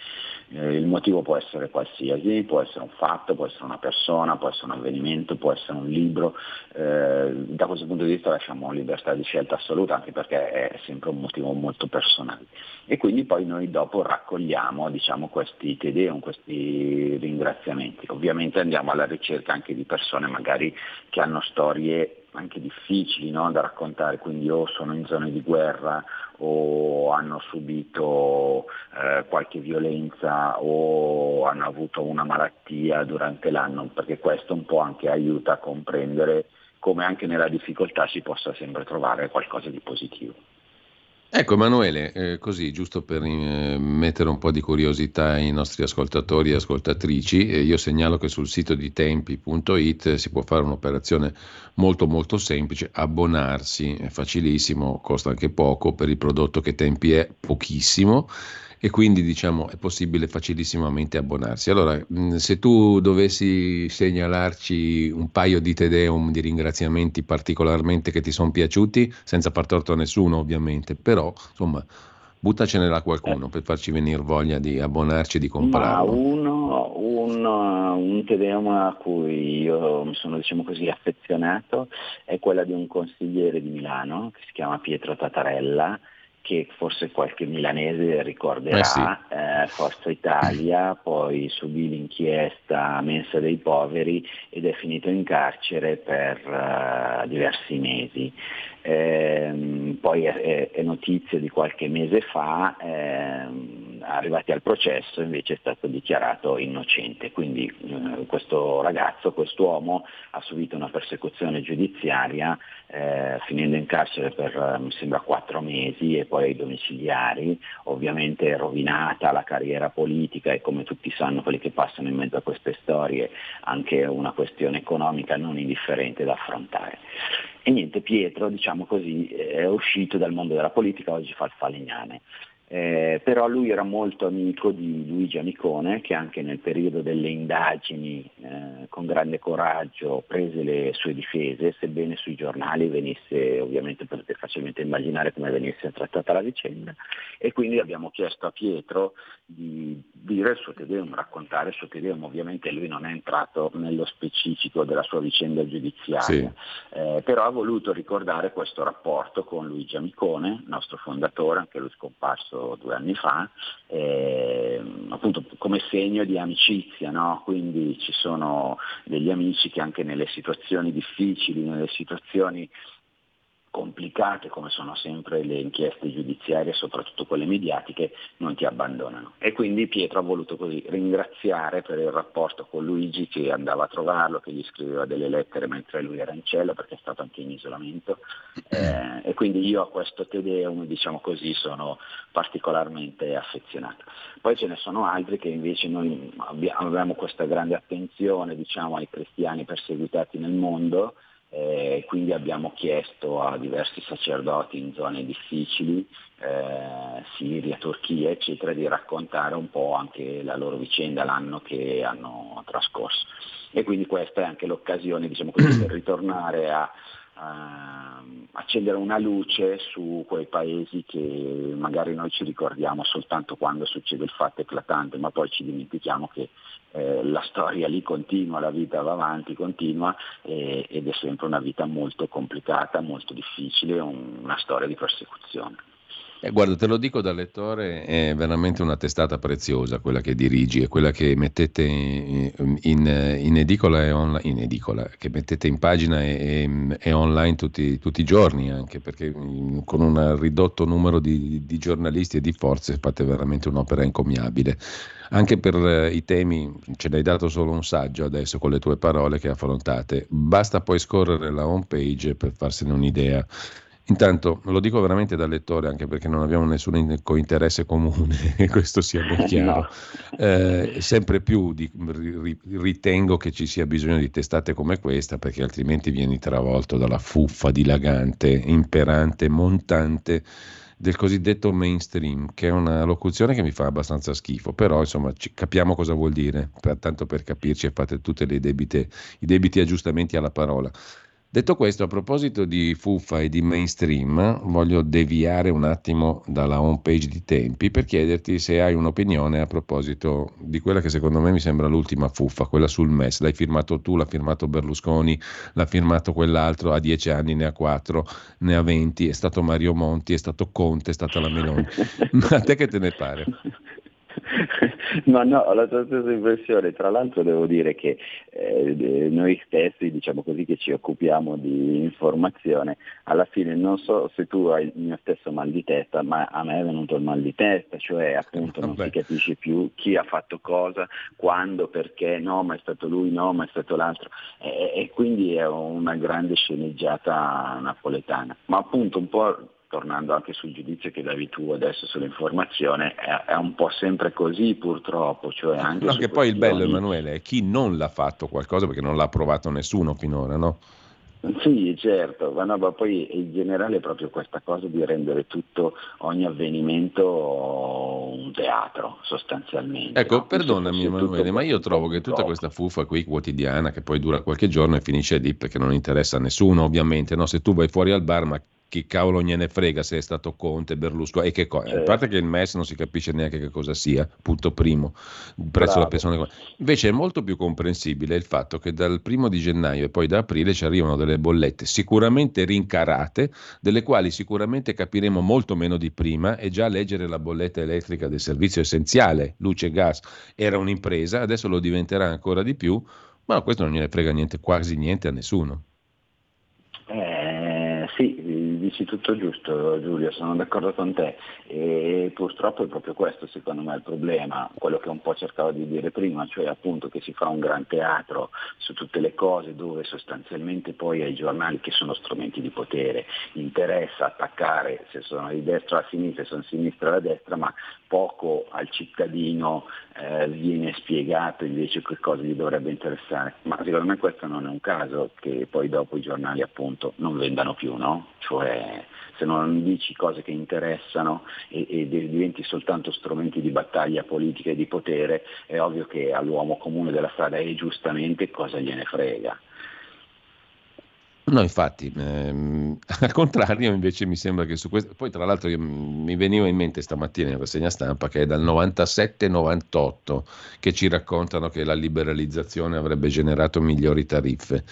Eh, il motivo può essere qualsiasi, può essere un fatto, può essere una persona, può essere un avvenimento, può essere un libro. Eh, da questo punto di vista lasciamo libertà di scelta assoluta anche perché è sempre un motivo molto personale. E quindi poi noi dopo raccogliamo diciamo, questi tedeum, questi ringraziamenti. Ovviamente andiamo alla ricerca anche di persone magari che hanno storie anche difficili no, da raccontare, quindi o sono in zone di guerra o hanno subito eh, qualche violenza o hanno avuto una malattia durante l'anno, perché questo un po' anche aiuta a comprendere come anche nella difficoltà si possa sempre trovare qualcosa di positivo. Ecco Emanuele, eh, così giusto per eh, mettere un po' di curiosità ai nostri ascoltatori e ascoltatrici, eh, io segnalo che sul sito di tempi.it si può fare un'operazione molto molto semplice, abbonarsi, è facilissimo, costa anche poco, per il prodotto che Tempi è pochissimo e quindi diciamo è possibile facilissimamente abbonarsi. Allora, se tu dovessi segnalarci un paio di Tedeum di ringraziamenti particolarmente che ti sono piaciuti, senza far torto a nessuno ovviamente, però insomma buttacenela qualcuno eh. per farci venire voglia di abbonarci e di comprarlo. Ma uno, un, un Tedeum a cui io mi sono diciamo così affezionato è quella di un consigliere di Milano che si chiama Pietro Tatarella che forse qualche milanese ricorderà, eh sì. eh, Forza Italia, poi subì l'inchiesta Mensa dei Poveri ed è finito in carcere per uh, diversi mesi. Eh, poi è, è, notizia di qualche mese fa, eh, arrivati al processo invece è stato dichiarato innocente, quindi eh, questo ragazzo, quest'uomo ha subito una persecuzione giudiziaria eh, finendo in carcere per eh, mi sembra quattro mesi e poi ai domiciliari, ovviamente rovinata la carriera politica e come tutti sanno quelli che passano in mezzo a queste storie anche una questione economica non indifferente da affrontare. E niente, Pietro, diciamo così, è uscito dal mondo della politica, oggi fa il falegname. Eh, però lui era molto amico di Luigi Amicone che anche nel periodo delle indagini eh, con grande coraggio prese le sue difese, sebbene sui giornali venisse, ovviamente potete facilmente immaginare come venisse trattata la vicenda, e quindi abbiamo chiesto a Pietro di dire il suo Tedeum, raccontare il suo Tedeum, ovviamente lui non è entrato nello specifico della sua vicenda giudiziaria, sì. eh, però ha voluto ricordare questo rapporto con Luigi Amicone, nostro fondatore, anche lui scomparso scomparso due anni fa, eh, appunto come segno di amicizia, no? quindi ci sono degli amici che anche nelle situazioni difficili, nelle situazioni complicate come sono sempre le inchieste giudiziarie, soprattutto quelle mediatiche, non ti abbandonano. E quindi Pietro ha voluto così ringraziare per il rapporto con Luigi che andava a trovarlo, che gli scriveva delle lettere mentre lui era in cielo perché è stato anche in isolamento. Eh, e quindi io a questo Tedeum, diciamo così, sono particolarmente affezionato. Poi ce ne sono altri che invece noi abbiamo questa grande attenzione diciamo, ai cristiani perseguitati nel mondo eh, quindi abbiamo chiesto a diversi sacerdoti in zone difficili, eh, Siria, Turchia, eccetera, di raccontare un po' anche la loro vicenda, l'anno che hanno trascorso. E quindi questa è anche l'occasione diciamo così, per ritornare a, accendere una luce su quei paesi che magari noi ci ricordiamo soltanto quando succede il fatto eclatante, ma poi ci dimentichiamo che eh, la storia lì continua, la vita va avanti, continua eh, ed è sempre una vita molto complicata, molto difficile, un, una storia di persecuzione. Eh, guarda, te lo dico da lettore, è veramente una testata preziosa quella che dirigi e quella che mettete in, in edicola e online, in edicola, che mettete in pagina e, e online tutti, tutti, i giorni, anche perché mm, con un ridotto numero di, di, giornalisti e di forze fate veramente un'opera incommiabile. Anche per eh, i temi, ce l'hai dato solo un saggio adesso con le tue parole che affrontate, basta poi scorrere la home page per farsene un'idea. Intanto lo dico veramente da lettore, anche perché non abbiamo nessun interesse comune, e questo sia ben chiaro. No. Eh, sempre più di, ritengo che ci sia bisogno di testate come questa, perché altrimenti vieni travolto dalla fuffa dilagante, imperante, montante del cosiddetto mainstream, che è una locuzione che mi fa abbastanza schifo, però insomma capiamo cosa vuol dire, per, tanto per capirci e fate tutti i debiti aggiustamenti alla parola. Detto questo, a proposito di fuffa e di mainstream, voglio deviare un attimo dalla home page di Tempi per chiederti se hai un'opinione a proposito di quella che secondo me mi sembra l'ultima fuffa, quella sul MES. L'hai firmato tu, l'ha firmato Berlusconi, l'ha firmato quell'altro, ha dieci anni, ne ha quattro, ne ha venti, è stato Mario Monti, è stato Conte, è stata la Meloni. Ma a te che te ne pare? Ma no, ho la tua stessa impressione. Tra l'altro devo dire che eh, noi stessi, diciamo così, che ci occupiamo di informazione, alla fine non so se tu hai il mio stesso mal di testa, ma a me è venuto il mal di testa, cioè appunto non si capisce più chi ha fatto cosa, quando, perché, no, ma è stato lui, no, ma è stato l'altro. E, e quindi è una grande sceneggiata napoletana. Ma appunto un po' tornando anche sul giudizio che davi tu adesso sull'informazione, è, è un po' sempre così purtroppo. Cioè anche no, che poi il bello Emanuele è chi non l'ha fatto qualcosa perché non l'ha provato nessuno finora, no? Sì, certo, ma, no, ma poi in generale è proprio questa cosa di rendere tutto, ogni avvenimento un teatro sostanzialmente. Ecco, no? perdonami Emanuele, ma io trovo che tutta questa fuffa qui quotidiana, che poi dura qualche giorno e finisce lì perché non interessa a nessuno ovviamente, no? se tu vai fuori al bar ma chi cavolo gliene frega se è stato Conte, Berlusconi e che cosa. A parte che il MES non si capisce neanche che cosa sia, punto primo, presso Bravo. la persona. Invece è molto più comprensibile il fatto che dal primo di gennaio e poi da aprile ci arrivano delle bollette sicuramente rincarate, delle quali sicuramente capiremo molto meno di prima e già leggere la bolletta elettrica del servizio essenziale, luce e gas, era un'impresa, adesso lo diventerà ancora di più, ma questo non gliene frega niente, quasi niente a nessuno. Eh, sì, dici tutto giusto Giulio, sono d'accordo con te. E purtroppo è proprio questo secondo me il problema, quello che un po' cercavo di dire prima, cioè appunto che si fa un gran teatro su tutte le cose dove sostanzialmente poi ai giornali che sono strumenti di potere interessa attaccare se sono di destra a sinistra, se sono di sinistra a destra, ma poco al cittadino eh, viene spiegato invece che cosa gli dovrebbe interessare. Ma secondo me questo non è un caso che poi dopo i giornali appunto non vendano più, no? Cioè se non dici cose che interessano e, e diventi soltanto strumenti di battaglia politica e di potere, è ovvio che all'uomo comune della strada è giustamente cosa gliene frega. No, infatti, ehm, al contrario invece mi sembra che su questo, poi tra l'altro io, mi veniva in mente stamattina in rassegna stampa che è dal 97-98 che ci raccontano che la liberalizzazione avrebbe generato migliori tariffe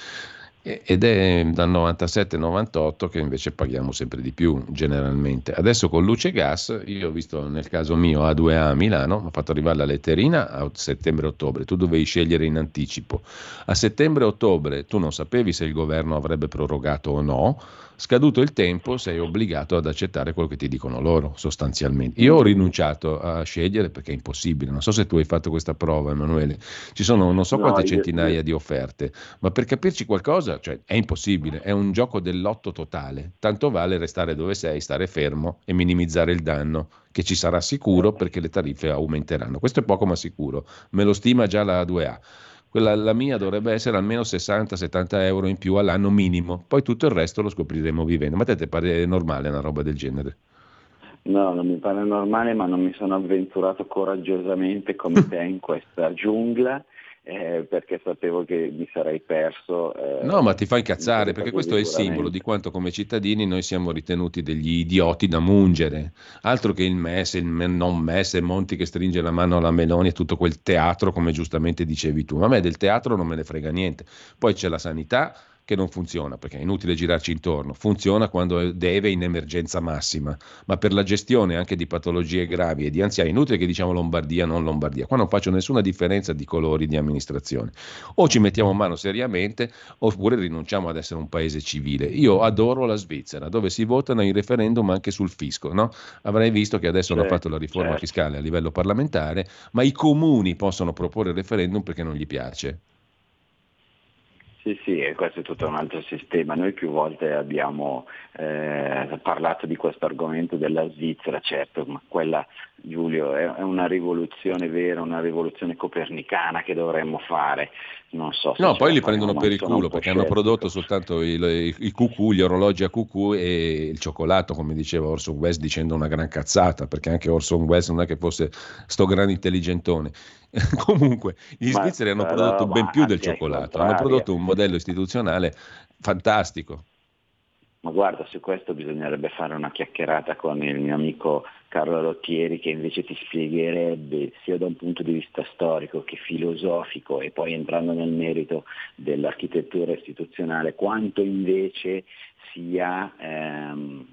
ed è dal 97-98 che invece paghiamo sempre di più generalmente. Adesso con luce e gas, io ho visto nel caso mio A2A a Milano, mi ha fatto arrivare la letterina a settembre-ottobre, tu dovevi scegliere in anticipo. A settembre-ottobre tu non sapevi se il governo avrebbe prorogato o no, scaduto il tempo sei obbligato ad accettare quello che ti dicono loro sostanzialmente. Io ho rinunciato a scegliere perché è impossibile, non so se tu hai fatto questa prova Emanuele, ci sono non so quante no, centinaia io... di offerte, ma per capirci qualcosa cioè, è impossibile, è un gioco dell'otto totale, tanto vale restare dove sei, stare fermo e minimizzare il danno che ci sarà sicuro perché le tariffe aumenteranno. Questo è poco ma sicuro, me lo stima già la 2A quella, la mia dovrebbe essere almeno 60-70 euro in più all'anno minimo, poi tutto il resto lo scopriremo vivendo. Ma te ti pare normale una roba del genere? No, non mi pare normale, ma non mi sono avventurato coraggiosamente come te in questa giungla eh, perché sapevo che mi sarei perso. Eh, no, ma ti fa incazzare perché questo è il simbolo di quanto come cittadini noi siamo ritenuti degli idioti da mungere. Altro che il MES, il non MES, Monti che stringe la mano alla Meloni e tutto quel teatro, come giustamente dicevi tu. Ma a me del teatro non me ne frega niente. Poi c'è la sanità che non funziona, perché è inutile girarci intorno, funziona quando deve in emergenza massima, ma per la gestione anche di patologie gravi e di anziani, inutile che diciamo Lombardia, non Lombardia, qua non faccio nessuna differenza di colori di amministrazione, o ci mettiamo mano seriamente oppure rinunciamo ad essere un paese civile. Io adoro la Svizzera, dove si votano i referendum anche sul fisco, no? Avrei visto che adesso certo, hanno fatto la riforma certo. fiscale a livello parlamentare, ma i comuni possono proporre il referendum perché non gli piace. Sì, sì, e questo è tutto un altro sistema. Noi più volte abbiamo eh, parlato di questo argomento della Svizzera, certo, ma quella, Giulio, è, una rivoluzione vera, una rivoluzione copernicana che dovremmo fare. Non so no, poi li prendono per il culo perché hanno prodotto soltanto i, i, i cucù, gli orologi a cucù e il cioccolato, come diceva Orson Welles dicendo una gran cazzata, perché anche Orson Welles non è che fosse sto gran intelligentone. Comunque, gli svizzeri hanno prodotto ben più del cioccolato, hanno prodotto un modello istituzionale fantastico. Ma guarda, su questo bisognerebbe fare una chiacchierata con il mio amico Carlo Lottieri che invece ti spiegherebbe sia da un punto di vista storico che filosofico e poi entrando nel merito dell'architettura istituzionale quanto invece sia ehm,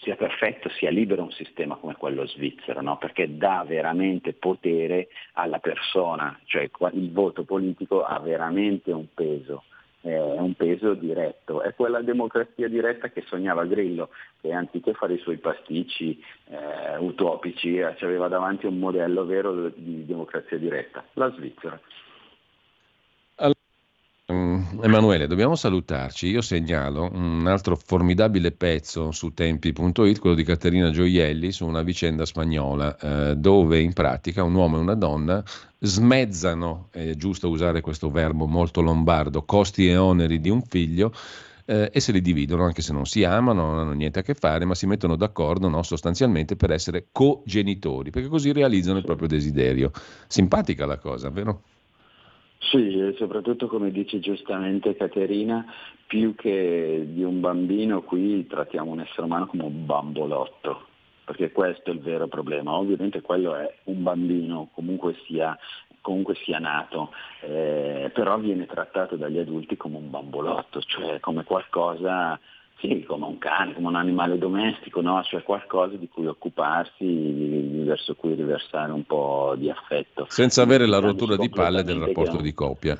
sia perfetto, sia libero un sistema come quello svizzero, no? perché dà veramente potere alla persona, cioè il voto politico ha veramente un peso, è un peso diretto, è quella democrazia diretta che sognava Grillo, che anziché fare i suoi pasticci eh, utopici eh, aveva davanti un modello vero di democrazia diretta, la Svizzera. Emanuele, dobbiamo salutarci. Io segnalo un altro formidabile pezzo su tempi.it, quello di Caterina Gioielli, su una vicenda spagnola, eh, dove in pratica un uomo e una donna smezzano, è giusto usare questo verbo molto lombardo, costi e oneri di un figlio eh, e se li dividono anche se non si amano, non hanno niente a che fare, ma si mettono d'accordo no, sostanzialmente per essere cogenitori, perché così realizzano il proprio desiderio. Simpatica la cosa, vero? Sì, e soprattutto come dice giustamente Caterina, più che di un bambino qui trattiamo un essere umano come un bambolotto, perché questo è il vero problema. Ovviamente quello è un bambino, comunque sia, comunque sia nato, eh, però viene trattato dagli adulti come un bambolotto, cioè come qualcosa sì, come un cane, come un animale domestico, no? cioè qualcosa di cui occuparsi, verso cui riversare un po' di affetto. Senza avere la rottura di palle del rapporto di coppia.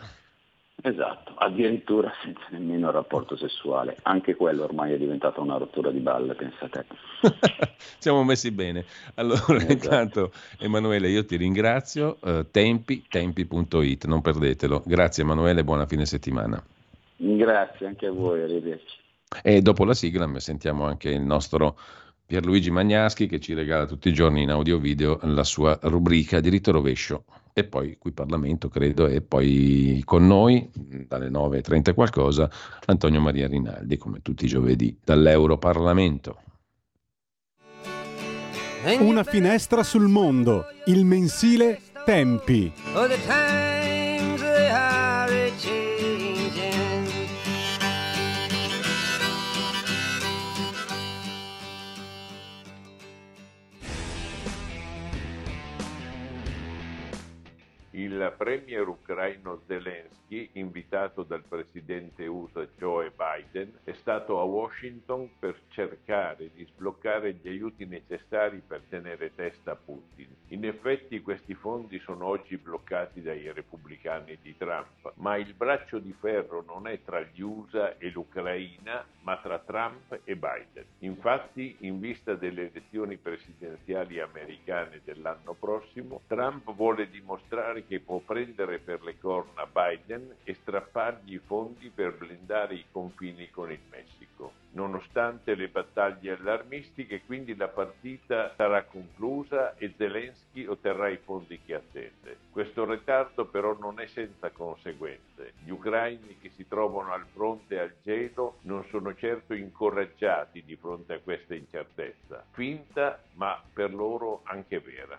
Esatto, addirittura senza nemmeno il rapporto sessuale. Anche quello ormai è diventato una rottura di balle, pensa te. Siamo messi bene. Allora, esatto. intanto Emanuele, io ti ringrazio. Uh, tempi, tempi.it, non perdetelo. Grazie Emanuele, buona fine settimana. Grazie anche a voi, arrivederci. E dopo la sigla sentiamo anche il nostro Pierluigi Magnaschi che ci regala tutti i giorni in audio video la sua rubrica diritto rovescio e poi qui Parlamento credo e poi con noi dalle 9.30 qualcosa Antonio Maria Rinaldi come tutti i giovedì dall'Europarlamento. Una finestra sul mondo, il mensile Tempi. Il premier ucraino Zelensky, invitato dal presidente USA Joe Biden, è stato a Washington per cercare di sbloccare gli aiuti necessari per tenere testa a Putin. In effetti questi fondi sono oggi bloccati dai repubblicani di Trump, ma il braccio di ferro non è tra gli USA e l'Ucraina, ma tra Trump e Biden. Infatti, in vista delle elezioni presidenziali americane dell'anno prossimo, Trump vuole dimostrare che può prendere per le corna Biden e strappargli i fondi per blindare i confini con il Messico. Nonostante le battaglie allarmistiche, quindi la partita sarà conclusa e Zelensky otterrà i fondi che attende. Questo ritardo però non è senza conseguenze. Gli ucraini che si trovano al fronte al gelo non sono certo incoraggiati di fronte a questa incertezza, finta ma per loro anche vera.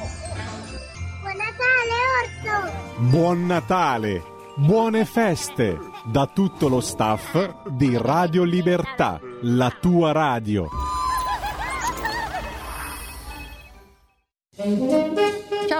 Natale, Orso! Buon Natale! Buone feste da tutto lo staff di Radio Libertà, la tua radio.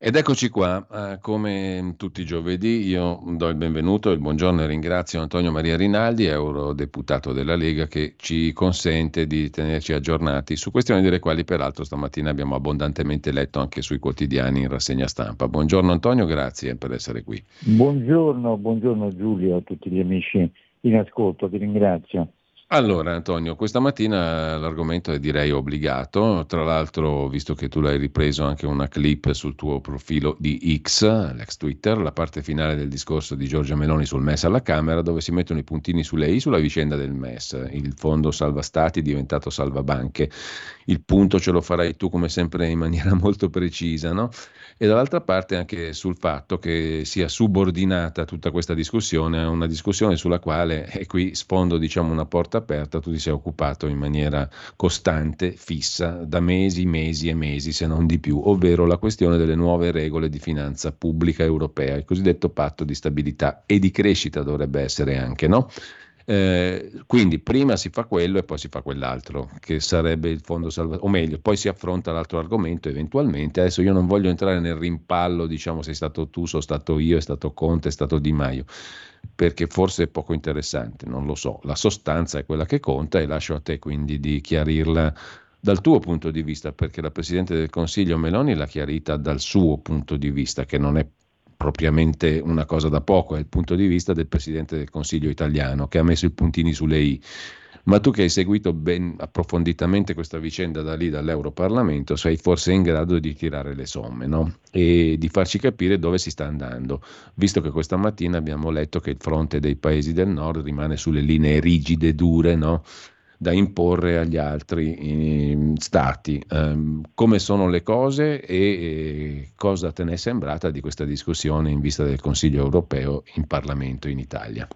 Ed eccoci qua, eh, come tutti i giovedì io do il benvenuto, il buongiorno e ringrazio Antonio Maria Rinaldi, eurodeputato della Lega, che ci consente di tenerci aggiornati su questioni delle quali peraltro stamattina abbiamo abbondantemente letto anche sui quotidiani in rassegna stampa. Buongiorno Antonio, grazie per essere qui. Buongiorno, buongiorno Giulio, a tutti gli amici in ascolto, ti ringrazio. Allora Antonio, questa mattina l'argomento è direi obbligato, tra l'altro visto che tu l'hai ripreso anche una clip sul tuo profilo di X, l'ex Twitter, la parte finale del discorso di Giorgia Meloni sul MES alla Camera dove si mettono i puntini sulle I sulla vicenda del MES, il fondo salva stati diventato salva banche, il punto ce lo farai tu come sempre in maniera molto precisa, no? E dall'altra parte anche sul fatto che sia subordinata tutta questa discussione a una discussione sulla quale, e qui sfondo diciamo una porta aperta, tu ti sei occupato in maniera costante, fissa, da mesi, mesi e mesi, se non di più, ovvero la questione delle nuove regole di finanza pubblica europea, il cosiddetto patto di stabilità e di crescita dovrebbe essere anche, no? Eh, quindi prima si fa quello e poi si fa quell'altro, che sarebbe il fondo salvataggio, o meglio, poi si affronta l'altro argomento eventualmente. Adesso io non voglio entrare nel rimpallo, diciamo, sei stato tu, sono stato io, è stato Conte, è stato Di Maio, perché forse è poco interessante, non lo so. La sostanza è quella che conta e lascio a te quindi di chiarirla dal tuo punto di vista, perché la Presidente del Consiglio Meloni l'ha chiarita dal suo punto di vista, che non è propriamente una cosa da poco, è il punto di vista del Presidente del Consiglio italiano che ha messo i puntini sulle i. Ma tu che hai seguito ben approfonditamente questa vicenda da lì, dall'Europarlamento, sei forse in grado di tirare le somme no? e di farci capire dove si sta andando, visto che questa mattina abbiamo letto che il fronte dei paesi del nord rimane sulle linee rigide, dure, no? da imporre agli altri eh, stati. Um, come sono le cose e eh, cosa te ne è sembrata di questa discussione in vista del Consiglio europeo in Parlamento in Italia?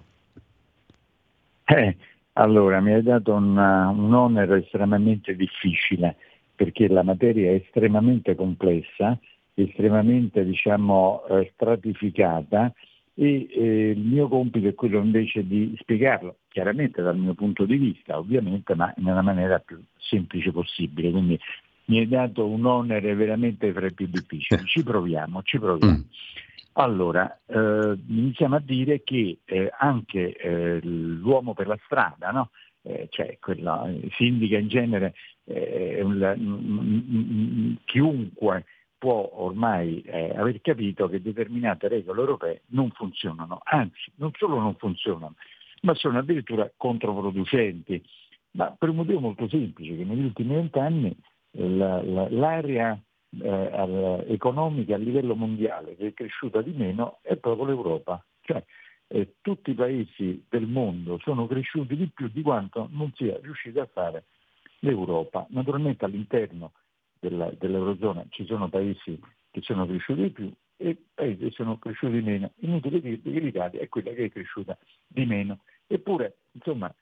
Allora, mi hai dato una, un onere estremamente difficile perché la materia è estremamente complessa, estremamente diciamo, eh, stratificata e eh, il mio compito è quello invece di spiegarlo, chiaramente dal mio punto di vista, ovviamente, ma nella maniera più semplice possibile. Quindi mi hai dato un onere veramente fra i più difficili. Ci proviamo, ci proviamo. Mm. Allora, eh, iniziamo a dire che eh, anche eh, l'uomo per la strada, no? Eh, cioè quella, si indica in genere eh, un, un, un, chiunque può ormai eh, aver capito che determinate regole europee non funzionano, anzi non solo non funzionano, ma sono addirittura controproducenti. Ma per un motivo molto semplice, che negli ultimi vent'anni eh, la, la, l'area eh, economica a livello mondiale che è cresciuta di meno è proprio l'Europa. Cioè, eh, tutti i paesi del mondo sono cresciuti di più di quanto non sia riuscita a fare l'Europa. Naturalmente all'interno della, dell'Eurozona ci sono paesi che sono cresciuti di più e paesi che sono cresciuti di meno. Inutile dire che l'Italia è quella che è cresciuta di meno. Eppure, insomma,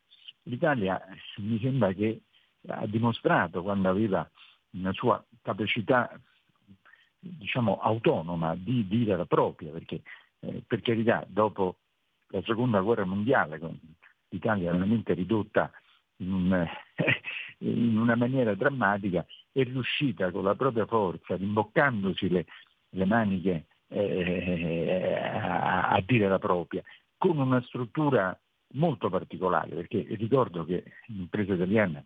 l'Italia mi sembra che ha dimostrato quando aveva una sua capacità diciamo autonoma di dire la propria, perché eh, per carità dopo la seconda guerra mondiale l'Italia veramente ridotta in, un, in una maniera drammatica, è riuscita con la propria forza, rimboccandosi le, le maniche eh, a, a, dire la propria, con una struttura molto particolare, perché ricordo che l'impresa italiana,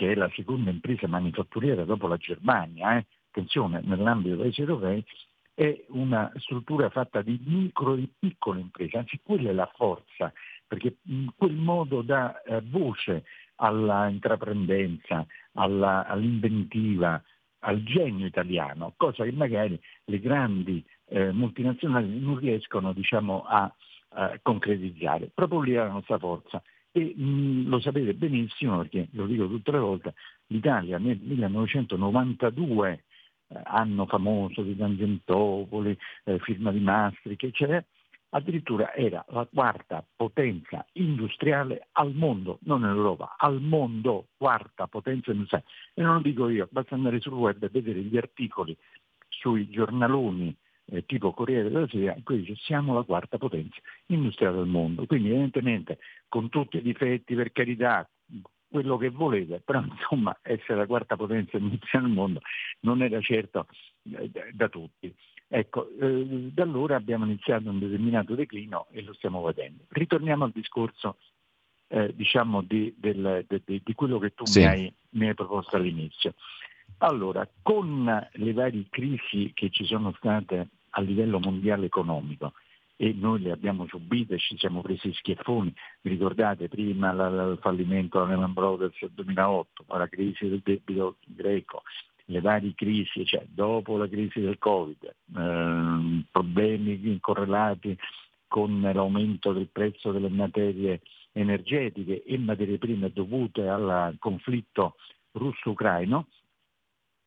che è la seconda impresa manifatturiera dopo la Germania, eh, attenzione, nell'ambito dei paesi europei, è una struttura fatta di micro e piccole imprese, anzi quella è la forza, perché in quel modo dà eh, voce alla intraprendenza, alla, all'inventiva, al genio italiano, cosa che magari le grandi eh, multinazionali non riescono diciamo, a, a, concretizzare. Proprio lì è la nostra forza. E mh, lo sapete benissimo, perché lo dico tutte le volte, l'Italia nel 1992, eh, anno famoso di Tangentopoli, eh, firma di Maastricht, eccetera, addirittura era la quarta potenza industriale al mondo, non in Europa, al mondo, quarta potenza industriale. E non lo dico io, basta andare sul web e vedere gli articoli sui giornaloni eh, tipo Corriere della Sera in cui dice siamo la quarta potenza industriale del mondo. Quindi evidentemente con tutti i difetti, per carità, quello che volete, però insomma essere la quarta potenza industriale del mondo non era certo eh, da tutti. Ecco, eh, da allora abbiamo iniziato un determinato declino e lo stiamo vedendo. Ritorniamo al discorso eh, diciamo di, del, de, de, di, quello che tu sì. mi, hai, mi, hai, proposto all'inizio. Allora, con le varie crisi che ci sono state a livello mondiale economico, e noi le abbiamo subite, ci siamo presi schiaffoni, vi ricordate prima il fallimento della Lehman Brothers del 2008, poi la crisi del debito greco, le varie crisi, cioè dopo la crisi del Covid, eh, problemi correlati con l'aumento del prezzo delle materie energetiche e materie prime dovute al conflitto russo-ucraino,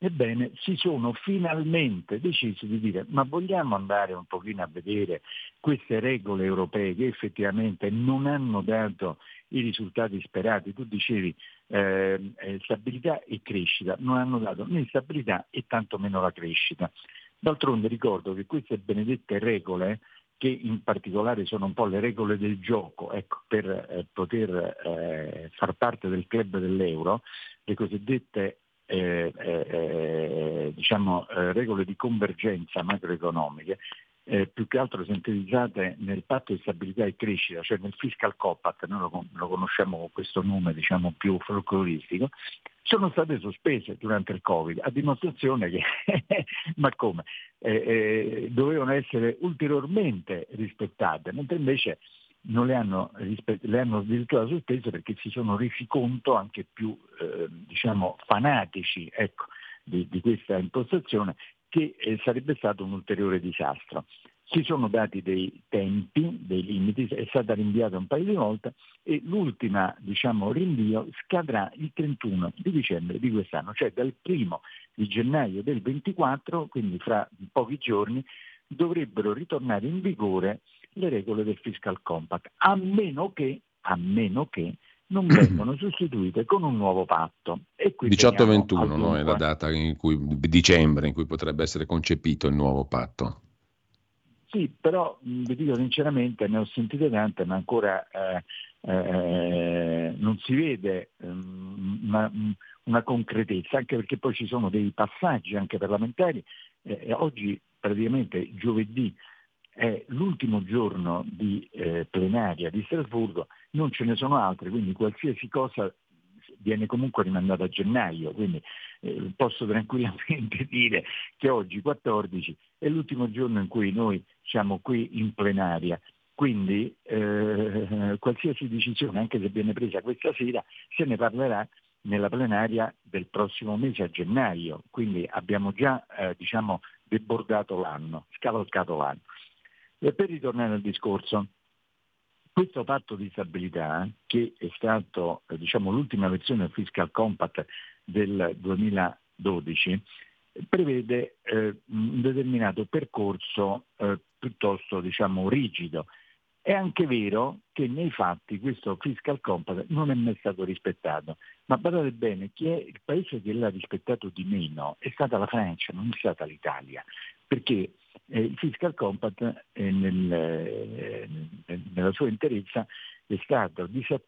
Ebbene, si sono finalmente decisi di dire ma vogliamo andare un pochino a vedere queste regole europee che effettivamente non hanno dato i risultati sperati. Tu dicevi eh, eh, stabilità e crescita, non hanno dato né stabilità e tantomeno la crescita. D'altronde ricordo che queste benedette regole, che in particolare sono un po' le regole del gioco, ecco, per eh, poter eh, far parte del club dell'euro, le cosiddette diciamo, eh, regole di convergenza macroeconomiche, eh, più che altro sintetizzate nel patto di stabilità e crescita, cioè nel fiscal compact, noi lo, lo conosciamo con questo nome diciamo, più folcloristico, sono state sospese durante il Covid, a dimostrazione che, ma come, eh, eh, dovevano essere ulteriormente rispettate, mentre invece non le hanno, le hanno addirittura sospese perché si sono resi conto anche più eh, diciamo, fanatici ecco, di, di, questa impostazione che eh, sarebbe stato un ulteriore disastro. Si sono dati dei tempi, dei limiti, è stata rinviata un paio di volte e l'ultimo diciamo, rinvio scadrà il 31 di dicembre di quest'anno, cioè dal primo di gennaio del 24, quindi fra pochi giorni, dovrebbero ritornare in vigore le regole del fiscal compact, a meno che, a meno che non vengono sostituite con un nuovo patto. 18-21 no? è la data in cui, dicembre in cui potrebbe essere concepito il nuovo patto. Sì, però vi dico sinceramente, ne ho sentite tante, ma ancora eh, eh, non si vede um, una, una, concretezza, anche perché poi ci sono dei passaggi anche parlamentari. Eh, oggi, praticamente giovedì, è l'ultimo giorno di eh, plenaria di Strasburgo, non ce ne sono altre, quindi qualsiasi cosa viene comunque rimandata a gennaio, quindi eh, posso tranquillamente dire che oggi 14 è l'ultimo giorno in cui noi siamo qui in plenaria. Quindi eh, qualsiasi decisione, anche se viene presa questa sera, se ne parlerà nella plenaria del prossimo mese a gennaio, quindi abbiamo già eh, diciamo, debordato l'anno, scavalcato l'anno. E per ritornare al discorso, questo patto di stabilità, che è stato eh, diciamo, l'ultima versione del Fiscal Compact del 2012, prevede eh, un determinato percorso eh, piuttosto diciamo, rigido. È anche vero che nei fatti questo fiscal compact non è mai stato rispettato, ma badate bene, chi è il paese che l'ha rispettato di meno è stata la Francia, non è stata l'Italia, perché eh, il fiscal compact eh, nel, eh, nella sua interezza è stato